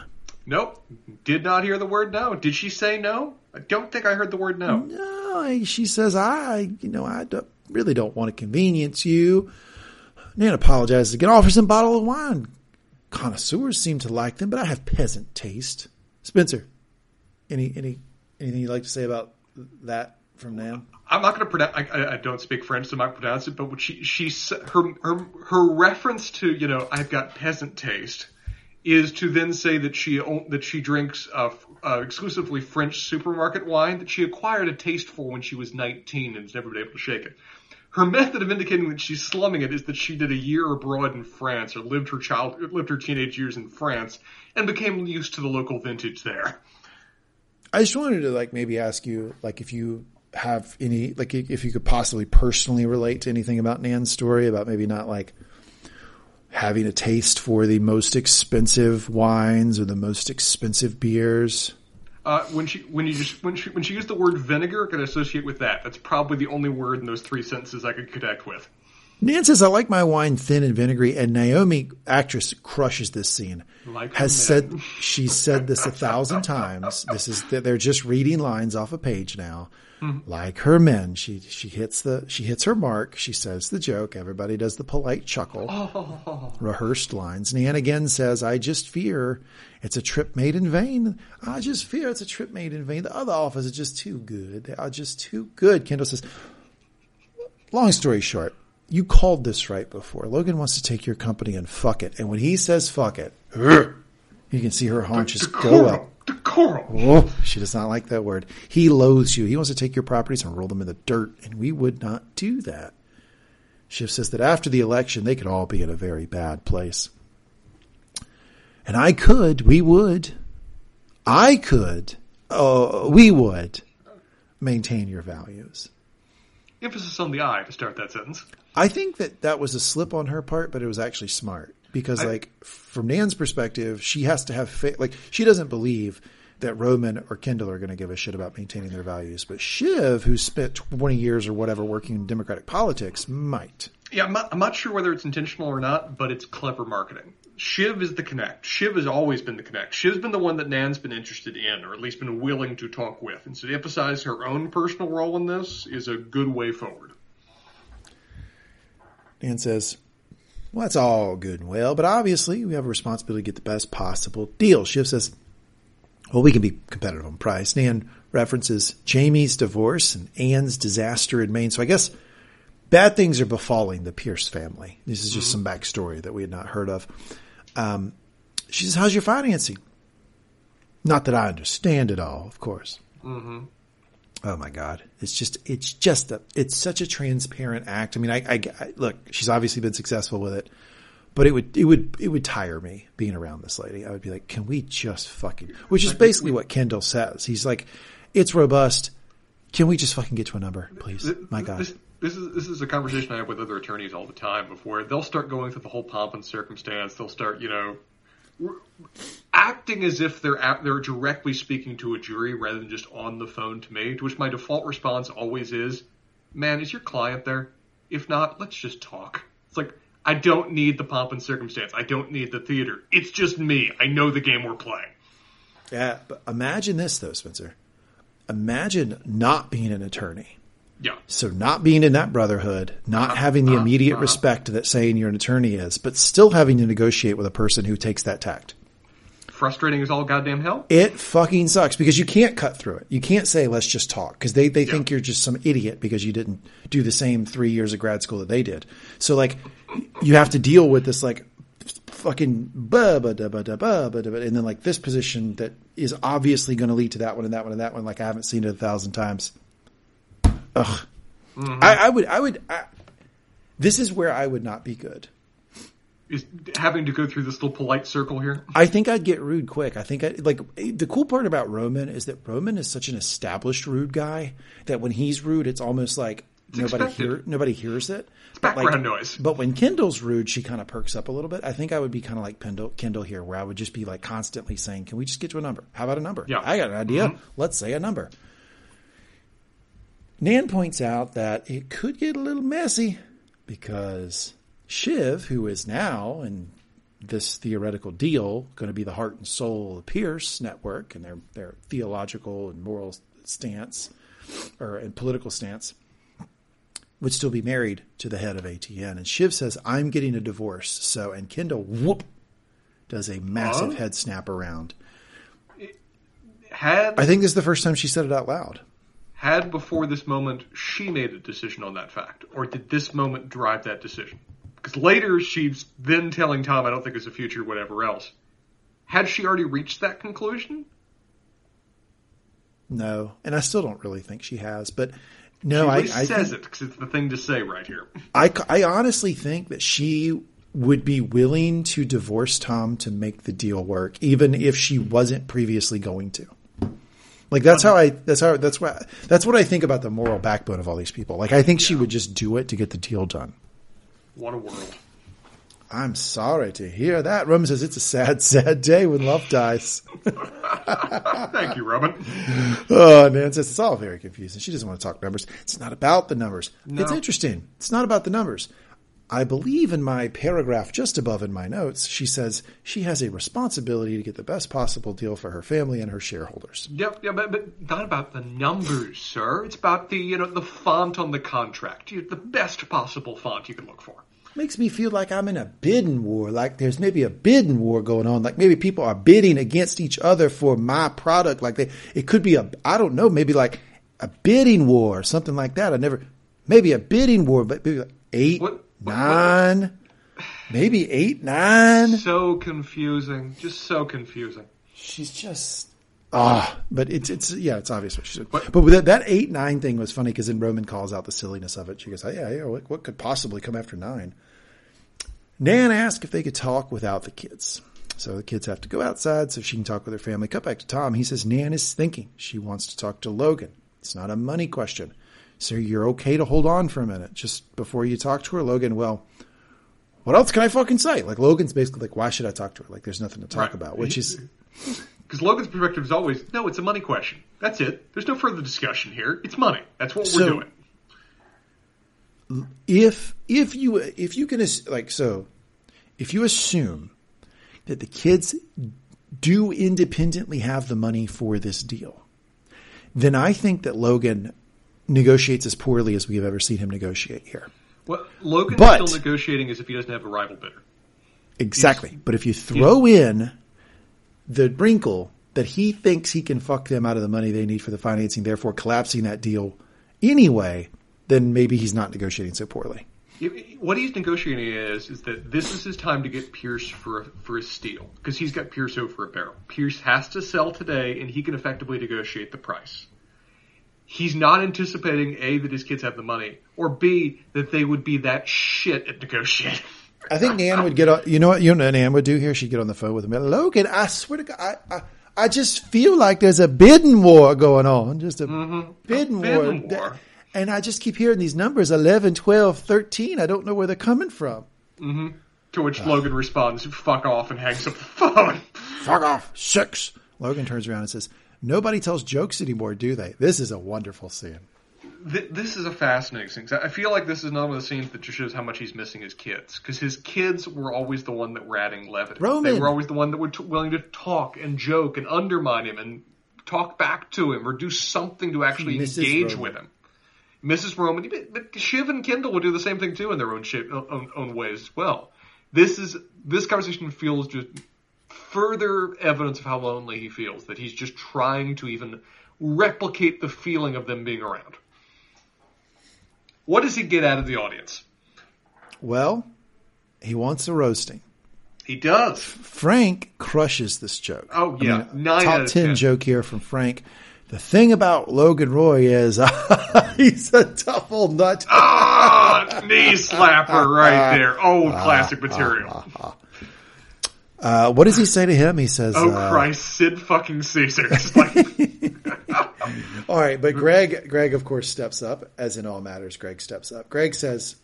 Nope. Did not hear the word no. Did she say no? I don't think I heard the word no. No, she says, I, you know, I don't, really don't want to convenience you. Nan apologizes again, offers him a bottle of wine. Connoisseurs seem to like them, but I have peasant taste. Spencer, any, any, anything you'd like to say about that from Nan? I'm not going to pronounce. I, I, I don't speak French, so I'm not gonna pronounce it. But what she she her her her reference to you know I've got peasant taste is to then say that she that she drinks uh, uh, exclusively French supermarket wine that she acquired a taste for when she was 19 and has never been able to shake it. Her method of indicating that she's slumming it is that she did a year abroad in France or lived her child lived her teenage years in France and became used to the local vintage there. I just wanted to like maybe ask you, like, if you have any, like, if you could possibly personally relate to anything about Nan's story about maybe not like having a taste for the most expensive wines or the most expensive beers. Uh, when she when you just when she when she used the word vinegar, I could associate with that. That's probably the only word in those three sentences I could connect with. Nan says, I like my wine thin and vinegary, and Naomi, actress, crushes this scene. Like Has said, she's said this a thousand times. This is, they're just reading lines off a page now. Like her men, she, she hits the, she hits her mark. She says the joke. Everybody does the polite chuckle. Oh. Rehearsed lines. Nan again says, I just fear it's a trip made in vain. I just fear it's a trip made in vain. The other offers are just too good. They are just too good. Kendall says, long story short, you called this right before. Logan wants to take your company and fuck it. And when he says fuck it, you can see her haunches go up. Decorum. Oh, she does not like that word. He loathes you. He wants to take your properties and roll them in the dirt, and we would not do that. Shiv says that after the election, they could all be in a very bad place. And I could, we would, I could, uh, we would maintain your values. Emphasis on the I to start that sentence. I think that that was a slip on her part, but it was actually smart because, I- like, from Nan's perspective, she has to have faith. Like, she doesn't believe that Roman or Kendall are going to give a shit about maintaining their values, but Shiv, who spent 20 years or whatever working in Democratic politics, might. Yeah, I'm not, I'm not sure whether it's intentional or not, but it's clever marketing. Shiv is the connect. Shiv has always been the connect. Shiv's been the one that Nan's been interested in, or at least been willing to talk with. And so to emphasize her own personal role in this is a good way forward. Nan says, well, that's all good and well, but obviously we have a responsibility to get the best possible deal. Shiv says, well, we can be competitive on price. Nan references Jamie's divorce and Anne's disaster in Maine. So I guess bad things are befalling the Pierce family. This is just some backstory that we had not heard of. Um, she says, how's your financing? Not that I understand it all, of course. Oh my God. It's just, it's just a, it's such a transparent act. I mean, I, I, I- look, she's obviously been successful with it, but it would, it would, it would tire me being around this lady. I would be like, can we just fucking, which is basically what Kendall says. He's like, it's robust. Can we just fucking get to a number, please? My God. This, this is this is a conversation I have with other attorneys all the time. Before they'll start going through the whole pomp and circumstance, they'll start, you know, acting as if they're at, they're directly speaking to a jury rather than just on the phone to me. To which my default response always is, "Man, is your client there? If not, let's just talk." It's like I don't need the pomp and circumstance. I don't need the theater. It's just me. I know the game we're playing. Yeah. But imagine this though, Spencer. Imagine not being an attorney. Yeah. So not being in that brotherhood, not uh-huh. having the uh-huh. immediate uh-huh. respect that saying you're an attorney is, but still having to negotiate with a person who takes that tact. frustrating as all goddamn hell. It fucking sucks because you can't cut through it. You can't say let's just talk because they they think you're just some idiot because you didn't do the same three years of grad school that they did. So like you have to deal with this like fucking ba ba da ba da ba ba da, ba, and then like this position that is obviously going to lead to that one and that one and that one. Like I haven't seen it a thousand times. Ugh. Mm-hmm. I, I would I would. I, this is where I would not be good. Is having to go through this little polite circle here. I think I'd get rude quick. I think I like the cool part about Roman is that Roman is such an established rude guy that when he's rude, it's almost like nobody expected. hear nobody hears it. It's But, like- background noise. But when Kendall's rude, she kind of perks up a little bit. I think I would be kind of like Kendall, Kendall here, where I would just be like constantly saying, "Can we just get to a number? How about a number? Yeah. I got an idea. Mm-hmm. Let's say a number." Nan points out that it could get a little messy because Shiv, who is now in this theoretical deal going to be the heart and soul of the Pierce network and their their theological and moral stance or and political stance, would still be married to the head of ATN. And Shiv says, I'm getting a divorce. So, and Kendall, whoop, does a massive Huh? head snap around. Had I think this is the first time she said it out loud. Had before this moment she made a decision on that fact, or did this moment drive that decision? Because later she's then telling Tom, "I don't think there's a future, whatever else." Had she already reached that conclusion? No. And I still don't really think she has. But no, She I, I, says think- it because it's the thing to say right here. I, I honestly think that she would be willing to divorce Tom to make the deal work, even if she wasn't previously going to. Like that's how I that's how that's what that's what I think about the moral backbone of all these people. Like I think she would just do it to get the deal done. What a world! I'm sorry to hear that. Roman says it's a sad, sad day when love dies. Thank you, Roman. Oh, Nan says it's all very confusing. She doesn't want to talk numbers. It's not about the numbers. No. It's interesting. It's not about the numbers. I believe in my paragraph just above in my notes, she says she has a responsibility to get the best possible deal for her family and her shareholders. Yep, yeah, but, but not about the numbers, sir. It's about the you know the font on the contract. The best possible font you can look for. Makes me feel like I'm in a bidding war, like there's maybe a bidding war going on, like maybe people are bidding against each other for my product, like they, it could be a, I don't know, maybe like a bidding war or something like that. I never, maybe a bidding war, but maybe like eight, What- what- nine, maybe eight, nine. So confusing, just so confusing. She's just ah, but it's it's yeah, it's obvious what she said. But- But, that that eight nine thing was funny because then Roman calls out the silliness of it. She goes, oh, "Yeah, yeah, what, what could possibly come after nine? Nan asked if they could talk without the kids. So the kids have to go outside so she can talk with her family. Cut back to Tom. He says Nan is thinking. She wants to talk to Logan. It's not a money question. So you're okay to hold on for a minute just before you talk to her, Logan. Well, what else can I fucking say? Like Logan's basically like, why should I talk to her? Like there's nothing to talk Right. about, which is Because Logan's perspective is always, no, it's a money question. That's it. There's no further discussion here. It's money. That's what So- we're doing. if if you if you can like so if you assume that the kids do independently have the money for this deal then i think that logan negotiates as poorly as we have ever seen him negotiate here Well, Logan's But- still negotiating as if he doesn't have a rival bidder. exactly but if you throw in the wrinkle that he thinks he can fuck them out of the money they need for the financing therefore collapsing that deal anyway then maybe he's not negotiating so poorly What he's negotiating is is that this is his time to get Pierce for a, for a steal because he's got Pierce over a barrel. Pierce has to sell today, and he can effectively negotiate the price. He's not anticipating a that his kids have the money, or b that they would be that shit at negotiating. I think Nan would get on. You know what? You know what Nan would do here? She'd get on the phone with him. Logan, I swear to God, I, I, I just feel like there's a bidding war going on. Just a mm-hmm. bidding, bidding war. war. And I just keep hearing these numbers 11, 12, 13. I don't know where they're coming from. Mm-hmm. To which Logan responds, "Fuck off," and hangs up the phone. Fuck off. Six. Logan turns around and says, Nobody tells jokes anymore, do they? This is a wonderful scene. Th- this is a fascinating scene. I feel like this is another one of the scenes that just shows how much he's missing his kids. Because his kids were always the one that were adding levity. Roman. They were always the one that were t- willing to talk and joke and undermine him and talk back to him or do something to actually Mrs. engage Roman. with him. Mrs. Roman, but- Shiv and Kendall would do the same thing too in their own shape, own, own ways as well. This is this conversation feels just further evidence of how lonely he feels that he's just trying to even replicate the feeling of them being around. What does he get out of the audience? Well, he wants a roasting. He does. Frank crushes this joke. Oh yeah, I mean, top out of 10, 10. joke here from Frank. The thing about Logan Roy is he's a tough old nut. Ah, knee slapper right there. Old classic ah, material. Ah, ah, Uh, what does he say to him? He says, Oh uh, Christ, Sid fucking Caesar. "All right." But Greg, Greg, of course, steps up. As in all matters, Greg steps up. Greg says,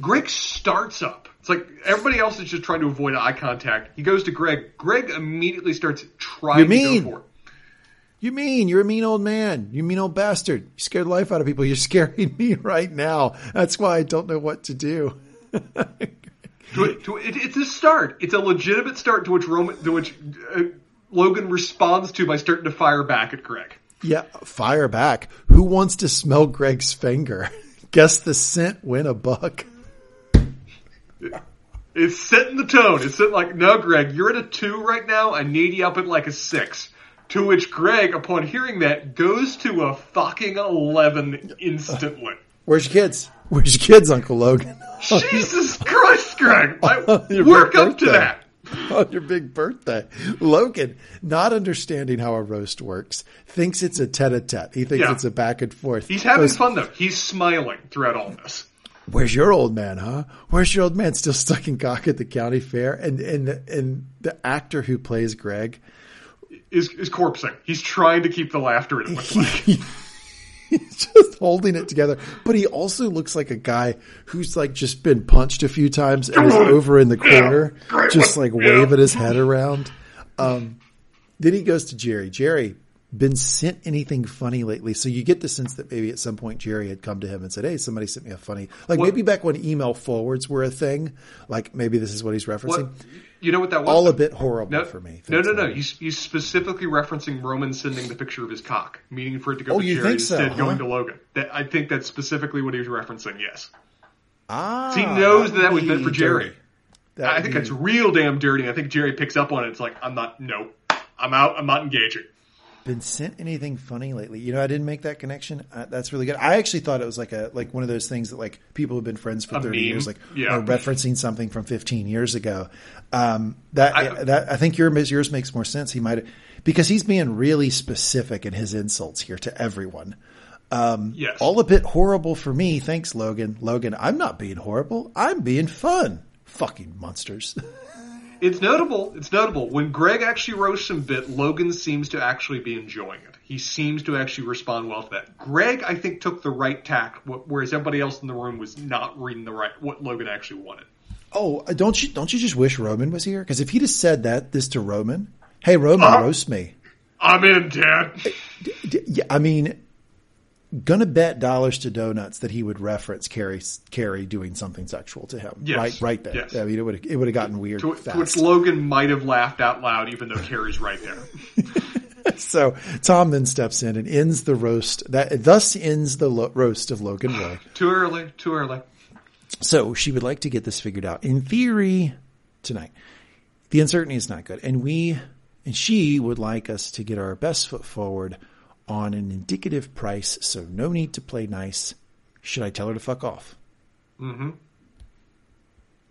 Greg starts up. It's like everybody else is just trying to avoid eye contact. He goes to Greg. Greg immediately starts trying You to mean? go for it. You mean you're a mean old man? You mean old bastard? You scared life out of people. You're scaring me right now. That's why I don't know what to do. To, to, it, it's a start. It's a legitimate start to which Roman, to which uh, Logan responds to by starting to fire back at Greg. Yeah, fire back. Who wants to smell Greg's finger? Guess the scent win a buck. It's setting the tone. It's setting like, no, Greg, you're at a two right now. I need you up at like a six. To which Greg, upon hearing that, goes to a fucking eleven instantly. Where's your kids? Where's your kids, Uncle Logan? Jesus Christ, Greg! I, work up to that. On your big birthday. Logan, not understanding how a roast works, thinks it's a tete-a-tete. He thinks Yeah. it's a back and forth. He's having Goes, fun though. He's smiling throughout all this. Where's your old man, huh? Where's your old man still stuck in cock at the county fair? And and and the actor who plays Greg, Is is corpsing. He's trying to keep the laughter in. just holding it together. But he also looks like a guy who's like just been punched a few times and is over in the corner, just like waving his head around. Um, then he goes to Gerri. Gerri, been sent anything funny lately? So you get the sense that maybe at some point Gerri had come to him and said, "Hey, somebody sent me a funny." Like What- maybe back when email forwards were a thing. Like maybe this is what he's referencing. What? You know what that was? All a bit horrible no, for me. No, no, no. He's, he's specifically referencing Roman sending the picture of his cock, meaning for it to go Oh, to Gerri so, instead going to Logan. That, I think that's specifically what he was referencing. Yes, Ah, he knows that, that was meant for Gerri. I think be- that's real damn dirty. I think Jerry picks up on it. It's like I'm not. No, I'm out. I'm not engaging. Been sent anything funny lately? You know, I didn't make that connection. Uh, that's really good. I actually thought it was like a like one of those things that like people who've been friends for A thirty meme? years, like Yeah. are referencing something from fifteen years ago. Um, that I- that I think your yours makes more sense. He might because he's being really specific in his insults here to everyone. Yes. All a bit horrible for me. Thanks, Logan. Logan, I'm not being horrible. I'm being fun. Fucking monsters. It's notable. It's notable when Greg actually roasts him bit. Logan seems to actually be enjoying it. He seems to actually respond well to that. Greg, I think, took the right tack, whereas everybody else in the room was not reading the right what Logan actually wanted. Oh, don't you don't you just wish Roman was here? Because if he'd have said that this to Roman, hey Roman, Uh-huh. roast me. I'm in, Dad. Yeah, I mean, gonna bet dollars to donuts that he would reference Kerry Kerry doing something sexual to him. Yes. Right, right there. Yes. I mean, it would it would have gotten weird To, to which Logan might have laughed out loud, even though Kerry's right there. so Tom then steps in and ends the roast. That thus ends the lo- roast of Logan Roy. Too early. Too early. So she would like to get this figured out. In theory, tonight, the uncertainty is not good, and we and she would like us to get our best foot forward on an indicative price. So no need to play nice. Should I tell her to fuck off? Mm-hmm.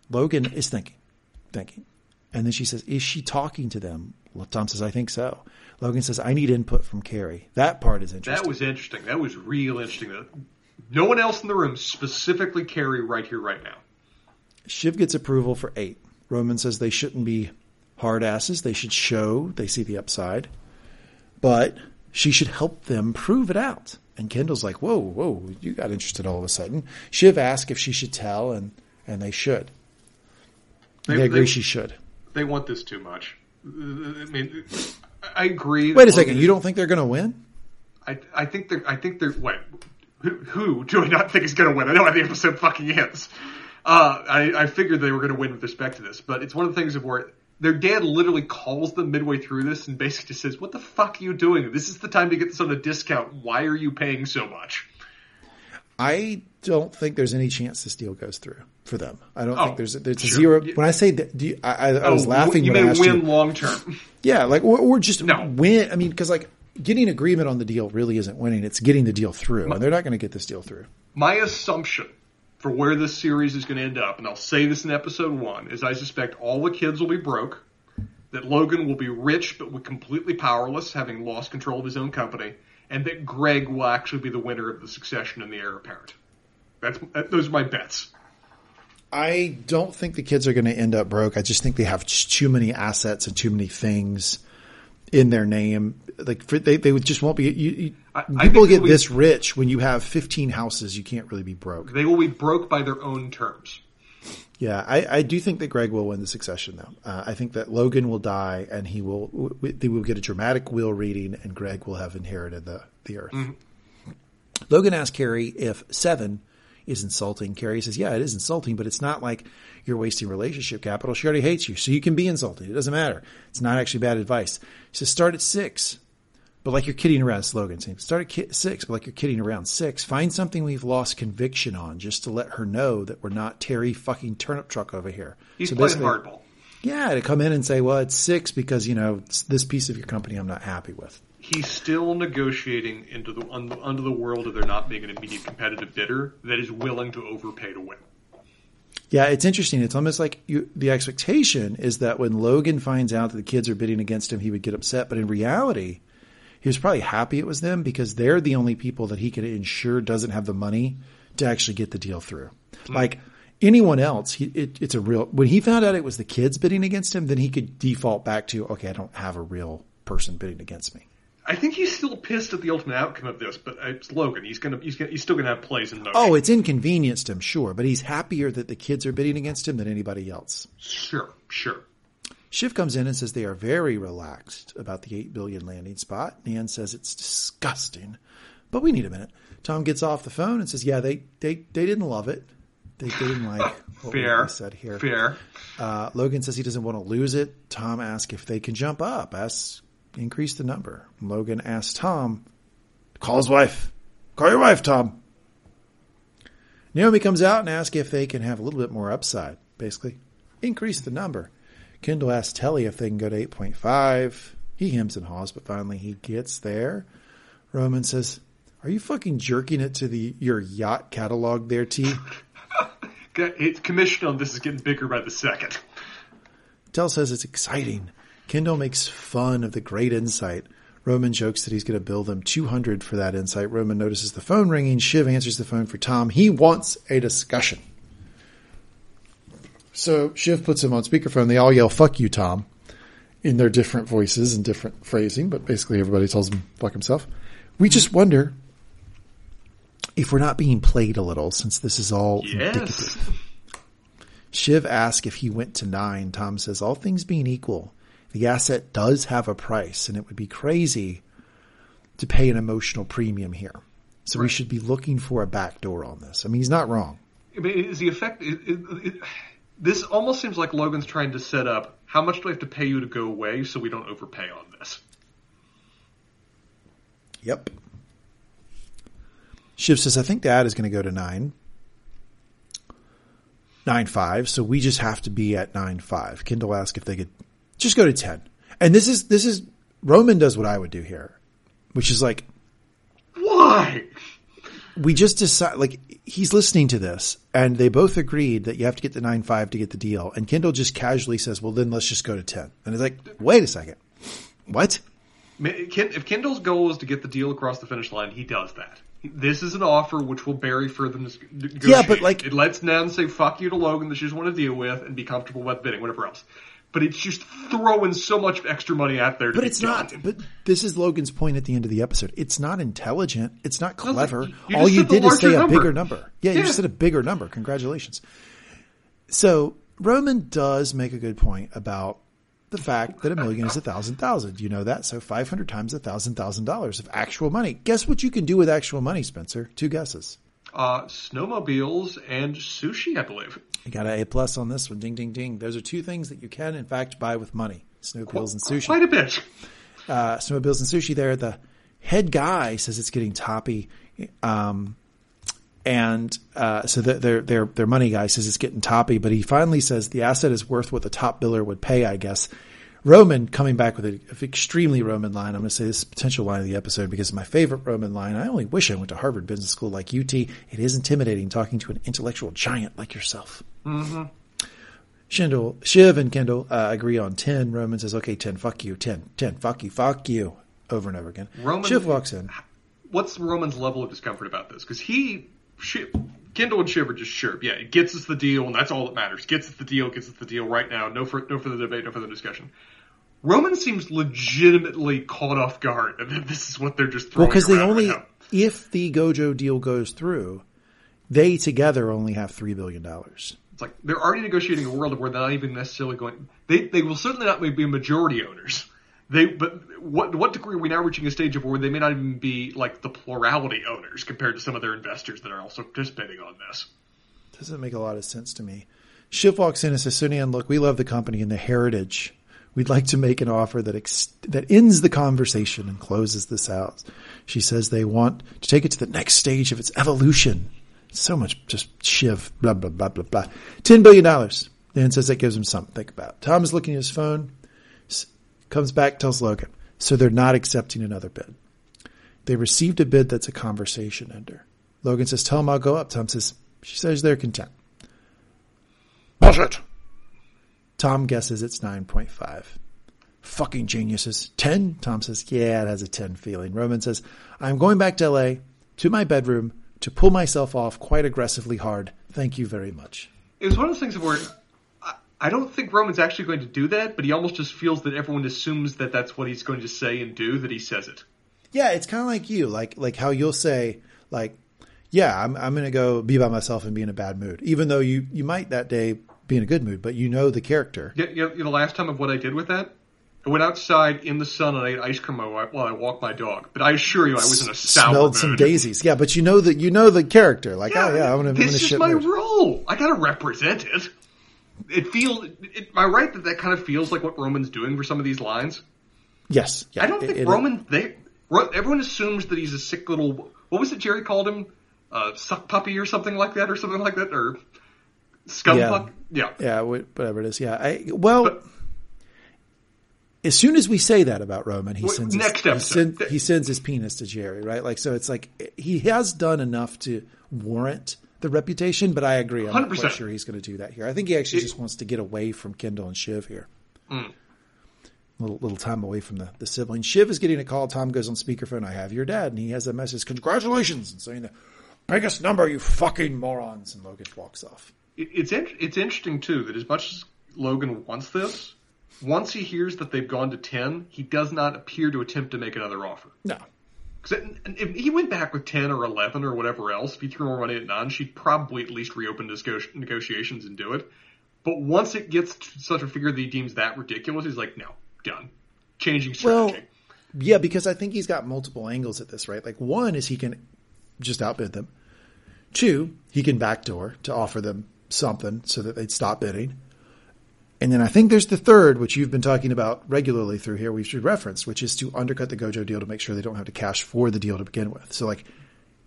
Logan is thinking, thinking, and then she says, "Is she talking to them?" Well, Tom says, "I think so." Logan says, "I need input from Kerry." That part is interesting. That was interesting. That was real interesting. No one else in the room, specifically Kerry, right here, right now. Shiv gets approval for eight. Roman says they shouldn't be hard asses. They should show they see the upside, but she should help them prove it out. And Kendall's like, "Whoa, whoa, you got interested all of a sudden." Shiv asks if she should tell, and and they should. They, They- agree they- she should. They want this too much. I mean, I agree. Wait a second, you don't think they're going to win? I, I think they're. I think they're. Wait, who, who do I not think is going to win? I know how the episode fucking ends. Uh, I, I figured they were going to win with respect to this, but it's one of the things of where their dad literally calls them midway through this and basically says, "What the fuck are you doing? This is the time to get this on a discount. Why are you paying so much?" I don't think there's any chance this deal goes through for them. I don't Oh, think there's there's sure. zero. When I say that, do you, I, I, I was Oh, laughing You when I may asked win long term. Yeah, like or, or just No. win. I mean, because like getting agreement on the deal really isn't winning; it's getting the deal through, and they're not going to get this deal through. My assumption for where this series is going to end up, and I'll say this in episode one, is I suspect all the kids will be broke, that Logan will be rich but completely powerless, having lost control of his own company, and that Greg will actually be the winner of the succession and the heir apparent. That's that, those are my bets. I don't think the kids are going to end up broke. I just think they have too many assets and too many things in their name. Like for, they, they would just won't be. You, you, I- I people get we- this rich when you have 15 houses. You can't really be broke. They will be broke by their own terms. Yeah, I, I do think that Greg will win the succession, though. Uh, I think that Logan will die, and he will. They will get a dramatic will reading, and Greg will have inherited the the earth. Logan asked Kerry if seven is insulting. Kerry says, "Yeah, it is insulting, but it's not like you're wasting relationship capital. She already hates you, so you can be insulted. It doesn't matter. It's not actually bad advice." She says, "Start at six. But like you're kidding around, slogan saying start at six, but like you're kidding around six. Find something we've lost conviction on just to let her know that we're not Terry fucking turnip truck over here. He's so playing hardball. Yeah, to come in and say, well, it's six because, you know, this piece of your company I'm not happy with. He's still negotiating into the under, under the world of there not being an immediate competitive bidder that is willing to overpay to win. Yeah, it's interesting. It's almost like you, the expectation is that when Logan finds out that the kids are bidding against him, he would get upset. But in reality, he was probably happy it was them because they're the only people that he could ensure doesn't have the money to actually get the deal through. Hmm. Like anyone else, he, it, it's a real. When he found out it was the kids bidding against him, then he could default back to, okay, I don't have a real person bidding against me. I think he's still pissed at the ultimate outcome of this, but it's Logan. He's gonna he's, gonna, he's still gonna have plays in motion. Oh, it's inconvenienced him, sure, but he's happier that the kids are bidding against him than anybody else. sure, sure. Shiv comes in and says they are very relaxed about the 8 billion landing spot. Nan says it's disgusting, but we need a minute. Tom gets off the phone and says, yeah, they, they, they didn't love it. They didn't like what Fair. we said here. Fair. Uh, Logan says he doesn't want to lose it. Tom asks if they can jump up, asks, increase the number. Logan asks Tom, call his wife. Call your wife, Tom. Naomi comes out and asks if they can have a little bit more upside, basically. Increase the number. Kendall asks Telly if they can go to 8.5. He hems and haws, but finally he gets there. Roman says, Are you fucking jerking it to the your yacht catalog there, T? It's commission on this is getting bigger by the second. Tell says it's exciting. Kendall makes fun of the great insight. Roman jokes that he's going to bill them 200 for that insight. Roman notices the phone ringing. Shiv answers the phone for Tom. He wants a discussion. So Shiv puts him on speakerphone. They all yell, fuck you, Tom, in their different voices and different phrasing, but basically everybody tells him fuck himself. We just wonder if we're not being played a little since this is all Yes. indicative. Shiv asks if he went to nine. Tom says, all things being equal, the asset does have a price and it would be crazy to pay an emotional premium here. So we should be looking for a backdoor on this. I mean, he's not wrong. I mean, is the effect? It, it, it, this almost seems like Logan's trying to set up. How much do I have to pay you to go away so we don't overpay on this? Yep. Shiv says, I think dad is going to go to nine. Nine five. So we just have to be at nine five. Kendall asked if they could just go to ten. And this is, this is, Roman does what I would do here, which is like, Why? we just decide like he's listening to this and they both agreed that you have to get the nine five to get the deal and kendall just casually says well then let's just go to 10 and it's like wait a second what I mean, Ken- If Kendall's goal is to get the deal across the finish line, he does that. This is an offer which will bury further negotiation. Yeah, but, like- it lets Nan say "fuck you" to Logan that she doesn't want to deal with and be comfortable with bidding, whatever else. But it's just throwing so much extra money out there. But it's done. not but this is logan's point at the end of the episode it's not intelligent it's not clever you- you all you did is say larger a bigger number yeah, you just said a bigger number congratulations so roman does make a good point about the fact that a million is a thousand thousand. You know that? So 500 times a thousand thousand dollars of actual money. Guess what you can do with actual money, Spencer? Two guesses. Uh, snowmobiles and sushi, I believe. You got an A plus on this one. Ding, ding, ding. Those are two things that you can, in fact, buy with money. Snowmobiles and sushi. Quite a bit. Uh, snowmobiles and sushi there. The head guy says it's getting toppy. Um, And uh, so the, their their their money guy says it's getting toppy, but he finally says the asset is worth what the top biller would pay, I guess. Roman coming back with an extremely Roman line. I'm going to say this is potential line of the episode because it's my favorite Roman line. I only wish I went to Harvard Business School like UT. It is intimidating talking to an intellectual giant like yourself. Mm-hmm. Shindle, Shiv and Kendall uh, agree on 10. Roman says, okay, 10, fuck you, 10, 10, fuck you, fuck you, over and over again. Roman- Shiv walks in. What's Roman's level of discomfort about this? Because he, Shiv, Kendall and Shiv are just sure. Yeah, it gets us the deal, and that's all that matters. Gets us the deal, gets us the deal right now. No, for, no further debate, no further discussion. Roman seems legitimately caught off guard that this is what they're just Well, because they only right if the GoJo deal goes through, they together only have $3 billion. It's like they're already negotiating a world where they're not even necessarily going. They they will certainly not be majority owners. They but what what degree are we now reaching a stage of where they may not even be like the plurality owners compared to some of their investors that are also participating on this. Doesn't make a lot of sense to me. Shiv walks in and says, Sunian, look, we love the company and the heritage. We'd like to make an offer that ex- that ends the conversation and closes this out. She says they want to take it to the next stage of its evolution. So much just Shiv, blah, blah, blah, blah, blah. $10 billion. Dan says that gives him something to think about. Tom is looking at his phone, comes back, tells Logan. So they're not accepting another bid. They received a bid that's a conversation ender. Logan says, tell him I'll go up. Tom says, she says they're content. Bullshit. Tom guesses it's 9.5. Fucking geniuses. 10? Tom says, yeah, it has a 10 feeling. Roman says, I'm going back to LA to my bedroom to pull myself off quite aggressively hard. Thank you very much. It was one of those things where I, don't think Roman's actually going to do that, but he almost just feels that everyone assumes that that's what he's going to say and do that he says it. Yeah, it's kind of like you, like like how you'll say, like, yeah, I'm I'm gonna go be by myself and be in a bad mood, even though you you might that day be in a good mood, but you know the character. Yeah, you know, the last time of what I did with that, I went outside in the sun and I ate ice cream while I, walked my dog. But I assure you, I was in a sour Smelled mood. some daisies, yeah, but you know that you know the character, like, oh yeah, I'm gonna, I'm in This is my mood. role. I gotta represent it. It feels. It, am I right that that kind of feels like what Roman's doing for some of these lines? Yes, yeah, I don't it- think it- Roman. They everyone assumes that he's a sick little. What was it Gerri called him? Uh, suck puppy or something like that, or something like that, or scum Yeah. puck. Yeah. Yeah, whatever it is. Yeah. I, well, But- as soon as we say that about Roman, he sends next his, he, send- he sends his penis to Gerri, right? Like, so it's like he has done enough to warrant the reputation, but I agree. I'm not 100%. quite sure he's going to do that here. I think he actually It- just wants to get away from Kendall and Shiv here. Mm. Little, little time away from the, the siblings. Shiv is getting a call. Tom goes on speakerphone. I have your dad. And he has a message. Congratulations. And saying the biggest number, you fucking morons. And Logan walks off. It, it's in, it's interesting too that as much as Logan wants this, once he hears that they've gone to ten, he does not appear to attempt to make another offer. No. Because if he went back with ten or eleven or whatever else, if he threw more money at nine, she'd probably at least reopen disco- negotiations and do it. But once it gets to such a figure that he deems that ridiculous, he's like, no, done. Changing strategy. Well, strategy. yeah, because I think he's got multiple angles at this, right? Like one is he can just outbid them. Two, he can backdoor to offer them something so that they'd stop bidding. And then I think there's the third, which you've been talking about regularly through here, we should reference, which is to undercut the GoJo deal to make sure they don't have to cash for the deal to begin with. So like,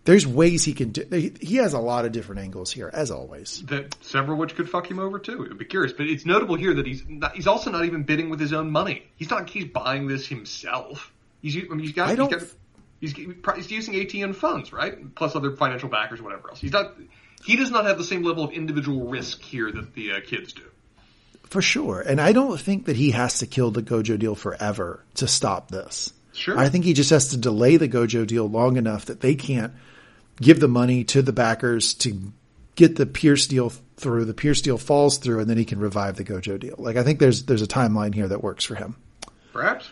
there's ways he can do, he, he has a lot of different angles here, as always. that several which could fuck him over too. I'd be curious, but it's notable here that he's not, he's also not even bidding with his own money. He's not he's buying this himself. He's I mean, he's got I don't- he's, got, he's, he's using ATN funds, right? Plus other financial backers, whatever else. He's not he does not have the same level of individual risk here that the uh, kids do. For sure. And I don't think that he has to kill the GoJo deal forever to stop this. Sure. I think he just has to delay the GoJo deal long enough that they can't give the money to the backers to get the Pierce deal through. The Pierce deal falls through and then he can revive the GoJo deal. Like I think there's there's a timeline here that works for him. Perhaps.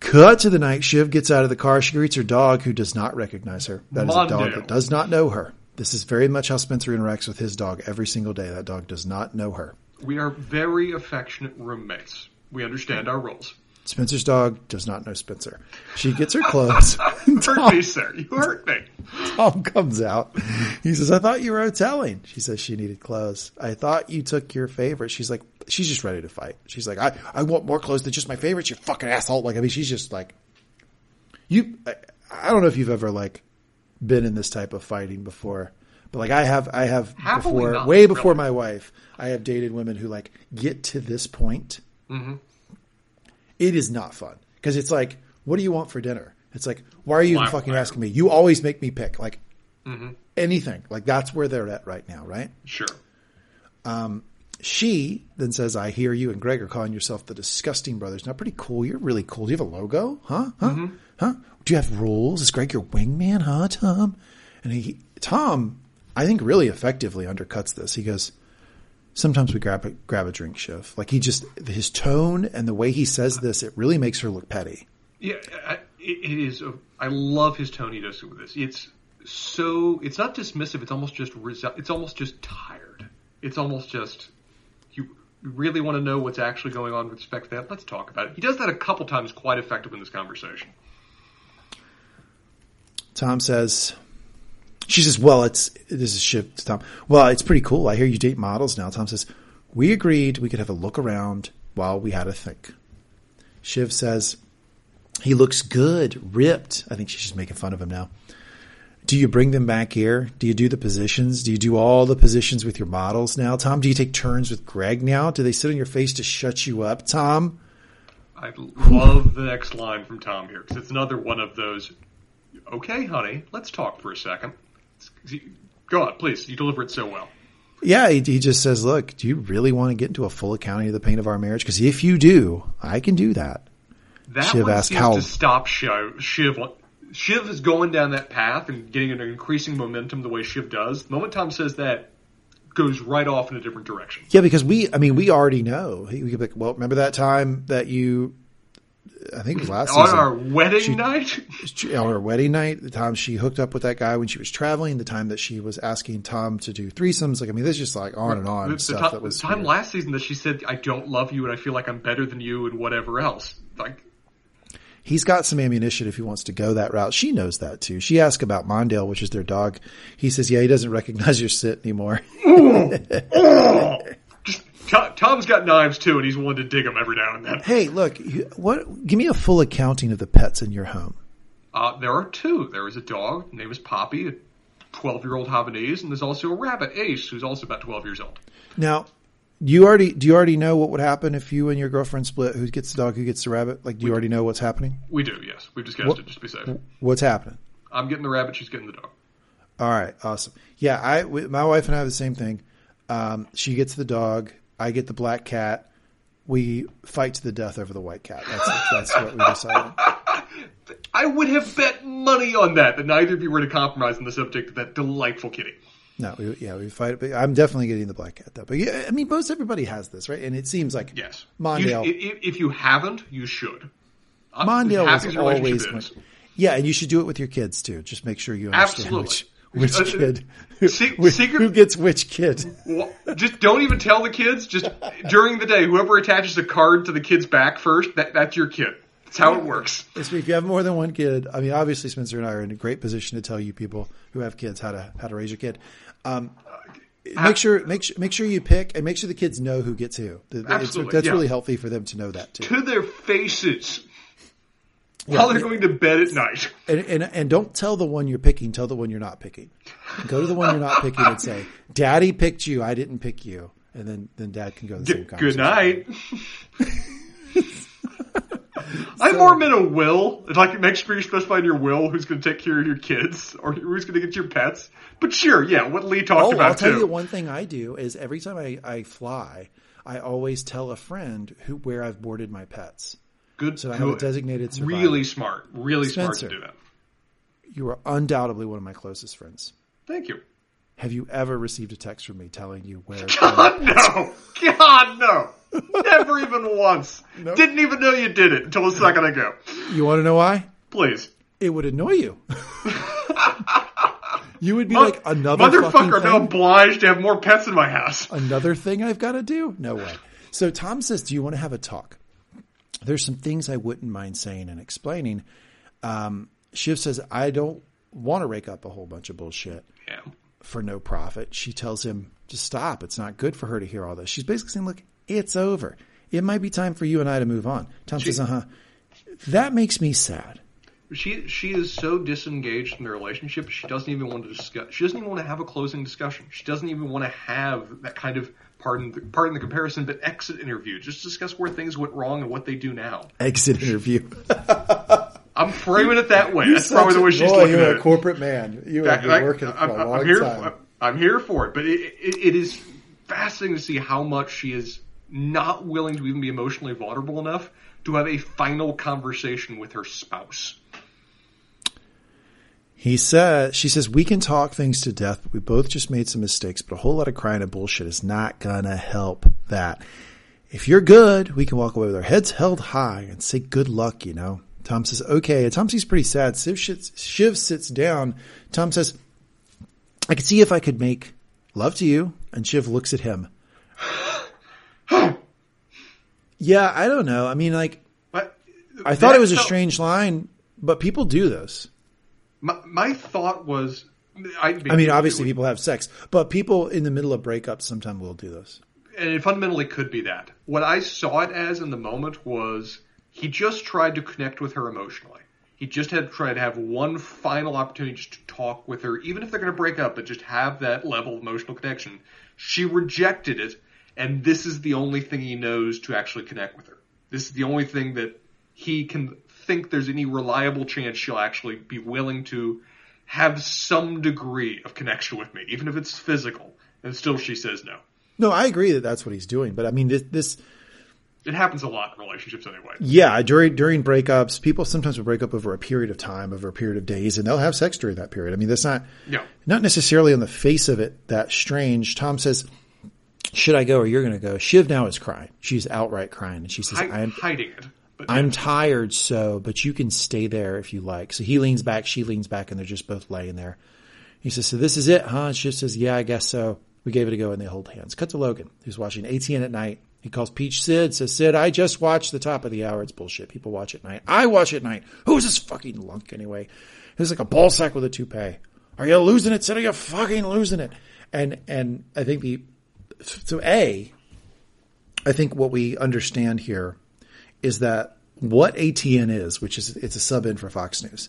Cut to the night. Shiv gets out of the car. She greets her dog, who does not recognize her. That is a dog that does not know her. This is very much how Spencer interacts with his dog every single day. That dog does not know her. We are very affectionate roommates. We understand our roles. Spencer's dog does not know Spencer. She gets her clothes. Hurt me, sir. You hurt me. Tom comes out. He says, I thought you were hoteling. She says she needed clothes. I thought you took your favorite. She's like, she's just ready to fight. She's like, I, I want more clothes than just my favorites, you fucking asshole. Like, I mean, she's just like, you, I, I don't know if you've ever like been in this type of fighting before. But like I have, I have before, way before really. my wife, I have dated women who like get to this point. Mm-hmm. It is not fun because it's like, what do you want for dinner? It's like, why are you Why- fucking why- asking me? You always make me pick like Mm-hmm. anything. Like that's where they're at right now, right? Sure. Um, she then says, I hear you and Greg are calling yourself the disgusting brothers. Now, pretty cool. You're really cool. Do you have a logo? Huh? Huh? Mm-hmm. Huh? Do you have rules? Is Greg your wingman? Huh, Tom? And he, Tom, I think really effectively undercuts this. He goes, sometimes we grab a, grab a drink, Shiv. Like he just, his tone and the way he says this, it really makes her look petty. Yeah, I, it, is. A, I love his tone he does with this. It's so. It's not dismissive. It's almost just. It's almost just tired. It's almost just. You really want to know what's actually going on with respect to that? Let's talk about it. He does that a couple times quite effective in this conversation. Tom says, she says, well, it's, this is Shiv to Tom. Well, it's pretty cool. I hear you date models now. Tom says, we agreed we could have a look around while we had a think. Shiv says, he looks good, ripped. I think she's just making fun of him now. Do you bring them back here? Do you do the positions? Do you do all the positions with your models now, Tom? Do you take turns with Greg now? Do they sit on your face to shut you up, Tom? I love the next line from Tom here because it's another one of those. Okay, honey, let's talk for a second. Go on, please. You deliver it so well. Yeah, he, he just says, "Look, do you really want to get into a full accounting of the pain of our marriage? Because if you do, I can do that." That Shiv one seems how- to stop Shiv. Shiv. Shiv is going down that path and getting an increasing momentum the way Shiv does. The moment Tom says that, goes right off in a different direction. Yeah, because we, I mean, we already know. We could be like, well, remember that time that you, I think it was last On season, our wedding She- night, on her wedding night, the time she hooked up with that guy when she was traveling, the time that she was asking Tom to do threesomes. Like, I mean, there's just like on and on the, the stuff ti- that was the time weird. last season that she said, "I don't love you and I feel like I'm better than you and whatever else." Like, He's got some ammunition if he wants to go that route. She knows that too. She asked about Mondale, which is their dog. He says, yeah, he doesn't recognize your sit anymore. Tom's got knives too, and he's willing to dig them every now and then. hey, look, what, give me a full accounting of the pets in your home. Uh, there are two. There is a dog. Name is Poppy, a twelve-year-old Havanese, and there's also a rabbit, Ace, who's also about twelve years old. Now, do you already do you already know what would happen if you and your girlfriend split? Who gets the dog? Who gets the rabbit? Like, do you already know what's happening? We do, yes. We've discussed What- it just to be safe. What's happening? I'm getting the rabbit. She's getting the dog. All right, awesome. Yeah, I my wife and I have the same thing. Um, she gets the dog. I get the black cat. We fight to the death over the white cat. That's that's what we decided. I would have bet money on that that neither of you were to compromise on the subject of that delightful kitty. No, we, yeah, we fight. But I'm definitely getting the black cat though. But yeah, I mean, most everybody has this, right? And it seems like Yes, Mondale. You, if, if you haven't, you should. Mondale as happy was as your relationship always, is. yeah, and you should do it with your kids too. Just make sure you understand Absolutely. which which Uh, kid, who, secret- who gets which kid. Just don't even tell the kids. Just during the day, whoever attaches a card to the kid's back first, that, that's your kid. That's how it works. If you have more than one kid, I mean, obviously Spencer and I are in a great position to tell you people who have kids how to how to raise your kid. Um, make sure make sure make sure you pick and make sure the kids know who gets who. It's- Absolutely, that's yeah. really healthy for them to know that too. To their faces. While they're going to bed at night. And, and and don't tell the one you're picking. Tell the one you're not picking. Go to the one you're not picking and say, "Daddy picked you. I didn't pick you." And then then Dad can go the same. Good night. I'm more meant a will. Like, make sure you specify in your will who's going to take care of your kids or who's going to get your pets. But sure, yeah, what Lee talked Oh, about I'll tell too. you one thing I do is every time I, I fly, I always tell a friend who where I've boarded my pets. Good. So I have a designated survivor. Really smart. Really smart to do that. You are undoubtedly one of my closest friends. Thank you. Have you ever received a text from me telling you where? God no! God no! Never even once. Didn't even know you did it until a second ago. you want to know why? Please, It would annoy you. you would be like another motherfucker. I'm now obliged to have more pets in my house. Another thing I've got to do? No way. So Tom says, "Do you want to have a talk?" There's some things I wouldn't mind saying and explaining. Um, Shiv says, "I don't want to rake up a whole bunch of bullshit." Yeah. for no profit. She tells him to stop. It's not good for her to hear all this. She's basically saying, look, it's over. It might be time for you and I to move on. Tom says, uh huh. That makes me sad. She she is so disengaged from the relationship. She doesn't even want to discuss. She doesn't even want to have a closing discussion. She doesn't even want to have that kind of pardon the, pardon the comparison, but exit interview. Just discuss where things went wrong and what they do now. Exit interview. I'm framing it that way. That's probably the way she's boy, looking you're at a it. corporate man. You have been Like, working for I'm, a I'm long here. time. I'm here for it, but it, it, it is fascinating to see how much she is not willing to even be emotionally vulnerable enough to have a final conversation with her spouse. He said, she says, we can talk things to death, but we both just made some mistakes, but a whole lot of crying and bullshit is not gonna help that. If you're good, we can walk away with our heads held high and say good luck, you know. Tom says, okay. And Tom seems pretty sad. Shiv, sits- Shiv sits down. Tom says, I could see if I could make love to you. And Shiv looks at him. yeah, I don't know. I mean, like, But I thought it was a strange line, but people do this. My, my thought was, I, I mean, obviously people have sex, but people in the middle of breakups sometimes will do this. and it fundamentally could be that. What I saw it as in the moment was he just tried to connect with her emotionally. He just had tried to have one final opportunity just to talk with her, even if they're going to break up, but just have that level of emotional connection. She rejected it, and this is the only thing he knows to actually connect with her. This is the only thing that he can think there's any reliable chance she'll actually be willing to have some degree of connection with me, even if it's physical. And still she says no. No, I agree that that's what he's doing, but I mean, this, this It happens a lot in relationships anyway. yeah, during during breakups, people sometimes will break up over a period of time, over a period of days, and they'll have sex during that period. I mean, that's not No. not necessarily on the face of it that strange. Tom says, "Should I go or you're going to go?" Shiv now is crying. She's outright crying, and she says, Hi- "I'm hiding it. I'm tired, so, but you can stay there if you like. So he leans back, she leans back, and they're just both laying there. He says, so this is it, huh? And she says, yeah, I guess so. We gave it a go and they hold hands. Cut to Logan, who's watching ATN at night. He calls Peach Cyd, says, Cyd, I just watched the top of the hour. It's bullshit. People watch at night. I watch at night. Who's this fucking lunk anyway? He's like a ball sack with a toupee. Are you losing it, Cyd? Are you fucking losing it? And, and I think the, so A, I think what we understand here is that what ATN is, which is it's a sub in for Fox News.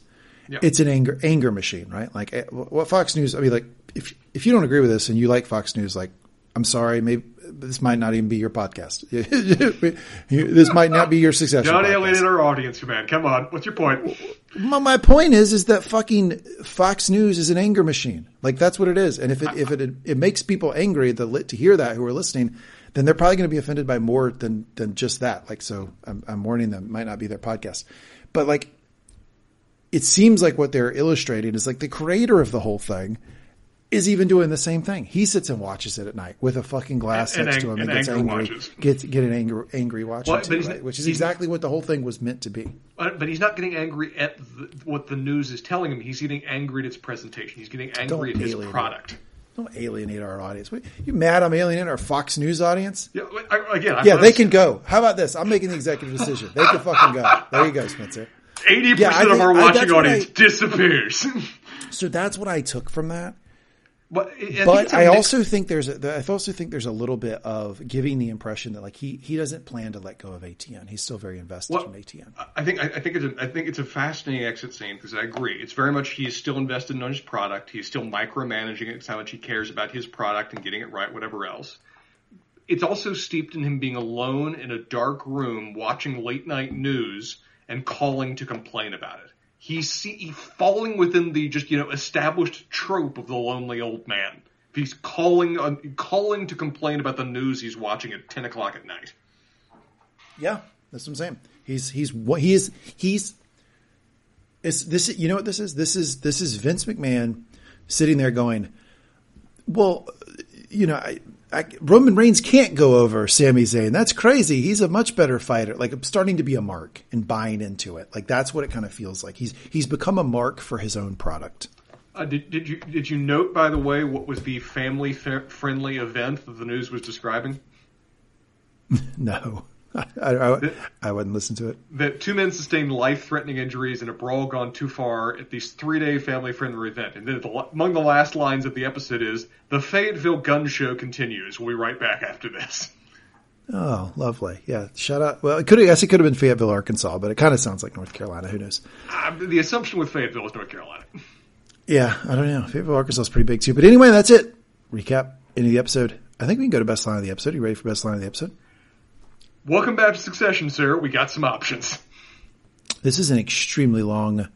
It's an anger anger machine, right? Like eh, what Fox News. I mean, like if if you don't agree with this and you like Fox News, like I'm sorry, maybe this might not even be your podcast. This might not be your successor. Don't alienate our audience, man. Come on. What's your point? My, my point is, is that fucking Fox News is an anger machine. Like that's what it is. And if it if it it makes people angry li- to hear that who are listening, then they're probably going to be offended by more than than just that. Like so, I'm, I'm warning them. It might not be their podcast, but like it seems like what they're illustrating is like the creator of the whole thing is even doing the same thing. He sits and watches it at night with a fucking glass And- next and to him and, and gets angry. watches. Gets get an angry angry watching Well, too, right? not- which is exactly what the whole thing was meant to be. But he's not getting angry at the, what the news is telling him. He's getting angry at its presentation. He's getting angry Don't at his product. Don't alienate our audience. What- You mad I'm alienating our Fox News audience? Yeah, I, again, I- Yeah, they can go. How about this? I'm making the executive decision. They can fucking go. There you go, Spencer. Eighty yeah, percent of our watching audience I- disappears. So that's what I took from that. But I But I mix- also think there's a, I also think there's a little bit of giving the impression that like he he doesn't plan to let go of ATN. He's still very invested Well, in ATN. I think I, I think it's a, I think it's a fascinating exit scene because I agree. It's very much he's still invested in his product. He's still micromanaging it. It's how much he cares about his product and getting it right, whatever else. It's also steeped in him being alone in a dark room watching late night news and calling to complain about it. He's, see, falling within the just you know established trope of the lonely old man. He's calling uh, calling to complain about the news he's watching at ten o'clock at night. Yeah, that's what I'm saying. He's he's what he is he's it's this you know what this is? This is this is Vince McMahon sitting there going, Well, you know, I, I, Roman Reigns can't go over Sami Zayn. That's crazy. He's a much better fighter. Like I'm starting to be a mark and buying into it. Like that's what it kind of feels like. He's he's become a mark for his own product. Uh, did, did you did you note, by the way, what was the family fa- friendly event that the news was describing? No, I, I, I wouldn't listen to it. That two men sustained life threatening injuries in a brawl gone too far at this three day family friendly event. And then the, among the last lines of the episode is the Fayetteville gun show continues. We'll be right back after this. Oh, lovely. Yeah. Shout out. Well, it could. I guess it could have been Fayetteville, Arkansas, but it kind of sounds like North Carolina. Who knows? Uh, the assumption with Fayetteville is North Carolina. Yeah, I don't know. Fayetteville, Arkansas is pretty big too. But anyway, that's it. Recap. End of the episode. I think we can go to best line of the episode. Are You ready for best line of the episode? Welcome back to Succession, sir. We got some options. This is an extremely long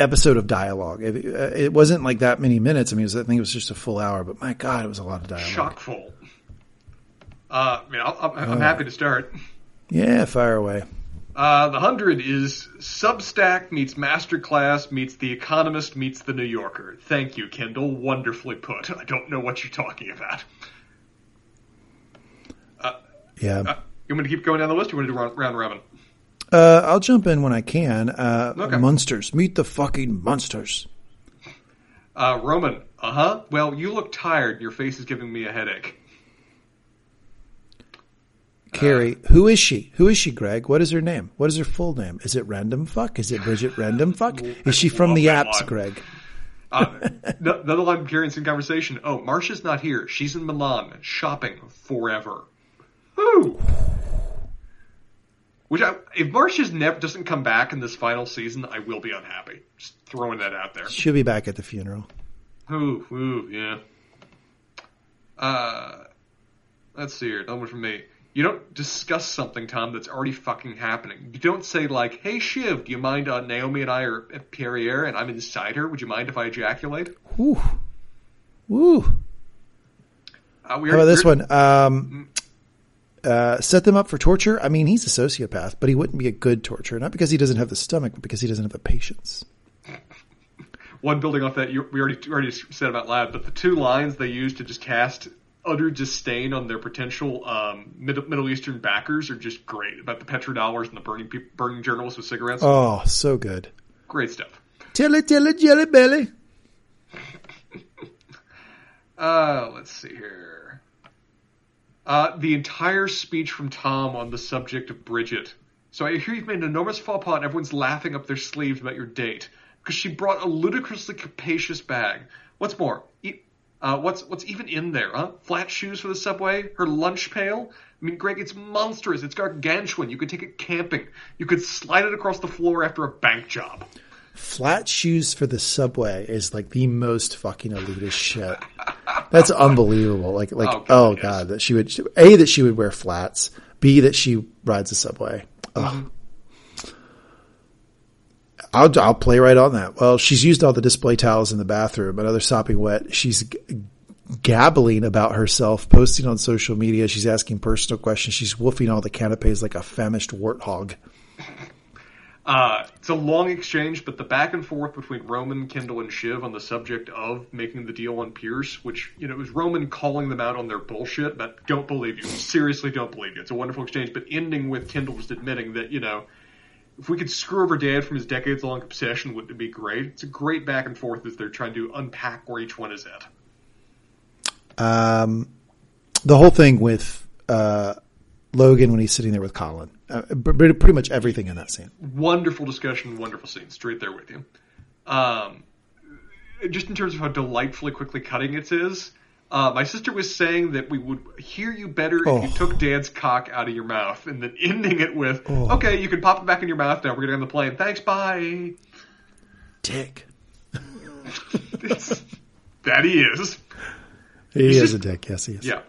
episode of dialogue. It, it wasn't like that many minutes. I mean, was, I think it was just a full hour, but my God, it was a lot of dialogue. Chock full. Uh, I mean, I'll, I'm, I'm happy to start. Yeah, fire away. Uh, the hundred is Substack meets Masterclass meets The Economist meets The New Yorker. Thank you, Kendall. Wonderfully put. I don't know what you're talking about. Yeah. Uh, you want me to keep going down the list, or you want to do round, round robin? Uh, I'll jump in when I can. Uh, Okay. Monsters. Meet the fucking monsters. Uh, Roman. Uh huh. Well, you look tired. Your face is giving me a headache. Carrie, who is she? Who is she, Greg? What is her name? What is her full name? Is it Random Fuck? Is it Bridget Random Fuck? Is she from the apps, line. Greg? Uh, another line carrying some conversation. Oh, Marcia's not here. She's in Milan shopping forever. Woo! Which, I, if Marcia's never doesn't come back in this final season, I will be unhappy. Just throwing that out there. She'll be back at the funeral. Ooh, ooh, yeah. Uh, let's see here. Another one from me. You don't discuss something, Tom, that's already fucking happening. You don't say like, "Hey Shiv, do you mind? Uh, Naomi and I are at Perrier, and I'm inside her. Would you mind if I ejaculate?" Woo. Woo. Uh, How about this one? Um, uh, set them up for torture. I mean, he's a sociopath, but he wouldn't be a good torturer. Not because he doesn't have the stomach, but because he doesn't have the patience. One building off that, you, we already already said about loud, but the two lines they used to just cast utter disdain on their potential um, Middle, Middle Eastern backers are just great. About the petrodollars and the burning peop burning journalists with cigarettes, Oh, so good. great stuff. Tilly, tilly, jelly belly. Uh, let's see here. Uh, the entire speech from Tom on the subject of Bridget. So I hear you've made an enormous faux pas and everyone's laughing up their sleeves about your date because she brought a ludicrously capacious bag. What's more, e- uh, what's what's even in there? Huh? Flat shoes for the subway? Her lunch pail? I mean, Greg, it's monstrous. It's gargantuan. You could take it camping. You could slide it across the floor after a bank job. Flat shoes for the subway is like the most fucking elitist shit. That's unbelievable. Like, like, Oh, oh God, god, yes. that she would, a that she would wear flats, b that she rides the subway. Ugh. Mm-hmm. I'll, I'll play right on that. Well, she's used all the display towels in the bathroom. Another sopping wet. She's g- gabbling about herself, posting on social media. She's asking personal questions. She's woofing all the canapes like a famished warthog. Uh, it's a long exchange, but the back and forth between Roman, Kendall, and Shiv on the subject of making the deal on Pierce, which, you know, it was Roman calling them out on their bullshit, but don't believe you. Seriously, don't believe you. It's a wonderful exchange, but ending with Kendall just admitting that, you know, if we could screw over Dad from his decades long obsession, wouldn't it be great? It's a great back and forth as they're trying to unpack where each one is at. um, the whole thing with uh, Logan when he's sitting there with Colin. Uh, pretty much everything in that scene. wonderful discussion, wonderful scene. Straight there with you. Um, just in terms of how delightfully quickly cutting it is, uh, my sister was saying that we would hear you better if you Oh. took Dad's cock out of your mouth, and then ending it with, Oh. "Okay, you can pop it back in your mouth now. We're getting on the plane. Thanks, bye." Dick. That he is. He He's is just- a dick. Yes, he is. Yeah.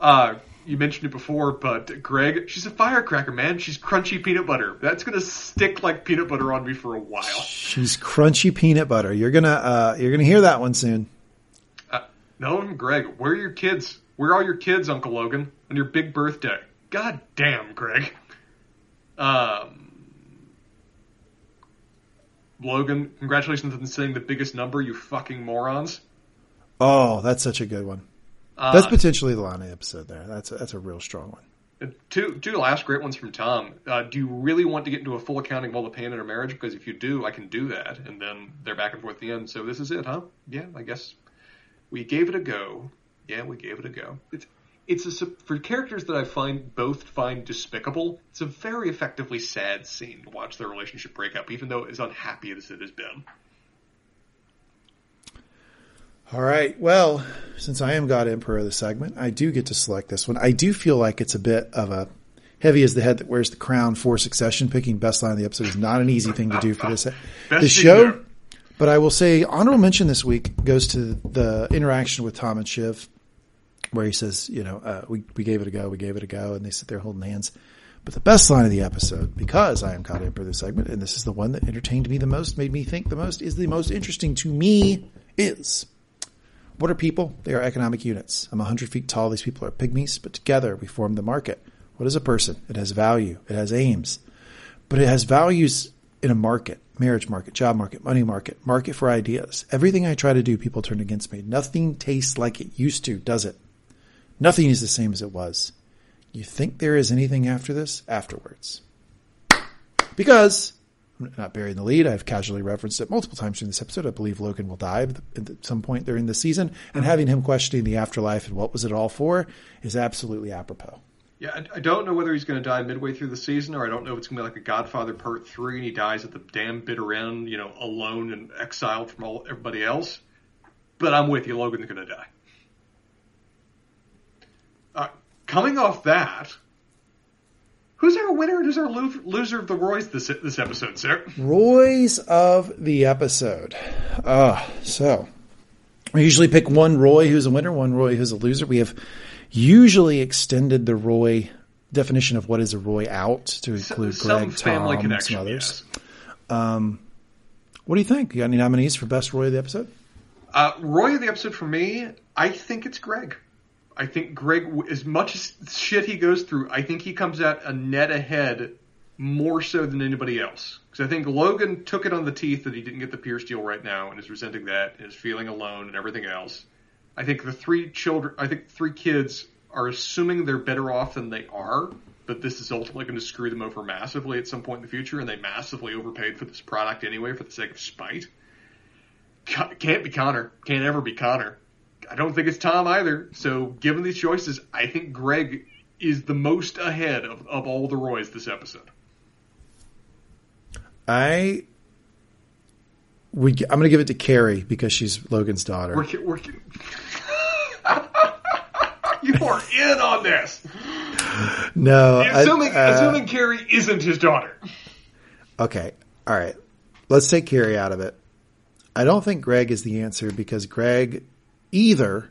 Uh, you mentioned it before, but Greg, she's a firecracker, man. She's crunchy peanut butter. That's gonna stick like peanut butter on me for a while. She's crunchy peanut butter. You're gonna uh, you're gonna hear that one soon. Uh, no, Greg, where are your kids? Where are your kids, Uncle Logan, on your big birthday? God damn, Greg. Um, Logan, congratulations on saying the biggest number, you fucking morons. Oh, that's such a good one. Uh, That's potentially the Lana episode there. That's a, that's a real strong one. Two, two last great ones from Tom. Uh, do you really want to get into a full accounting of all the pain in a marriage? Because if you do, I can do that. And then they're back and forth at the end. So this is it, huh? Yeah, I guess we gave it a go. Yeah, we gave it a go. It's it's a for characters that I find both find despicable. It's a very effectively sad scene to watch their relationship break up, even though as unhappy as it has been. All right. Well, since I am God Emperor of the segment, I do get to select this one. I do feel like it's a bit of a heavy as the head that wears the crown for succession. Picking best line of the episode is not an easy thing to do for this the show. But I will say honorable mention this week goes to the interaction with Tom and Shiv, where he says, you know, uh, we we gave it a go, we gave it a go, and they sit there holding hands. But the best line of the episode, because I am God Emperor of the segment, and this is the one that entertained me the most, made me think the most, is the most interesting to me, is what are people? They are economic units. I'm 100 feet tall. These people are pygmies, but together we form the market. What is a person? It has value. It has aims. But it has values in a market, marriage market, job market, money market, market for ideas. Everything I try to do, people turn against me. Nothing tastes like it used to, does it? Nothing is the same as it was. You think there is anything after this? Afterwards. Because not burying the lead. I've casually referenced it multiple times during this episode. I believe Logan will die at some point during the season, and having him questioning the afterlife and what was it all for is absolutely apropos. Yeah, I, I don't know whether he's going to die midway through the season, or I don't know if it's going to be like a Godfather Part Three, and he dies at the damn bitter end, you know, alone and exiled from all everybody else. But I'm with you, Logan's going to die. Uh, coming off that, Who's our winner? And who's our loser of the Roys this this episode, sir? Roys of the episode. Uh, so we usually pick one Roy who's a winner, one Roy who's a loser. We have usually extended the Roy definition of what is a Roy out to include some, Greg, some Tom, some others. Yes. Um, what do you think? You got any nominees for best Roy of the episode? Uh, Roy of the episode for me, I think it's Greg. I think Greg, as much as shit he goes through, I think he comes out a net ahead more so than anybody else. Because I think Logan took it on the teeth that he didn't get the Pierce deal right now and is resenting that and is feeling alone and everything else. I think the three children, I think three kids are assuming they're better off than they are, but this is ultimately going to screw them over massively at some point in the future, and they massively overpaid for this product anyway for the sake of spite. Can't be Connor. Can't ever be Connor. I don't think it's Tom either. So given these choices, I think Greg is the most ahead of, of all the Roys this episode. I we I'm going to give it to Kerry because she's Logan's daughter. We're, we're, you are in on this. No, assuming I, uh, assuming Kerry isn't his daughter. Okay, all right. Let's take Kerry out of it. I don't think Greg is the answer because Greg either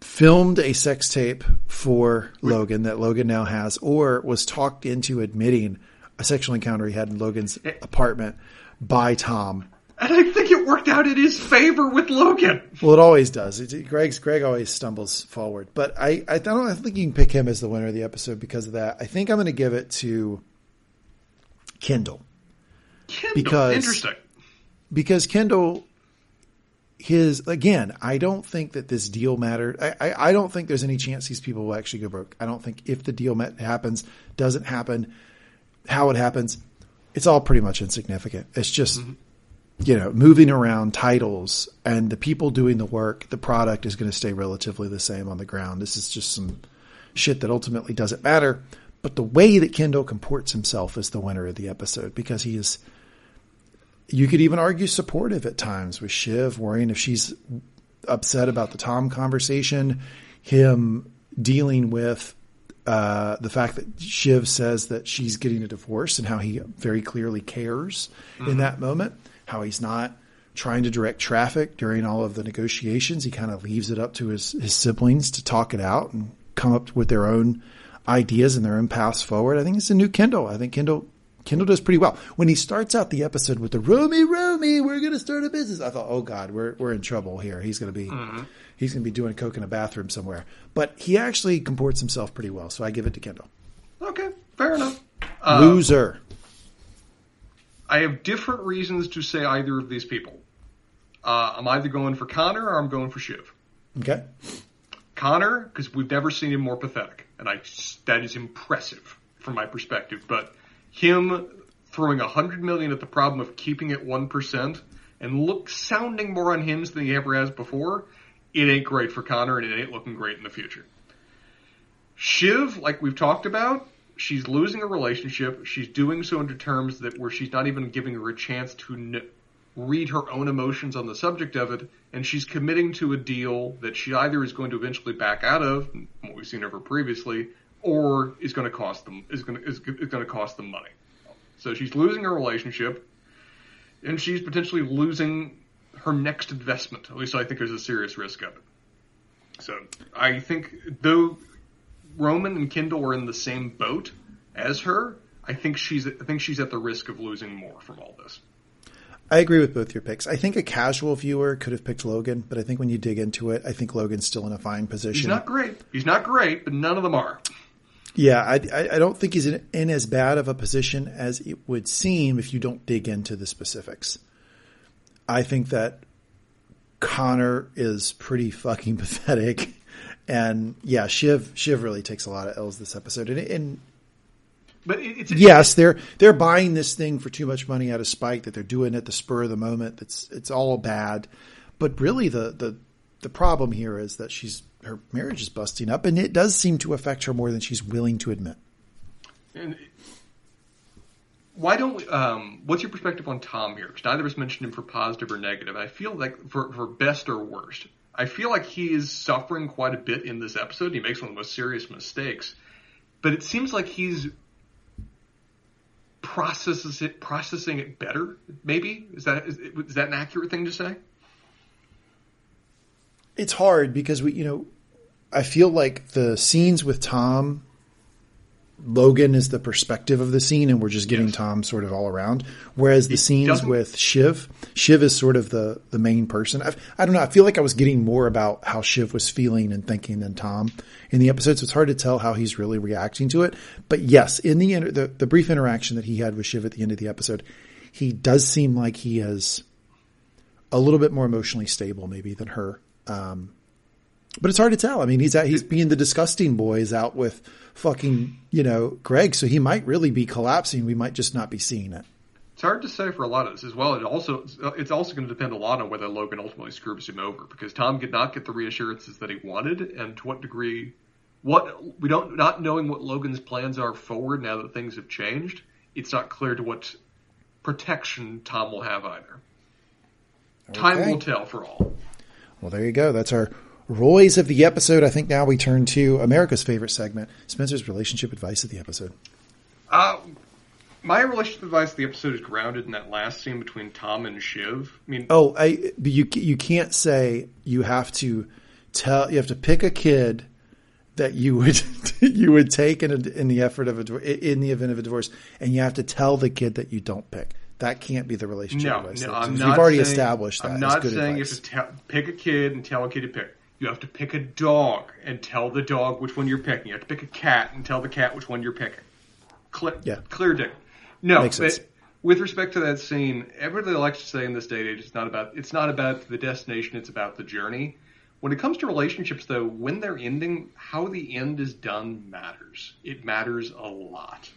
filmed a sex tape for Logan that Logan now has, or was talked into admitting a sexual encounter he had in Logan's eh. apartment by Tom. And I think it worked out in his favor with Logan. Well, it always does. It, Greg's Greg always stumbles forward, but I I don't I think you can pick him as the winner of the episode because of that. I think I'm going to give it to Kendall. Kendall, because interesting because Kendall, his again, I don't think that this deal mattered. I, I, I, don't think there's any chance these people will actually go broke. I don't think if the deal met, happens, doesn't happen, how it happens, it's all pretty much insignificant. It's just. Mm-hmm. You know, moving around titles and the people doing the work, the product is going to stay relatively the same on the ground. This is just some shit that ultimately doesn't matter. But the way that Kendall comports himself is the winner of the episode because he is you could even argue supportive at times with Shiv, worrying if she's upset about the Tom conversation, him dealing with uh, the fact that Shiv says that she's getting a divorce and how he very clearly cares mm-hmm. in that moment, how he's not trying to direct traffic during all of the negotiations. He kind of leaves it up to his, his siblings to talk it out and come up with their own ideas and their own paths forward. I think it's a new Kendall. I think Kendall Kendall does pretty well. When he starts out the episode with the Romy, Romy, we're going to start a business. I thought, oh God, we're, we're in trouble here. He's going to be, mm-hmm. he's going to be doing coke in a bathroom somewhere. But he actually comports himself pretty well. So I give it to Kendall. Okay. Fair enough. Uh, Loser. I have different reasons to say either of these people. Uh, I'm either going for Connor or I'm going for Shiv. Okay. Connor, because we've never seen him more pathetic, and I that is impressive from my perspective. But him throwing a hundred million at the problem of keeping it one percent and look sounding more unhinged than he ever has before, it ain't great for Connor and it ain't looking great in the future. Shiv, like we've talked about, she's losing a relationship. She's doing so under terms that where she's not even giving her a chance to read her own emotions on the subject of it, and she's committing to a deal that she either is going to eventually back out of, what we've seen of her previously, or is going to cost them is going to is, is going to cost them money. So she's losing her relationship, and she's potentially losing her next investment. At least I think there's a serious risk of it. So I think though Roman and Kendall are in the same boat as her, I think she's I think she's at the risk of losing more from all this. I agree with both your picks. I think a casual viewer could have picked Logan, but I think when you dig into it, I think Logan's still in a fine position. He's not great. He's not great, but none of them are. Yeah, I, I don't think he's in, in as bad of a position as it would seem if you don't dig into the specifics. I think that Connor is pretty fucking pathetic. And yeah, Shiv Shiv really takes a lot of L's this episode. And, and but it's, yes, they're they're buying this thing for too much money out of spite that they're doing at the spur of the moment. It's it's all bad. But really the the the problem here is that she's her marriage is busting up and it does seem to affect her more than she's willing to admit. And why don't we, um, what's your perspective on Tom here? Because neither of us mentioned him for positive or negative. I feel like for, for best or worst, I feel like he is suffering quite a bit in this episode. He makes one of the most serious mistakes, but it seems like he's processes it, processing it better. Maybe is that is, is that an accurate thing to say? It's hard because we, you know, I feel like the scenes with Tom Logan is the perspective of the scene, and we're just getting yes. Tom sort of all around. Whereas the it scenes with Shiv, Shiv is sort of the the main person. I've, I do not know. I feel like I was getting more about how Shiv was feeling and thinking than Tom in the episodes. So it's hard to tell how he's really reacting to it. But yes, in the the, the brief interaction that he had with Shiv at the end of the episode, he does seem like he is a little bit more emotionally stable, maybe than her. Um, but it's hard to tell. I mean, he's out, he's being the disgusting boys out with fucking, you know, Greg. So he might really be collapsing. We might just not be seeing it. It's hard to say for a lot of this as well. It also it's also going to depend a lot on whether Logan ultimately screws him over because Tom did not get the reassurances that he wanted, and to what degree, what we don't not knowing what Logan's plans are forward now that things have changed. It's not clear to what protection Tom will have either. Okay. Time will tell for all. Well, there you go. That's our Roy's of the episode. I think now we turn to America's favorite segment, Spencer's relationship advice of the episode. Uh, my relationship advice of the episode is grounded in that last scene between Tom and Shiv. I mean, oh, I you you can't say you have to tell you have to pick a kid that you would you would take in a, in the effort of a in the event of a divorce, and you have to tell the kid that you don't pick. That can't be the relationship no, advice. No, I'm not We've already saying, established that. I'm not saying you have to tell, pick a kid and tell a kid to pick. You have to pick a dog and tell the dog which one you're picking. You have to pick a cat and tell the cat which one you're picking. Clear, yeah. clear dick. No, sense. with respect to that scene, everybody likes to say in this day and age, it's not about it's not about the destination, it's about the journey. When it comes to relationships, though, when they're ending, how the end is done matters. It matters a lot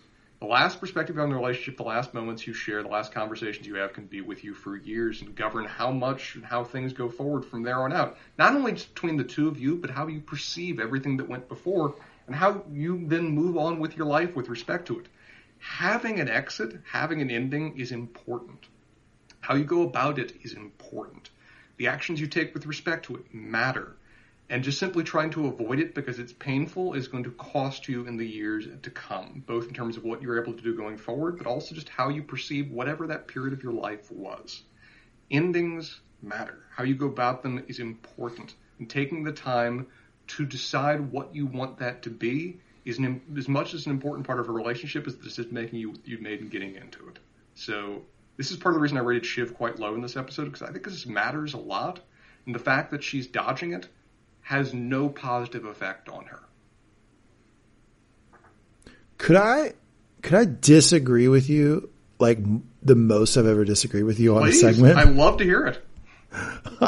the last perspective on the relationship, the last moments you share, the last conversations you have can be with you for years and govern how much and how things go forward from there on out. Not only between the two of you, but how you perceive everything that went before and how you then move on with your life with respect to it. Having an exit, having an ending is important. How you go about it is important. The actions you take with respect to it matter. And just simply trying to avoid it because it's painful is going to cost you in the years to come, both in terms of what you're able to do going forward, but also just how you perceive whatever that period of your life was. Endings matter. How you go about them is important. And taking the time to decide what you want that to be is an, as much as an important part of a relationship as the decision making you, you made in getting into it. So this is part of the reason I rated Shiv quite low in this episode because I think this matters a lot. And the fact that she's dodging it has no positive effect on her. Could I could I disagree with you like the most I've ever disagreed with you on Please, a segment? I love to hear it.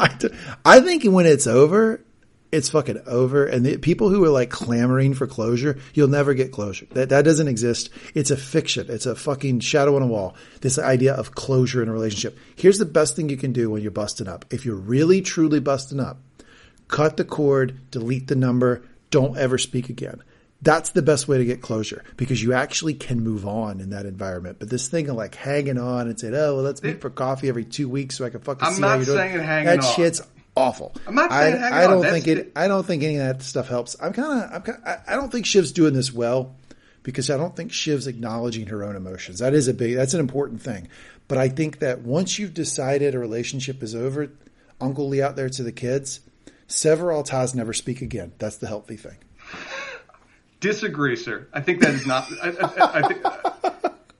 I, think when it's over, it's fucking over. And the people who are like clamoring for closure, you'll never get closure. That that doesn't exist. It's a fiction. It's a fucking shadow on a wall. This idea of closure in a relationship. Here's the best thing you can do when you're busting up. If you're really truly busting up, cut the cord, delete the number, don't ever speak again. That's the best way to get closure because you actually can move on in that environment. But this thing of like hanging on and saying, "Oh, well, let's meet for coffee every two weeks so I can fucking I'm see not how you're doing," that on. shit's awful. I'm not saying I, I don't That's think it. the- I don't think any of that stuff helps. I'm kind of. I'm. Kinda, I I don't think Shiv's doing this well because I don't think Shiv's acknowledging her own emotions. That is a big. That's an important thing. But I think that once you've decided a relationship is over, Uncle Lee out there to the kids, sever all ties, never speak again. That's the healthy thing. Disagree, sir. I think that is not. I, I, I think.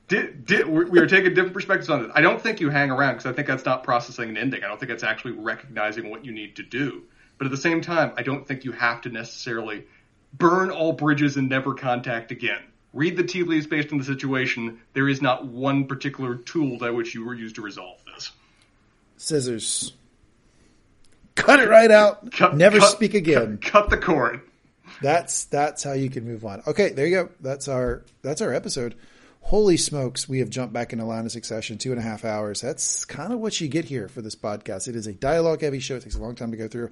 Di, di, we we are taking different perspectives on this. I don't think you hang around because I think that's not processing an ending. I don't think that's actually recognizing what you need to do. But at the same time, I don't think you have to necessarily burn all bridges and never contact again. Read the tea leaves based on the situation. There is not one particular tool by which you were used to resolve this. Scissors. Cut it right out. Cut- never cut- speak again. Cut, cut the cord. That's that's how you can move on. Okay, there you go. That's our that's our episode. Holy smokes, we have jumped back into line of succession, two and a half hours. That's kind of what you get here for this podcast. It is a dialogue heavy show. It takes a long time to go through.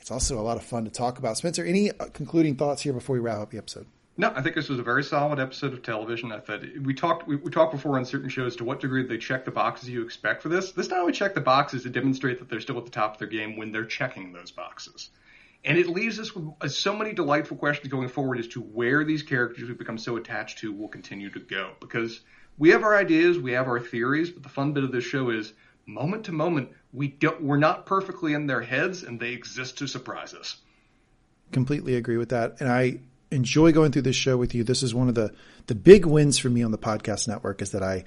It's also a lot of fun to talk about. Spencer, any concluding thoughts here before we wrap up the episode? No, I think this was a very solid episode of television. I thought we talked we, we talked before on certain shows to what degree they check the boxes you expect for this. This time we check the boxes to demonstrate that they're still at the top of their game when they're checking those boxes. And it leaves us with uh, so many delightful questions going forward as to where these characters we've become so attached to will continue to go. Because we have our ideas, we have our theories, but the fun bit of this show is moment to moment we don't we're not perfectly in their heads and they exist to surprise us. completely agree with that. And I enjoy going through this show with you. This is one of the, the big wins for me on the podcast network is that I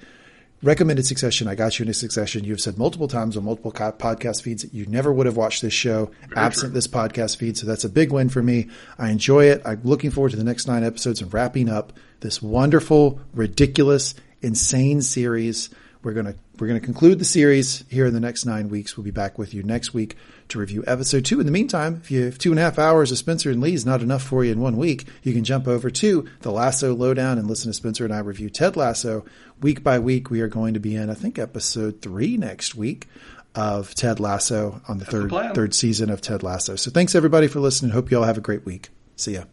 recommended Succession. I got you into Succession. You've said multiple times on multiple co- podcast feeds that you never would have watched this show absent true. this podcast feed. So that's a big win for me. I enjoy it. I'm looking forward to the next nine episodes and wrapping up this wonderful, ridiculous, insane series. We're to, we're going to conclude the series here in the next nine weeks. We'll be back with you next week to review episode two. In the meantime, if you have two and a half hours of Spencer and Lee is not enough for you in one week, you can jump over to the Lasso Lowdown and listen to Spencer and I review Ted Lasso week by week. We are going to be in, I think, episode three next week of Ted Lasso on the the third plan. third season of Ted Lasso. So thanks everybody for listening. Hope you all have a great week. See ya.